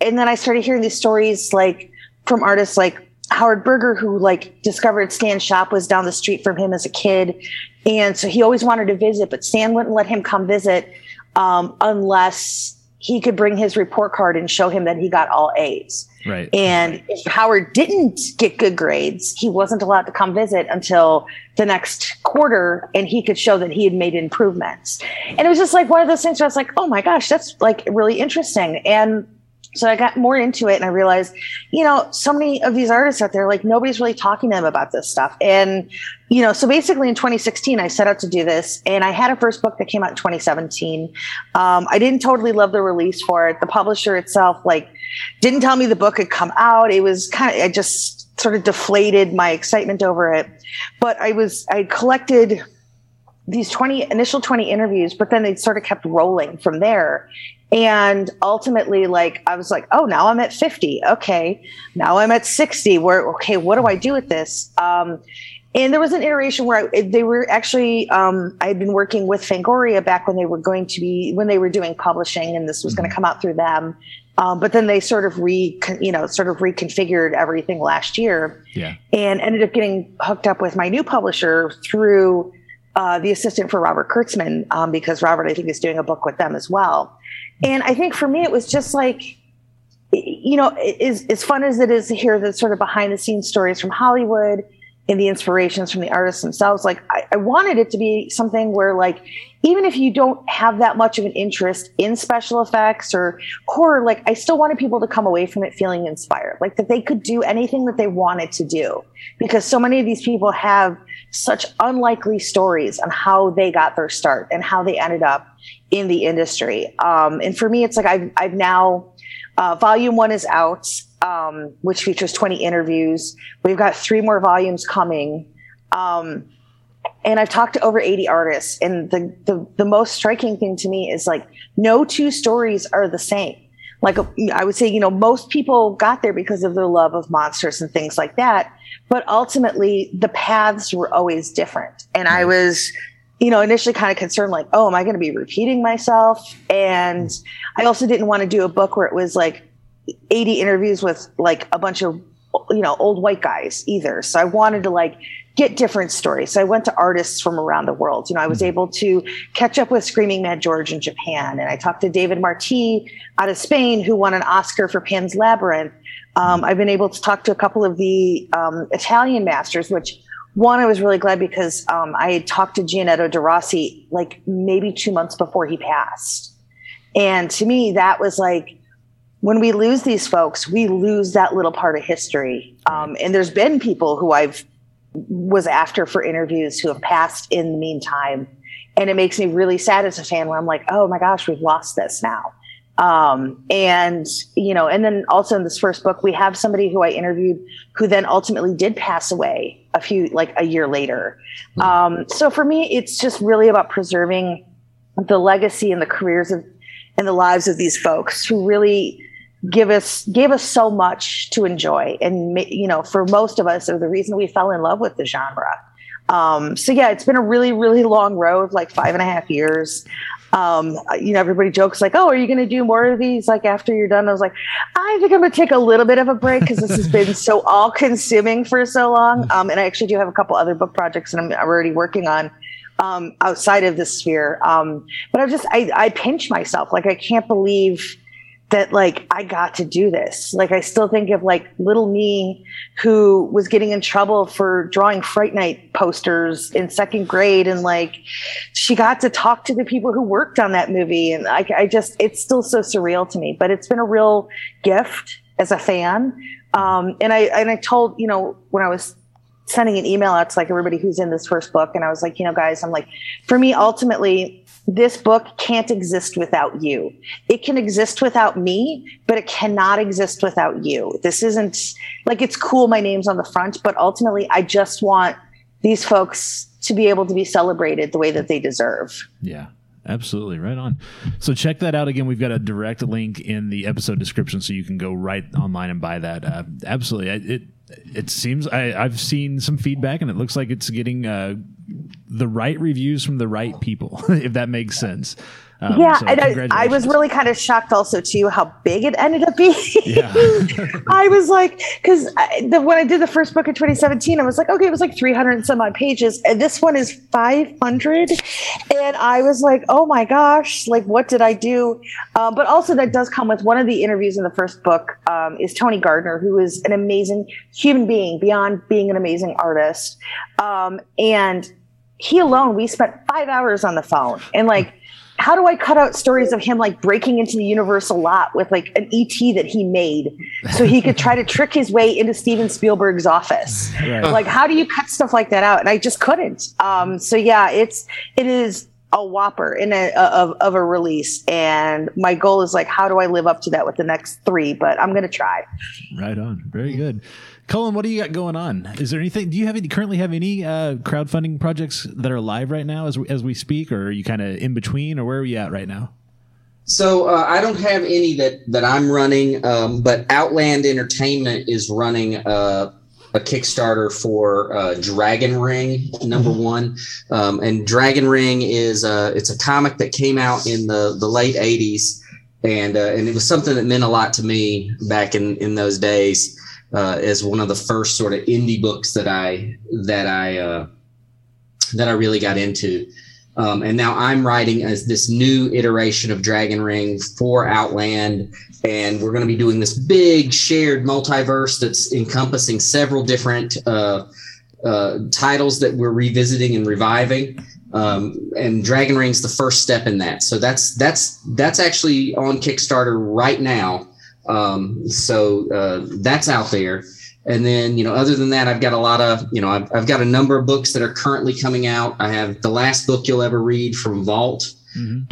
and then I started hearing these stories like from artists like Howard Berger, who like discovered Stan's shop was down the street from him as a kid. And so he always wanted to visit, but Stan wouldn't let him come visit um, unless he could bring his report card and show him that he got all A's. Right. And if Howard didn't get good grades, he wasn't allowed to come visit until the next quarter and he could show that he had made improvements. And it was just like one of those things where I was like, oh my gosh, that's like really interesting. And so I got more into it and I realized, you know, so many of these artists out there, like nobody's really talking to them about this stuff. And, you know, so basically in 2016, I set out to do this and I had a first book that came out in 2017. Um, I didn't totally love the release for it. The publisher itself, like, didn't tell me the book had come out. It was kind of, I just sort of deflated my excitement over it. But I was, I collected these 20 initial 20 interviews, but then they sort of kept rolling from there. And ultimately, like, I was like, oh, now I'm at 50. Okay. Now I'm at 60. Where, okay, what do I do with this? Um, And there was an iteration where I, they were actually, um, I had been working with Fangoria back when they were going to be, when they were doing publishing and this was going to come out through them. Um, but then they sort of re, you know, sort of reconfigured everything last year Yeah. and ended up getting hooked up with my new publisher through uh, the assistant for Robert Kurtzman um, because Robert, I think, is doing a book with them as well. And I think for me, it was just like, you know, as, as fun as it is to hear the sort of behind the scenes stories from Hollywood and the inspirations from the artists themselves, like I, I wanted it to be something where like, even if you don't have that much of an interest in special effects or horror, like I still wanted people to come away from it feeling inspired, like that they could do anything that they wanted to do. Because so many of these people have such unlikely stories on how they got their start and how they ended up in the industry. Um, and for me, it's like I've, I've now, uh, volume one is out, um, which features 20 interviews. We've got three more volumes coming. Um, and I've talked to over 80 artists. And the, the, the most striking thing to me is like, no two stories are the same. Like I would say, you know, most people got there because of their love of monsters and things like that. But ultimately, the paths were always different. And I was, you know, initially kind of concerned, like, oh, am I going to be repeating myself? And I also didn't want to do a book where it was like 80 interviews with like a bunch of, you know, old white guys either. So I wanted to like get different stories. So I went to artists from around the world. You know, I was able to catch up with Screaming Mad George in Japan. And I talked to David Martí out of Spain, who won an Oscar for Pan's Labyrinth. Um, I've been able to talk to a couple of the um, Italian masters, which one, I was really glad because um, I had talked to Giannetto de Rossi like maybe two months before he passed. And to me, that was like, when we lose these folks, we lose that little part of history. Um, and there's been people who I've was after for interviews who have passed in the meantime. And it makes me really sad as a fan where I'm like, oh my gosh, we've lost this now. Um, and, you know, and then also in this first book, we have somebody who I interviewed who then ultimately did pass away a few, like a year later. Um, so for me, it's just really about preserving the legacy and the careers of, and the lives of these folks who really give us gave us so much to enjoy and you know for most of us are the reason we fell in love with the genre um, so yeah it's been a really really long road like five and a half years. Um, you know everybody jokes like oh are you going to do more of these like after you're done? I was like i think i'm going to take a little bit of a break because this has been so all consuming for so long. Um, and i actually do have a couple other book projects that i'm already working on um, outside of this sphere. Um, but i just I, I pinch myself. Like i can't believe that like I got to do this. Like I still think of like little me who was getting in trouble for drawing Fright Night posters in second grade and like she got to talk to the people who worked on that movie and I, I just it's still so surreal to me, but it's been a real gift as a fan. Um, and I and I told you know when I was sending an email out to like everybody who's in this first book and I was like you know guys I'm like for me ultimately this book can't exist without you. It can exist without me, but it cannot exist without you. This isn't like it's cool my name's on the front, but ultimately I just want these folks to be able to be celebrated the way that they deserve. Yeah. Absolutely, right on. So check that out again. We've got a direct link in the episode description, so you can go right online and buy that. Uh, absolutely, I, it it seems I, I've seen some feedback, and it looks like it's getting uh, the right reviews from the right people, if that makes sense. Um, yeah, so I, I was really kind of shocked also too how big it ended up being. Yeah. I was like, because when I did the first book in 2017, I was like, okay, it was like 300 and some odd pages, and this one is 500, and I was like, oh my gosh, like what did I do? Um, but also that does come with one of the interviews in the first book um, is Tony Gardner, who is an amazing human being beyond being an amazing artist, um, and he alone, we spent five hours on the phone, and like how do I cut out stories of him like breaking into the Universal lot with like an ET that he made so he could try to trick his way into Steven Spielberg's office? Right. Like, how do you cut stuff like that out? And I just couldn't. Um, so yeah, it's it is a whopper in a of of a release, and my goal is like, how do I live up to that with the next three? But I'm gonna try. Right on. Very good. Cullen, what do you got going on? Is there anything? Do you have any currently have any uh, crowdfunding projects that are live right now as we, as we speak, or are you kind of in between, or where are you at right now? So uh, I don't have any that that I'm running, um, but Outland Entertainment is running a, a Kickstarter for uh, Dragon Ring number one, um, and Dragon Ring is uh, it's a comic that came out in the the late '80s, and uh, and it was something that meant a lot to me back in in those days uh, as one of the first sort of indie books that I that I uh, that I really got into. Um, and now I'm writing as this new iteration of Dragon Ring for Outland, and we're going to be doing this big shared multiverse that's encompassing several different uh, uh, titles that we're revisiting and reviving. Um, and Dragon Ring's the first step in that. So that's that's that's actually on Kickstarter right now. Um, so uh, that's out there. And then, you know, other than that, I've got a lot of, you know, I've, I've got a number of books that are currently coming out. I have the last book you'll ever read from Vault.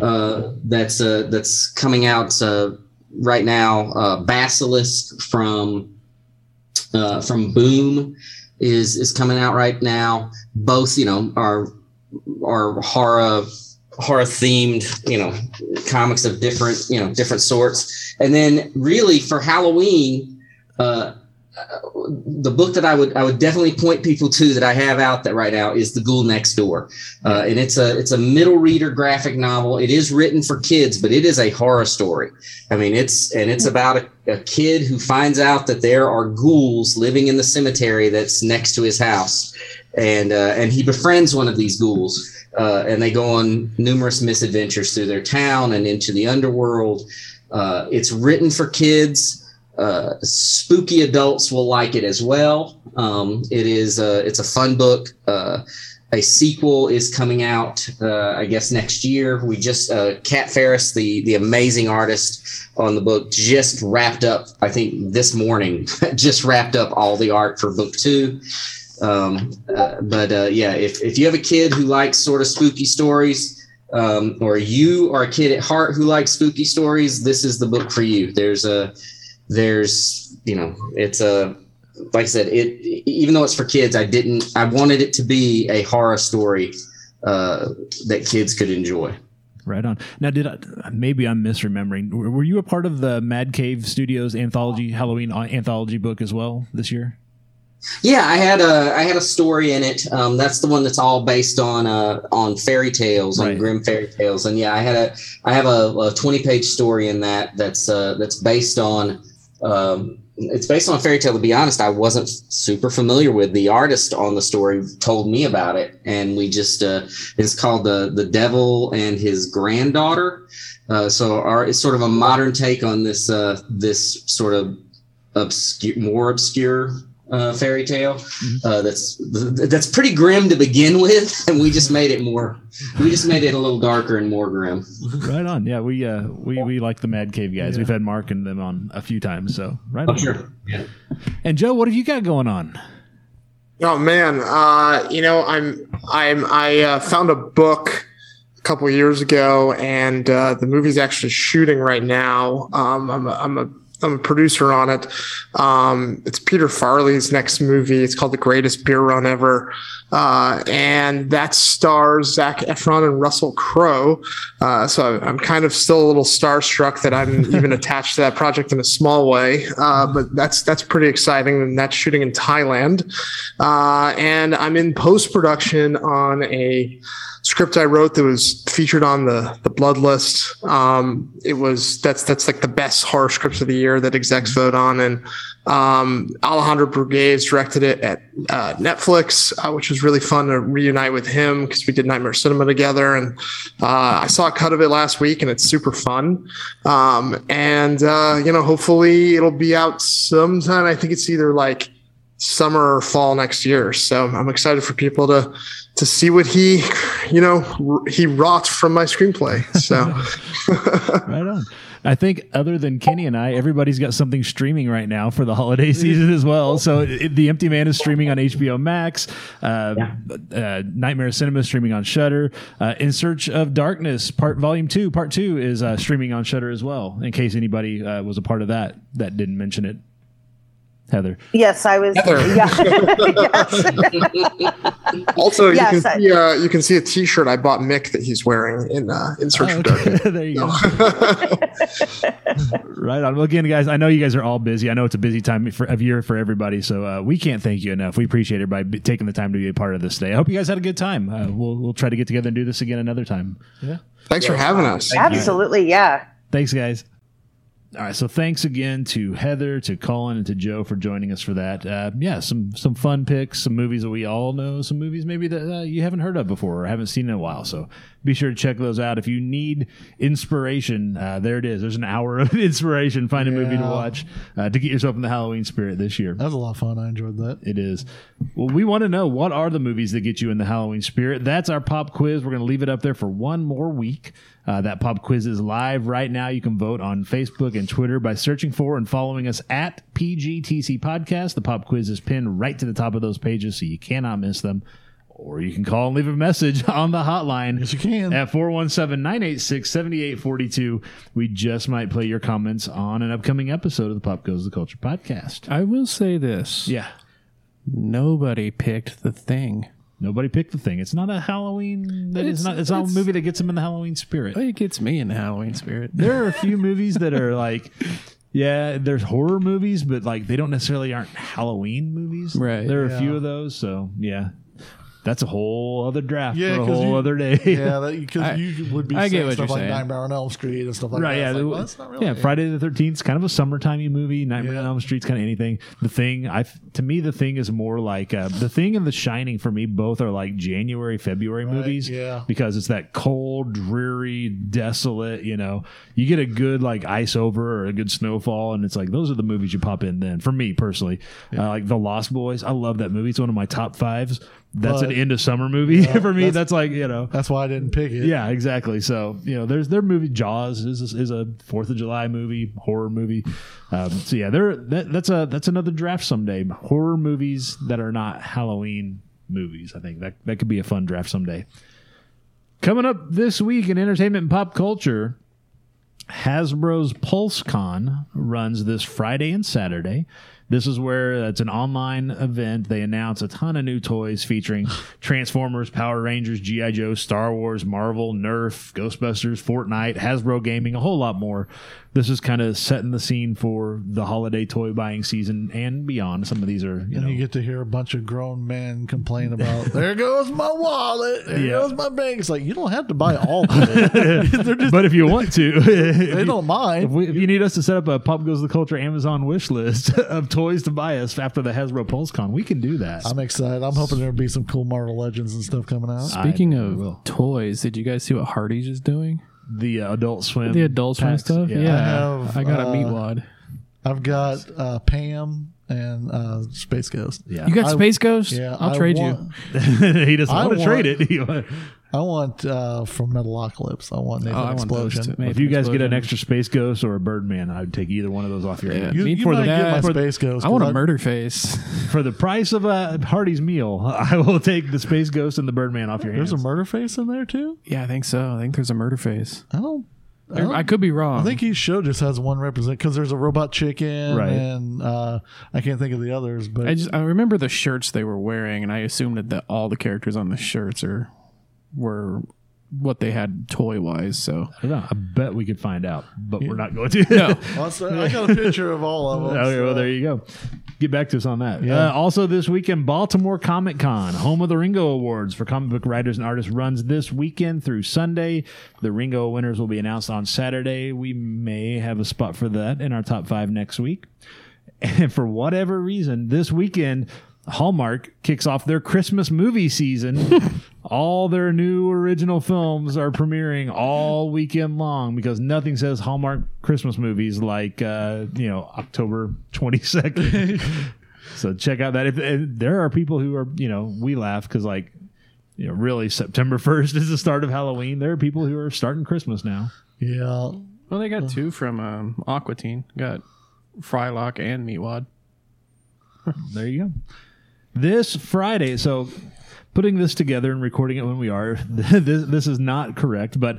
Uh, that's uh, that's coming out uh, right now. Uh, Basilisk from uh, from Boom is is coming out right now. Both, you know, are are horror horror themed, you know, comics of different, you know, different sorts. And then really for Halloween, uh, the book that I would I would definitely point people to that I have out that right now is The Ghoul Next Door, uh, and it's a it's a middle reader graphic novel. It is written for kids, but it is a horror story. I mean, it's and it's about a, a kid who finds out that there are ghouls living in the cemetery that's next to his house, and uh, and he befriends one of these ghouls. Uh, and they go on numerous misadventures through their town and into the underworld. Uh, it's written for kids uh, spooky adults will like it as well. Um, it is uh, it's a fun book. Uh, a sequel is coming out, uh, I guess, next year. We just uh, Cat Farris, the the amazing artist on the book, just wrapped up. I think this morning, just wrapped up all the art for book two. Um, uh, but uh, yeah, if if you have a kid who likes sort of spooky stories, um, or you are a kid at heart who likes spooky stories, this is the book for you. There's a there's you know it's a like I said it even though it's for kids I didn't I wanted it to be a horror story uh, that kids could enjoy. Right on. Now, did I, maybe I'm misremembering? Were you a part of the Mad Cave Studios anthology Halloween uh, anthology book as well this year? Yeah, I had a I had a story in it. Um, that's the one that's all based on uh, on fairy tales, on Right. grim fairy tales. And yeah, I had a I have a, a twenty page story in that that's uh, that's based on um, it's based on a fairy tale. To be honest, I wasn't super familiar with. The artist on the story told me about it, and we just uh, it's called the the Devil and His Granddaughter. Uh, so our it's sort of a modern take on this uh, this sort of obscure, more obscure uh, fairy tale. Uh, that's that's pretty grim to begin with, and we just made it more. We just made it a little darker and more grim. right on. Yeah, we uh, we we like the Mad Cave guys. We've had Mark and them on a few times. So right Oh, on. sure. Yeah. And Joe, what have you got going on? Oh man, uh, you know, I'm I'm I uh, found a book a couple years ago, and uh, the movie's actually shooting right now. Um, I'm a, I'm a I'm a producer on it. Um, it's Peter Farrelly's next movie. It's called The Greatest Beer Run Ever, uh, and that stars Zac Efron and Russell Crowe. Uh, so I'm kind of still a little starstruck that I'm even attached to that project in a small way. Uh, but that's that's pretty exciting, and that's shooting in Thailand. Uh, and I'm in post production on a script I wrote that was featured on the the Blood List. Um, it was that's that's like the best horror scripts of the year that execs vote on, and um, Alejandro Brugues directed it at uh, Netflix, uh, which was really fun to reunite with him because we did Nightmare Cinema together, and uh, I saw a cut of it last week, and it's super fun. Um, and uh, you know, hopefully it'll be out sometime. I think it's either like summer or fall next year. So I'm excited for people to to see what he, you know, he wrought from my screenplay. So right on. I think other than Kenny and I, everybody's got something streaming right now for the holiday season as well. So it, The Empty Man is streaming on HBO Max. Uh, uh, Nightmare Cinema is streaming on Shudder. Uh, in Search of Darkness, part Volume Two, Part Two is uh, streaming on Shudder as well. In case anybody uh, was a part of that that didn't mention it. Heather. Yes, I was. Heather. Yeah. Also, Yes, you can I- see uh, you can see a T-shirt I bought Mick that he's wearing in uh, in Search for Darkness. there you go. right on. Well, again, guys, I know you guys are all busy. I know it's a busy time for, of year for everybody, so uh, we can't thank you enough. We appreciate everybody b- taking the time to be a part of this today. I hope you guys had a good time. Uh, we'll we'll try to get together and do this again another time. Yeah. Thanks for having us. Absolutely, yeah. Thanks, guys. All right, so thanks again to Heather, to Cullen, and to Joe for joining us for that. Uh, yeah, some some fun picks, some movies that we all know, some movies maybe that uh, you haven't heard of before or haven't seen in a while. So be sure to check those out. If you need inspiration, uh, there it is. There's an hour of inspiration. Find a movie to watch uh, to get yourself in the Halloween spirit this year. That was a lot of fun. I enjoyed that. It is. Well, we want to know what are the movies that get you in the Halloween spirit. That's our pop quiz. We're going to leave it up there for one more week. Uh, that pop quiz is live right now. You can vote on Facebook and Twitter by searching for and following us at PGTC Podcast. The pop quiz is pinned right to the top of those pages, so you cannot miss them. Or you can call and leave a message on the hotline. Yes, you can. At 417 986 7842. We just might play your comments on an upcoming episode of the Pop Goes the Culture podcast. I will say this. Yeah. Nobody picked the thing. Nobody picked the thing. It's not a Halloween. That It's- is not. It's not a movie that gets them in the Halloween spirit. It gets me in the Halloween spirit. There are a few movies that are like, yeah, there's horror movies, but like they don't necessarily aren't Halloween movies. Right, There are yeah. a few of those. So yeah, that's a whole other draft Yeah, for a whole you- other day. Yeah, because you would be I get saying what stuff you're like saying. Nightmare on Elm Street and stuff like right, that. yeah. Like, well, that's not really yeah, Friday the Thirteenth is kind of a summertimey movie. Nightmare on Yeah. Elm Street's kind of anything. The Thing, I to me, The Thing is more like uh, The Thing and The Shining. For me, both are like January, February movies. yeah. because it's that cold, dreary, desolate. You know, you get a good like ice over or a good snowfall, and it's like those are the movies you pop in. Then for me personally, uh, like The Lost Boys, I love that movie. It's one of my top fives. That's But- an end of summer movie for me. that's- That's like you know. That's why I didn't pick it. Yeah, exactly. So you know, there's their movie Jaws is is a Fourth of July movie, horror movie. Um, so yeah, there that, that's a that's another draft someday. Horror movies that are not Halloween movies. I think that that could be a fun draft someday. Coming up this week in entertainment and pop culture, Hasbro's PulseCon runs this Friday and Saturday. This is where it's an online event. They announce a ton of new toys featuring Transformers, Power Rangers, G.I. Joe, Star Wars, Marvel, Nerf, Ghostbusters, Fortnite, Hasbro Gaming, a whole lot more. This is kind of setting the scene for the holiday toy buying season and beyond. Some of these are, you And know, you get to hear a bunch of grown men complain about, there goes my wallet, there Yeah. goes my bank. It's like, you don't have to buy all of it. Just, but if you want to, they don't If, mind. we, if you need us to set up a Pop Goes the Culture Amazon wish list of toys to buy us after the Hasbro PulseCon, we can do that. I'm excited. I'm hoping there'll be some cool Marvel Legends and stuff coming out. Speaking I of will. toys, did you guys see what Hardee's is doing? the uh, Adult Swim, The Adult Swim packs? stuff? Yeah. I have, I got a uh, Meatwad. I've got uh, Pam and uh, Space Ghost. Yeah. You got I- Space Ghost? Yeah, I'll I trade want- you. he doesn't I want to trade it. I want uh, from Metalocalypse. I want Nathan Oh, I want those Explosion. too. if you guys get an extra Space Ghost or a Birdman, I would take either one of those off your Yeah. hands. You, Me you for might the- get my Space Ghost. I want a Murderface. For the price of a Hardee's meal, I will take the Space Ghost and the Birdman off your hands. There's a Murderface in there too. yeah, I think so. I think there's a Murderface. I don't. I, I could be wrong. I think each show just has one represent because there's a robot chicken Right. and uh, I can't think of the others. But I just I remember the shirts they were wearing, and I assumed that the, all the characters on the shirts are were what they had toy wise. So I don't know. I bet we could find out, but we're not going to. no, Well, I got a picture of all of them. Okay, well, there you go. Get back to us on that. Yeah. Uh, also, this weekend, Baltimore Comic Con, home of the Ringo Awards for comic book writers and artists, runs this weekend through Sunday. The Ringo winners will be announced on Saturday. We may have a spot for that in our top five next week. And for whatever reason, this weekend, Hallmark kicks off their Christmas movie season. All their new original films are premiering all weekend long because nothing says Hallmark Christmas movies like uh, you know October twenty second. so check out that. If and there are people who are you know we laugh because like you know really September first is the start of Halloween. There are people who are starting Christmas now. Yeah. well they got two from um, Aqua Teen. Got Frylock and Meatwad. There you go. This Friday, so putting this together and recording it when we are, this, this is not correct, but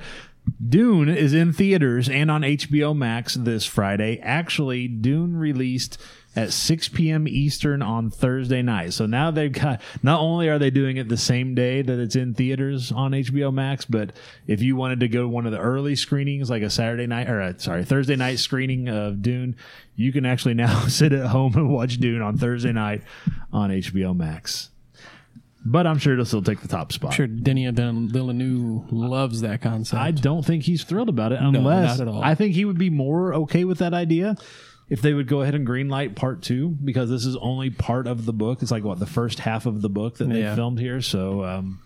Dune is in theaters and on HBO Max this Friday. Actually, Dune released at 6 p.m. Eastern on Thursday night. So now they've got, not only are they doing it the same day that it's in theaters on HBO Max, but if you wanted to go to one of the early screenings, like a Saturday night, or a, sorry, Thursday night screening of Dune, you can actually now sit at home and watch Dune on Thursday night on HBO Max. But I'm sure it'll still take the top spot. I'm sure Denis Villeneuve loves that concept. I don't think he's thrilled about it No, unless not at all. I think he would be more okay with that idea if they would go ahead and greenlight part two because this is only part of the book. It's like what the first half of the book that they Yeah. filmed here. So um,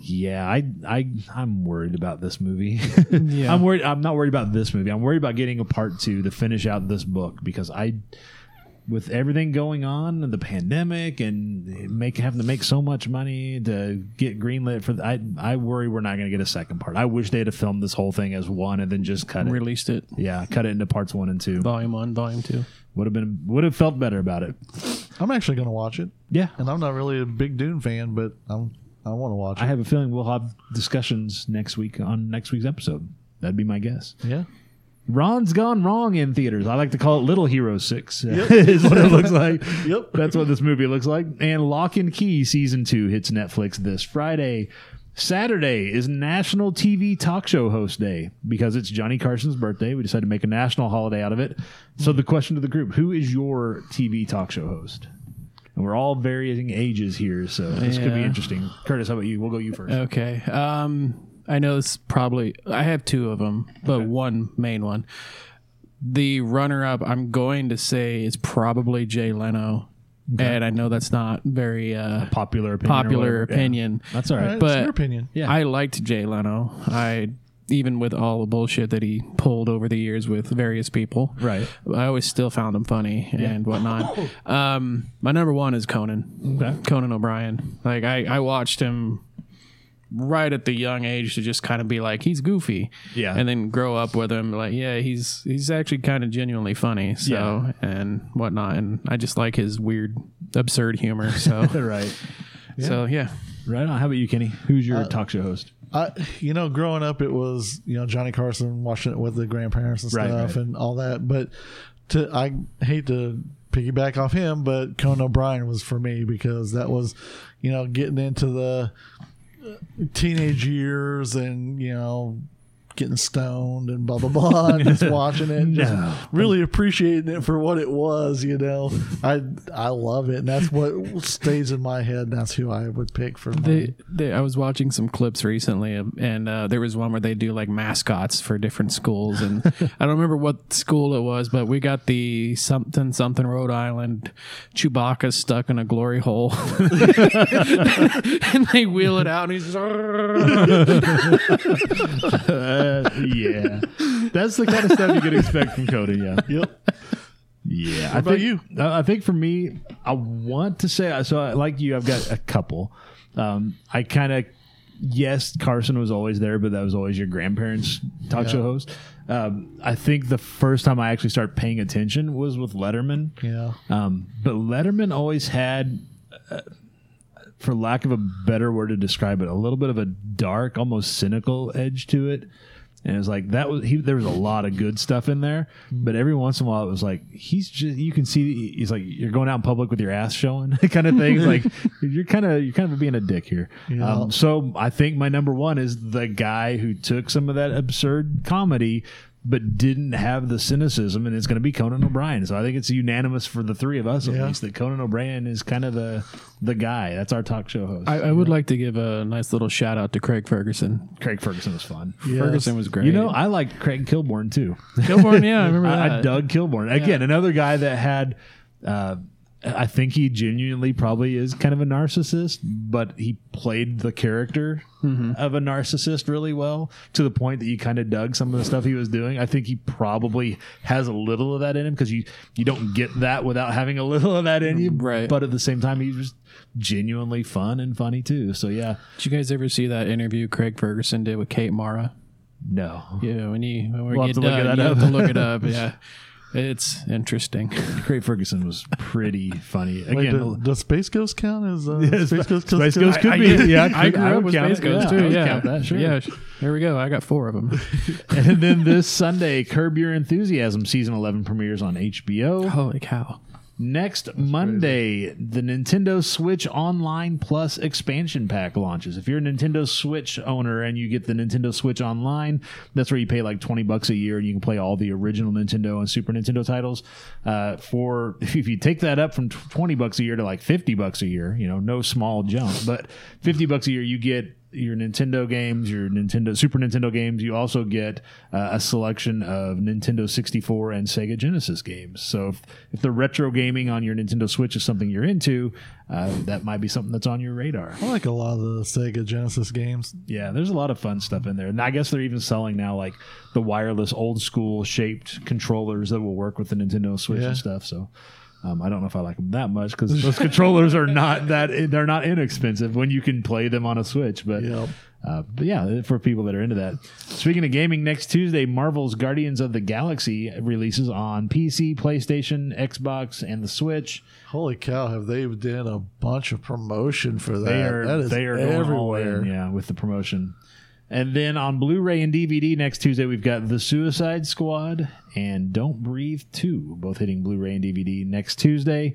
yeah, I I I'm worried about this movie. Yeah. I'm worried. I'm not worried about this movie. I'm worried about getting a part two to finish out this book because I. With everything going on, and the pandemic, and make having to make so much money to get greenlit for, the, I I worry we're not going to get a second part. I wish they'd have filmed this whole thing as one and then just cut it. Released it. Yeah, cut it into parts one and two. Volume one, volume two. Would have been would have felt better about it. I'm actually going to watch it. Yeah, and I'm not really a big Dune fan, but I'm I want to watch it. I have a feeling we'll have discussions next week on next week's episode. That'd be my guess. Yeah. Ron's gone wrong in theaters. I like to call it Little Hero Six. Yep. is what it looks like. Yep. That's what this movie looks like. And Locke and Key season two hits Netflix this Friday. Saturday is National TV Talk Show Host Day because it's Johnny Carson's birthday. We decided to make a national holiday out of it. So the question to the group: Who is your TV talk show host? And we're all varying ages here, so this could be interesting. Curtis, how about you? We'll go you first. Okay. Um, I know it's probably. I have two of them, but one main one. The runner-up, I'm going to say, is probably Jay Leno, and I know that's not very uh, popular opinion. popular whatever. Yeah. opinion. That's all right. All right, it's but your opinion. Yeah. I liked Jay Leno. I even with all the bullshit that he pulled over the years with various people. Right. I always still found him funny and whatnot. Um, my number one is Conan. Okay. Conan O'Brien. Like I, I watched him right at the young age to just kind of be like he's goofy. Yeah. And then grow up with him like yeah he's he's actually kind of genuinely funny. So Yeah. and whatnot and I just like his weird absurd humor. So right. so yeah. Right on. How about you, Kenny? Who's your Uh, talk show host? I, you know, growing up, it was you know Johnny Carson watching it with the grandparents and Right, stuff right. and all that. But to I hate to piggyback off him, but Conan O'Brien was for me because that was, you know, getting into the teenage years and you know getting stoned and blah blah blah and just watching it and just No. really appreciating it for what it was you know? I i love it and that's what stays in my head. And that's who i would pick for They, they, I was watching some clips recently, um, and uh, there was one where they do like mascots for different schools, and I don't remember what school it was, but we got the something something Rhode Island Chewbacca stuck in a glory hole, and they wheel it out, and he's just, yeah, that's the kind of stuff you could expect from Cody. Yeah. yep Yeah. What I about think, you? I think for me, I want to say so. I- Like you, I've got a couple. Um, I kind of yes, Carson was always there, but that was always your grandparents' talk Yeah. show host. Um, I think the first time I actually started paying attention was with Letterman. yeah Um, but Letterman always had, uh, for lack of a better word to describe it, a little bit of a dark, almost cynical edge to it. And it was like that was he. There was a lot of good stuff in there, but every once in a while it was like he's just. You can see he's like you're going out in public with your ass showing, kind of thing. like you're kind of you're kind of being a dick here. Yeah. Um, so I think my number one is the guy who took some of that absurd comedy, but didn't have the cynicism, and it's going to be Conan O'Brien. So I think it's unanimous for the three of us at Yeah. least that Conan O'Brien is kind of the the guy. That's our talk show host. I, I would like to give a nice little shout out to Craig Ferguson. Craig Ferguson was fun. Yes. Ferguson was great. You know, I like Craig Kilborn too. Kilborn, yeah, I remember I, I that. dug Kilborn again. Another guy that had. Uh, I think he genuinely probably is kind of a narcissist, but he played the character Mm-hmm. of a narcissist really well to the point that you kind of dug some of the stuff he was doing. I think he probably has a little of that in him because you you don't get that without having a little of that in you. Right. But at the same time, he's just genuinely fun and funny too. So yeah, Did you guys ever see that interview Craig Ferguson did with Kate Mara? no. Yeah, when you when we We'll get to look done, that you up. have to look it up. Yeah, It's interesting. Craig Ferguson was pretty funny. Wait, Again, do- does Space Ghost count as uh, Yeah, Space Ghost? Space Ghost count? could I, be. I, yeah, I could- grew I up would with count Space it. Ghost Yeah, I too. would Yeah, count that, sure. yeah. sh- There we go. I got four of them. and then this Sunday, Curb Your Enthusiasm season 11 premieres on HBO. Holy cow! Next Monday, the Nintendo Switch Online Plus expansion pack launches. If you're a Nintendo Switch owner and you get the Nintendo Switch Online, that's where you pay like 20 bucks a year and you can play all the original Nintendo and Super Nintendo titles. Uh, for if you take that up from 20 bucks a year to like 50 bucks a year, you know, no small jump, but 50 bucks a year, you get your Nintendo games, your Nintendo Super Nintendo games. You also get uh, a selection of Nintendo 64 and Sega Genesis games. So if, if the retro gaming on your Nintendo Switch is something you're into, uh, that might be something that's on your radar. I like a lot of the Sega Genesis games. Yeah, there's a lot of fun stuff in there. And I guess they're even selling now like the wireless old school shaped controllers that will work with the Nintendo Switch Yeah. and stuff. So um, I don't know if I like them that much because those controllers are not that they're not inexpensive when you can play them on a Switch. But Yep. uh, but yeah, for people that are into that. Speaking of gaming, next Tuesday, Marvel's Guardians of the Galaxy releases on PC, PlayStation, Xbox, and the Switch. Holy cow! Have they done a bunch of promotion for that? They are that is they are going all in, everywhere. yeah, with the promotion. And then on Blu-ray and DVD next Tuesday, we've got The Suicide Squad and Don't Breathe 2, both hitting Blu-ray and DVD next Tuesday.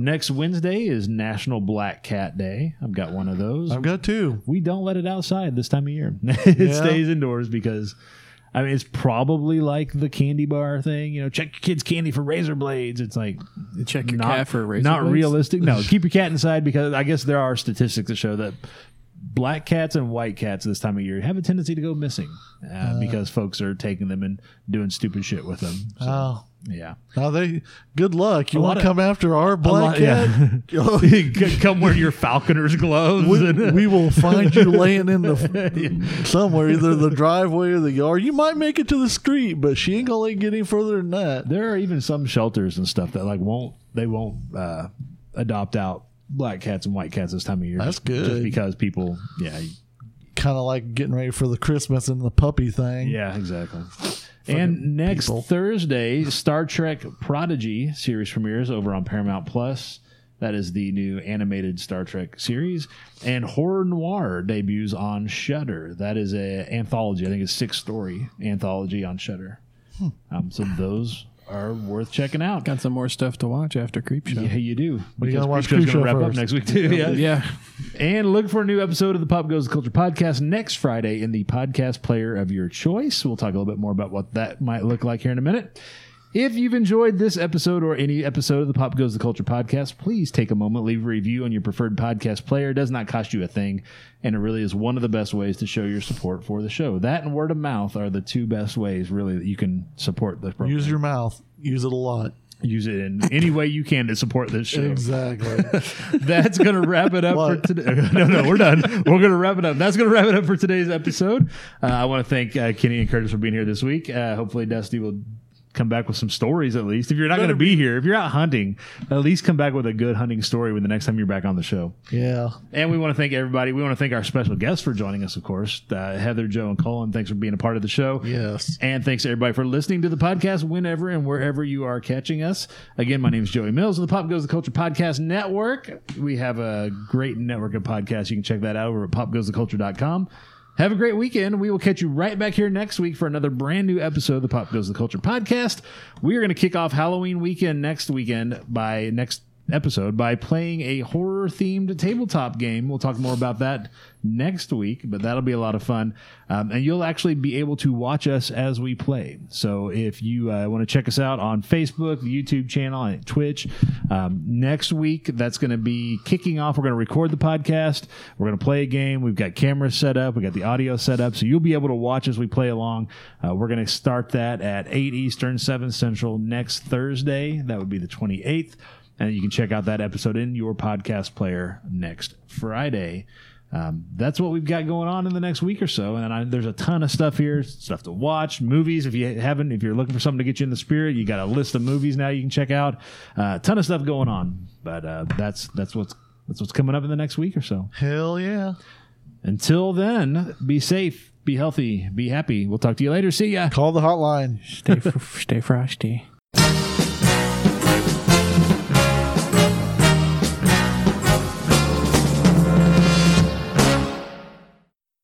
Next Wednesday is National Black Cat Day. I've got one of those. I've got two. we don't let it outside this time of year. it Yeah. stays indoors because I mean it's probably like the candy bar thing. You know, check your kids' candy for razor blades. It's like Check your not, cat for razor blades. not blades? realistic. No, keep your cat inside because I guess there are statistics that show that black cats and white cats this time of year have a tendency to go missing uh, because folks are taking them and doing stupid shit with them. So, Oh, yeah. now they. Good luck. You want to come after our black lot- cat? yeah. Come wear your falconer's gloves. We, and- we will find you laying in the somewhere, either the driveway or the yard. You might make it to the street, but she ain't gonna let you get any further than that. there are even some shelters and stuff that like won't they won't uh, adopt out black cats and white cats this time of year. That's just, Just because people, yeah, Kind of like getting ready for the Christmas and the puppy thing. yeah, exactly. And next people. Thursday, Star Trek Prodigy series premieres over on Paramount Plus. That is the new animated Star Trek series, and Horror Noire debuts on Shudder. That is a anthology. I think it's six story anthology on Shudder. Hmm. Um, so those are worth checking out. Got some more stuff to watch after Creepshow. Yeah, you do. you Because gotta watch Creepshow's gonna wrap up first. next week too. Yeah. Yeah. And look for a new episode of the Pop Goes the Culture podcast next Friday in the podcast player of your choice. We'll talk a little bit more about what that might look like here in a minute. If you've enjoyed this episode or any episode of the Pop Goes the Culture podcast, please take a moment, leave a review on your preferred podcast player. It does not cost you a thing, and it really is one of the best ways to show your support for the show. That and word of mouth are the two best ways, really, that you can support the program. Use your mouth. Use it a lot. Use it in any way you can to support this show. Exactly. That's going to wrap it up What? for today. No, no, we're done. We're going to wrap it up. That's going to wrap it up for today's episode. Uh, I want to thank uh, Kenny and Curtis for being here this week. Uh, hopefully, Dusty will come back with some stories at least. If you're not going to be here, if you're out hunting, at least come back with a good hunting story when the next time you're back on the show. yeah. And we want to thank everybody. We want to thank our special guests for joining us, of course. Uh, Heather, Joe, and Cullen, thanks for being a part of the show. Yes. And thanks everybody for listening to the podcast whenever and wherever you are catching us. Again, my name is Joey Mills of the Pop Goes the Culture Podcast Network. We have a great network of podcasts. You can check that out over at popgoestheculture.com. Have a great weekend. We will catch you right back here next week for another brand new episode of the Pop Goes the Culture podcast. We are going to kick off Halloween weekend next weekend by next episode by playing a horror themed tabletop game. We'll talk more about that next week, but that'll be a lot of fun. Um, and you'll actually be able to watch us as we play. So if you uh, want to check us out on Facebook, the YouTube channel, and Twitch, um, next week that's going to be kicking off. We're going to record the podcast. We're going to play a game. We've got cameras set up. We got the audio set up, so you'll be able to watch as we play along. Uh, we're going to start that at eight Eastern, seven Central next Thursday. That would be the twenty eighth. And you can check out that episode in your podcast player next Friday. Um, that's what we've got going on in the next week or so. And I, there's a ton of stuff here, stuff to watch, movies. If you haven't, if you're looking for something to get you in the spirit, you got a list of movies now you can check out. A uh, ton of stuff going on. But uh, that's that's what's that's what's coming up in the next week or so. Hell yeah. Until then, be safe, be healthy, be happy. We'll talk to you later. See ya. Call the hotline. Stay, fr- stay frosty.